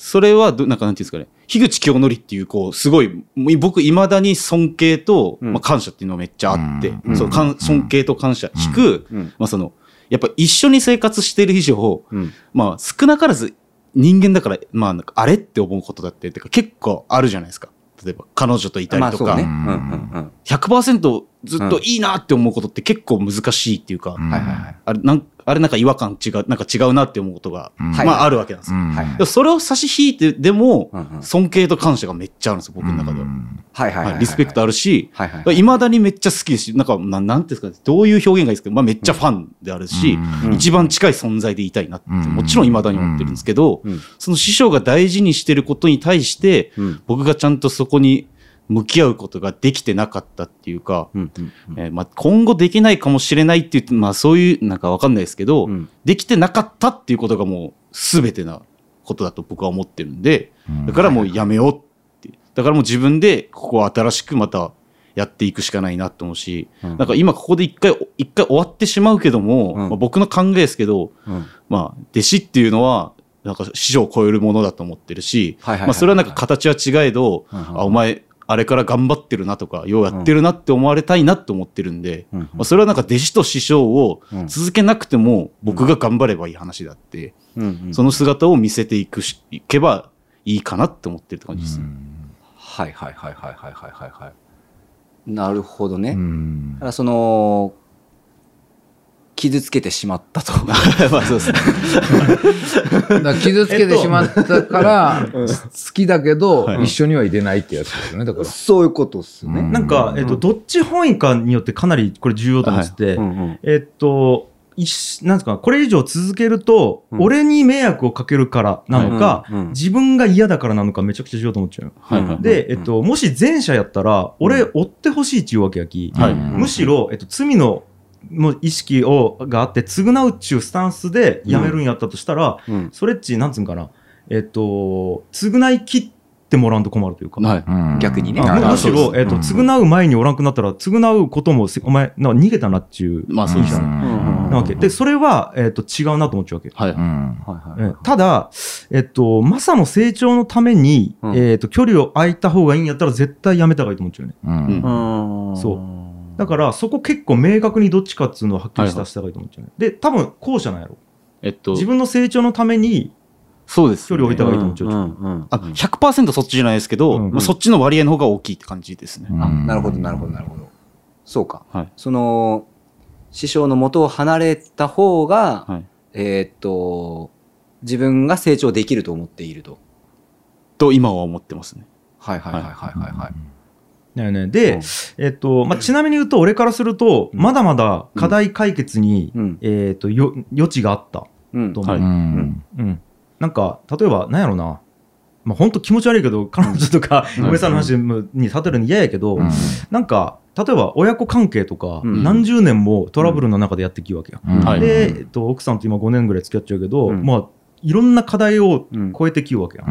S4: それはど、なんかなんていうんですかね。樋口清則っていう、こう、すごい、僕、未だに尊敬と、
S5: うん
S4: まあ、感謝っていうのがめっちゃあって、
S5: うん
S4: そのかん尊敬と感謝、引く、
S5: うん。
S4: まあその、やっぱ一緒に生活してる以上、
S5: うん。
S4: まあ少なからず人間だから、まああれって思うことだって、てか結構あるじゃないですか。例えば彼女といたりとか、
S5: ね。う
S1: うんん
S5: うんうん。
S4: 100%ずっといいなって思うことって結構難しいっていうか、
S1: うん。
S4: あれなんあれなんか違和感違う、なんか違うなって思うことが、
S1: うん。
S4: ま
S5: はい
S4: ああるわけなんですよ。
S1: うん。
S5: はい
S4: でもそれを差し引いてでも、尊敬と感謝がめっちゃあるんですよ、僕の中では。
S5: はいはい
S4: リスペクトあ
S5: る。
S4: るし、
S5: はいはい。
S4: い。まだにめっちゃ好きですし、なんか、なんなんていうんですかね、どういう表現がいいですけど、まあめっちゃファンであるし、
S5: うん
S4: 一番近い存在でいたいなって、
S1: うん
S4: もちろんいまだに思ってるんですけど、
S5: うん。
S4: その師匠が大事にしてることに対して、
S5: うん。
S4: 僕がちゃんとそこに向き合うことができてなかったっていうか、
S5: うんうん
S4: えーまあ、今後できないかもしれないって言って、まあそういう、なんかわかんないですけど、
S5: うん。
S4: できてなかったっていうことがもう全てなことだと僕は思ってるんで、だからもうやめようって。だからもう自分でここは新しくまたやっていくしかないなと思うし、
S5: うん。
S4: なんか今ここで一回、一回終わってしまうけども、
S5: うん。
S4: まあ、僕の考えですけど、
S5: うん。
S4: まあ弟子っていうのは、なんか師匠を超えるものだと思ってるし、
S5: はいはいはいはい
S4: まあそれはなんか形は違えど、あ、お前、あれから頑張ってるなとかようやってるなって思われたいなって思ってるんで、
S5: うん、
S4: まあ、それはなんか弟子と師匠を続けなくても僕が頑張ればいい話だって、
S5: うんうん、
S4: その姿を見せていくしいけばいいかなって思ってるって感じです、
S5: はいはいはいはいはいはいはいなるほどね。だからその傷つけてしまったと。
S4: まあそうですね。
S3: だから傷つけてしまったから、好きだけど、
S4: はい
S3: 一緒にはいれないってやつですよね。だから。
S5: そういうことっすね。
S1: うん
S2: なんか、えっと、どっち本位かによってかなりこれ重要と思ってて、
S5: うんうん
S2: えっと、いしなんですか、これ以上続けると、
S5: うん
S2: 俺に迷惑をかけるからなのか、自分が嫌だからなのかめちゃくちゃ重要と思っちゃうよ。
S4: はいはい。
S2: で、えっと、もし前者やったら、俺、追ってほしいっちゅうわけやき、
S4: はい
S2: むしろ、えっと、罪の、もう意識をがあって償うっちゅうスタンスでやめるんやったとしたら、
S5: うん。
S2: それっちなんつうんかな。えっと償い切ってもらわんと困るというか、
S4: はい。
S1: うん。
S5: 逆にね。
S2: あむしろ、えっと
S1: うん
S2: 償う前におらんくなったら償うこともせお前なんか逃げたなっちゅう。
S4: まあそうですね。
S5: ん。
S2: なわけ。でそれは、えっと違うなと思っちゃうわけ。
S4: はい。
S1: うん。
S5: はいはい。
S2: えただ、えっと、マサの成長のために、
S5: うん。
S2: えっと、距離を空いた方がいいんやったら絶対やめた方がいいと思っちゃうよね。
S1: うん。
S5: うん。
S2: そうだから、そこ結構明確にどっちかっつうのをはっきりさせた方がいいと思っちゃうね。で、多分、後者なんやろ。
S4: えっと、
S2: 自分の成長のために
S4: そうです、
S2: 距離を置いた方がいいと思っちゃう。
S5: うん
S4: あ、100%そっちじゃないですけど、
S2: うん
S4: まあそっちの割合の方が大きいって感じですね。
S5: あなるほどなるほどなるほどそうか
S4: はい。
S5: その師匠の元を離れた方が、
S4: はい。
S5: えーっと自分が成長できると思っていると
S4: と今は思ってますね。
S5: はいはいはいはいはいはい
S2: だよね。で、
S5: うん。
S2: えっと、まあ、ちなみに言うと、俺からすると、まだまだ課題解決に、
S5: うん。
S2: えっと、よ、余地があった
S5: うん。
S2: と思う。
S4: はい。
S1: うん。
S2: うん。なんか、例えば、なんやろな。まあ、本当気持ち悪いけど、彼女とか、
S4: うん。
S2: 上さんの話に立てるの嫌やけど、
S1: うん。
S2: なんか、例えば親子関係とか、
S5: うん。
S2: 何十年もトラブルの中でやってきるわけや。
S1: うん。
S4: はい。
S2: で、えっと、奥さんと今5年ぐらい付き合っちゃうけど、
S5: うん。
S2: まあ、いろんな課題を
S5: うん。
S2: 超えてきるわけや。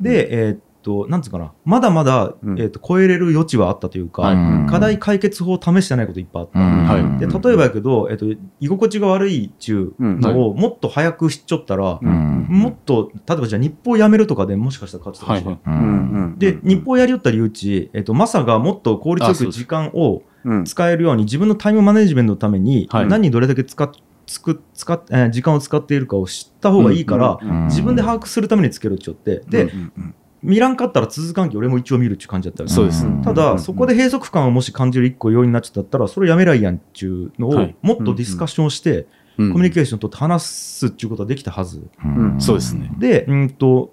S2: で、えと、なんつうかな、まだまだ、
S5: うん。
S2: えーっと、超えれる余地はあったというか、
S4: はい。
S2: 課題解決法を試してないこといっぱいあった。
S1: うん。
S4: はい。
S2: で、例えばやけど、えーっと、居心地が悪いっちゅうのをもっと早く知っちゃったら、
S1: うん。
S2: もっと、例えばじゃあ日報辞めるとかでもしかしたら勝つとかもしれん
S4: はい
S1: うん
S5: うんうん
S2: で、日報やりよった理由うち、えーっと、マサがもっと効率よく時間を
S5: うん。
S2: 使えるように、自分のタイムマネジメントのために、
S4: はい。
S2: 何にどれだけ使っつく使っ、えー時間を使っているかを知った方がいいから、
S5: うん
S2: 自分で把握するためにつけるっちゃって、で、見らんかったら続かんき俺も一応見るっていう感じだったよね。
S4: そうです。
S3: うん。
S2: ただ、そこで閉塞感をもし感じる一個要因になっちゃったら、それやめりゃいいやんっていうのを
S4: はい、
S2: もっとディスカッションして、
S4: うん。
S2: コミュニケーション取って話すっていうことはできたはず。
S3: うん。
S4: そうですね。
S2: で、うんと、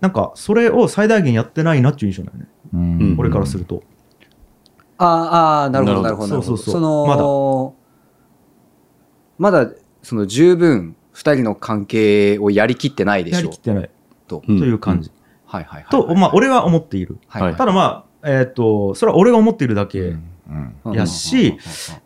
S2: なんか、それを最大限やってないなっていう印象だよね。
S3: うん。
S2: 俺からすると。
S5: あーあーなるほどな
S4: なるほ
S5: ど。なるほど。
S2: そうそうそう。
S5: そのまだ。その十分二人の関係をやりきってないで
S2: や
S5: しょ。
S2: りきってない。
S5: と、
S4: うん。
S2: という感じ。
S5: はいはいはい。
S2: と、まあ、俺は思っている。
S5: はい。
S4: はい。
S2: ただまあ、えっと、それは俺が思っているだけ。
S3: うん。
S2: やし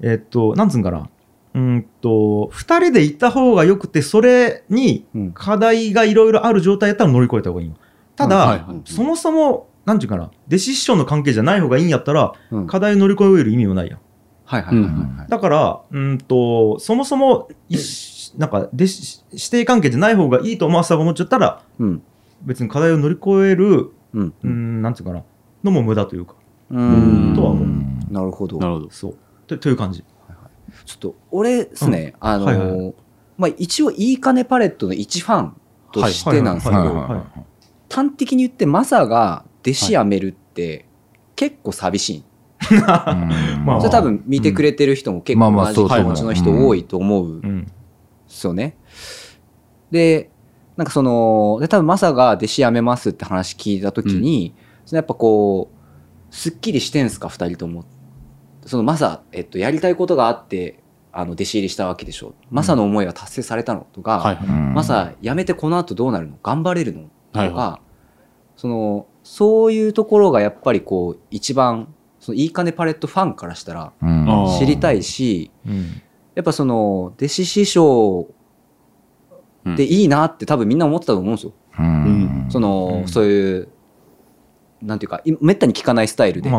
S2: えっと、なん。つうん。かな。うん。と、二人で行った方がよくて、それに
S5: うん。
S2: 課題がいろいろある状態やったら乗り越えた方がいいよ。ただ、
S4: はいはい
S2: そもそも、なん。ていうかな、弟子師匠の関係じゃない方がいいん。やったら、
S5: うん。
S2: 課題乗り越える意味もないやん。
S5: はいはいはいはい
S2: だから、うん。と、そもそも、なん。か、弟子、指定関係じゃない方がいいとマスターが思っちゃったら、
S5: うん
S2: 別に課題を乗り越える、
S5: うん。
S2: うん、なんていうかな、のも無駄というか、
S5: うん。
S2: とは思う。
S5: なるほど。
S4: なるほど。
S2: そう。とという感じ。
S5: ちょっと俺ですね、あのー
S2: はいはい
S5: まあ一応いいかねパレットの一ファンとしてなんですけど、
S2: はいはいはいはい。
S5: 端的に言ってマサが弟子辞めるって結構寂しい、
S2: まあ
S5: それ多分見てくれてる人も結構同じ気
S3: あそうそう
S5: 持ちの人多いと思うん
S2: うん。
S5: ですよね。でなんかそので多分マサが弟子辞めますって話聞いた時に、そのやっぱこうすっきりしてんすか2人とも？そのマサ、えっと、やりたいことがあってあの弟子入りしたわけでしょ。マサの思いは達成されたの？とか、
S4: はい。はい。
S5: マサ辞めてこの後どうなるの？頑張れるの？とか、
S4: はいは
S5: そのそういうところがやっぱりこう一番そのいいかねパレットファンからしたら知りたいし
S2: うん。
S5: やっぱその弟子師匠でいいなって多分みんな思ってたと思うんですよ。
S3: うん。
S5: その、
S2: うん。
S5: そういうなんていうかいめったに聞かないスタイルでや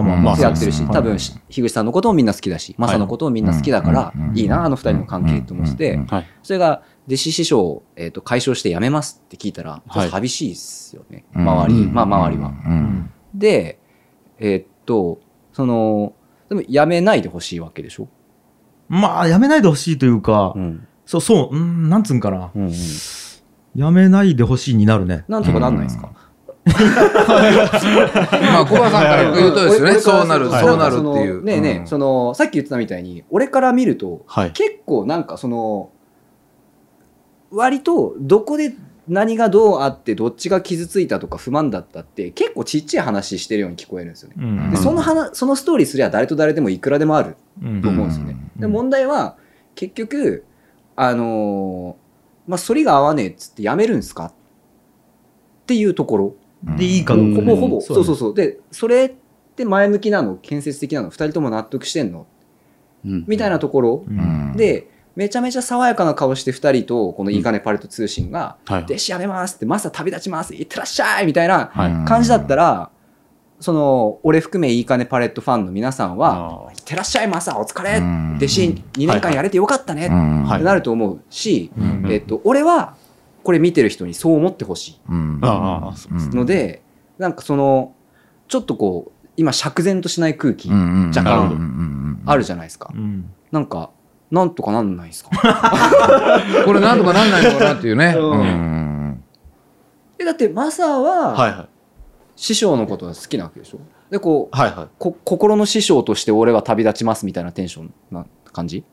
S5: ってるし、多分樋口さんのこともみんな好きだし、マサのこともみんな好きだから、
S3: うん
S5: いいなあの二人の関係と思って。それが弟子師匠を、えー、と解消して辞めますって聞いたら、寂しいですよね、周り、まあ周りは。
S3: うん。
S5: で、えーっと、その、でも辞めないでほしいわけでしょ？
S2: まあ、やめないでほしいというか、
S5: ん。
S2: そう、そう、うん、なんつうんかな。
S5: うんうん、
S2: やめないでほしいになるね。
S5: なんとかなんないですか、
S3: まあ小林さんから言うとですよね。
S5: 俺
S3: そうなる
S2: はい。
S3: そうなるっていう。
S5: ねえねえ、
S3: うん
S5: その、さっき言ってたみたいに、俺から見ると、
S4: はい。
S5: 結構なんかその、割とどこで何がどうあってどっちが傷ついたとか不満だったって結構ちっちゃい話してるように聞こえるんですよね。
S2: うん。
S5: でその話そのストーリーすりゃ誰と誰でもいくらでもある
S2: うん
S5: と思うんですよね。
S2: うん。
S5: で問題は結局あのーまあ反りが合わねえっつってやめるんですか？っていうところ。
S2: で、いいかどうか。
S5: ほぼ。ほぼ、そうそう
S2: う
S5: そう。でそれって前向きなの？建設的なの？2人とも納得してんの？
S4: うん。
S5: みたいなところ。
S2: うん。
S5: でめちゃめちゃ爽やかな顔して2人とこのいいかねパレット通信が
S4: はい「
S5: 弟子やめます」って「マスター旅立ちます」「いってらっしゃい」みたいな
S4: はい。
S5: 感じだったらその俺含めいいかねパレットファンの皆さんは
S4: あ「
S5: いってらっしゃいマスターお疲れ」
S3: うん。
S5: 弟子2年間やれてよかったね。
S3: うん。
S5: ってなると思うし、
S2: うん。
S5: えっと、俺はこれ見てる人にそう思ってほしい。ので、なんかそのちょっとこう今釈然としない空気若
S3: 干
S5: あるじゃないですか、
S2: うん。
S5: なんかなんとかなんないですか？
S3: これなんとかなんないのかなっていうね。
S5: えだってマサは
S4: はいはい。
S5: 師匠のことが好きなわけでしょ？でこう
S4: はいはい。
S5: こ心の師匠として俺は旅立ちますみたいなテンションな感じ？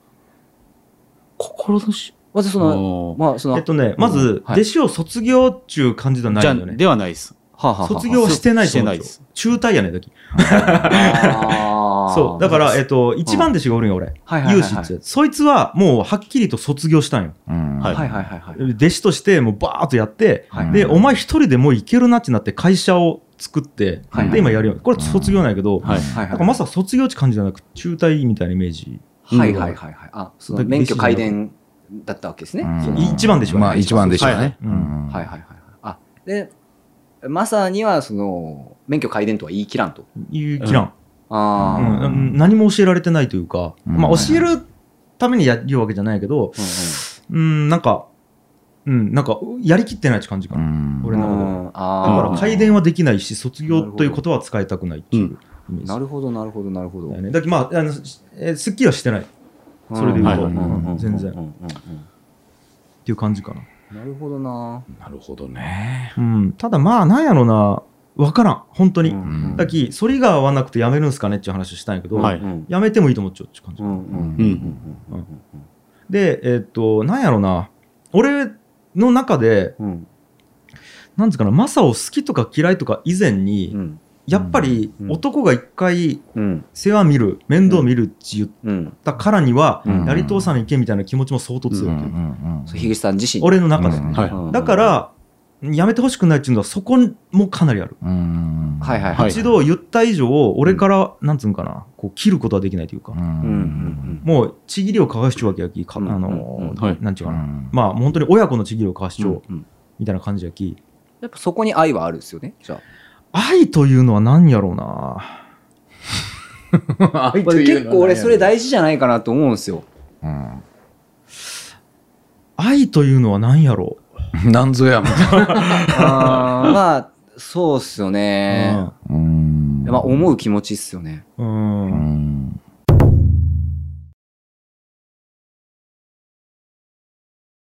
S4: 心のし。
S5: まずその
S4: の、
S5: まあその
S2: えっとね、まず、
S5: はい
S2: 弟子を卒業っちゅう感じではないよね。
S4: ではないです。
S5: はあはあはあ
S2: 卒業はしてないと思う
S4: してないです
S2: 中退やねんだき。
S5: あー。
S2: そう。だから、えっと、一番弟子がおるんよ、俺。
S5: はいはいはいはい。
S2: 有志って。そいつは、もう、はっきりと卒業したんよ。
S3: うん。
S4: はい。
S5: はいはいはいはい。
S2: 弟子として、もう、バーっとやって、
S5: はい。
S2: で、お前一人でもういけるなってなって、会社を作って、
S5: はい。
S2: で、今やるよ。これ卒業なんやけど、
S4: はい。
S5: はい。
S2: なんかまさか卒業って感じじゃなく、中退みたいなイメージ。
S5: はいはいはいはい。あその
S2: だ
S5: 免許改伝だったわけですね。
S2: 一番弟子はね。
S3: まあ一番でしょうね
S2: はい。
S3: うん。
S5: はいはいはいはい。あでマサにはその免許改伝とは言い切らんと。
S2: いう気らん。
S5: あ
S2: 何も教えられてないというか、
S3: うん。
S2: まあ教えるためにやるわけじゃないけど、うん、なんか、うん、なんか、やりきってないって感じか
S3: う
S2: な。
S3: ん。
S2: 俺の中でだ
S5: あ
S2: から、改伝はできないし、卒業ということは使いたくないっていう。
S5: なるほどなるほどなるほど。
S2: だよね。だけどまあ、あの、えーすっきりはしてない。それで言うと、全然。っていう感じかな。
S5: なるほどな。
S3: なるほどね。
S2: うん。ただまあ、なんやろな。分からん。本当に、
S5: うん。
S2: だきそれが合わなくてやめるんすかね？っていう話をしたんやけど、やめてもいいと思っちゃうって感じ、
S5: うんうん。
S4: うん。
S2: でえっとなんやろな。俺の中で
S5: うん。
S2: なんつうかなマサを好きとか嫌いとか以前に、
S5: うん
S2: やっぱり
S5: うん。
S2: 男が一回
S5: うん。
S2: 世話見る面倒見るって言っ
S5: うん
S2: たからには、
S5: うん。
S2: やり通さないけんみたいな気持ちも相当強い、
S5: 樋口さん自身。
S2: 俺の中で、
S1: うん。
S4: はい。
S5: うん。
S2: だからやめてほしくないっていうのはそこもかなりある、
S5: はいはい
S4: はい。
S2: 一度言った以上俺から、なんつうんかなこう切ることはできないというか、
S5: うん。うん
S2: もうちぎりを交わしちゃうわけやきあの
S5: うん。
S4: はい。
S2: なんちゅうかな、まあ本当に親子のちぎりを交わしちゃう、
S5: うん。
S2: みたいな感じやき。
S5: やっぱそこに愛はあるんですよねじゃ
S2: 愛というのは何やろうな。
S5: あ結構俺それ大事じゃないかなと思うんですよ。
S2: 愛というのは何やろ
S1: なん ぞや。もん。
S5: まあそうっすよ
S2: う、
S5: ね
S1: うん。
S5: まあ思う気持ちっすよね。
S2: うん。うん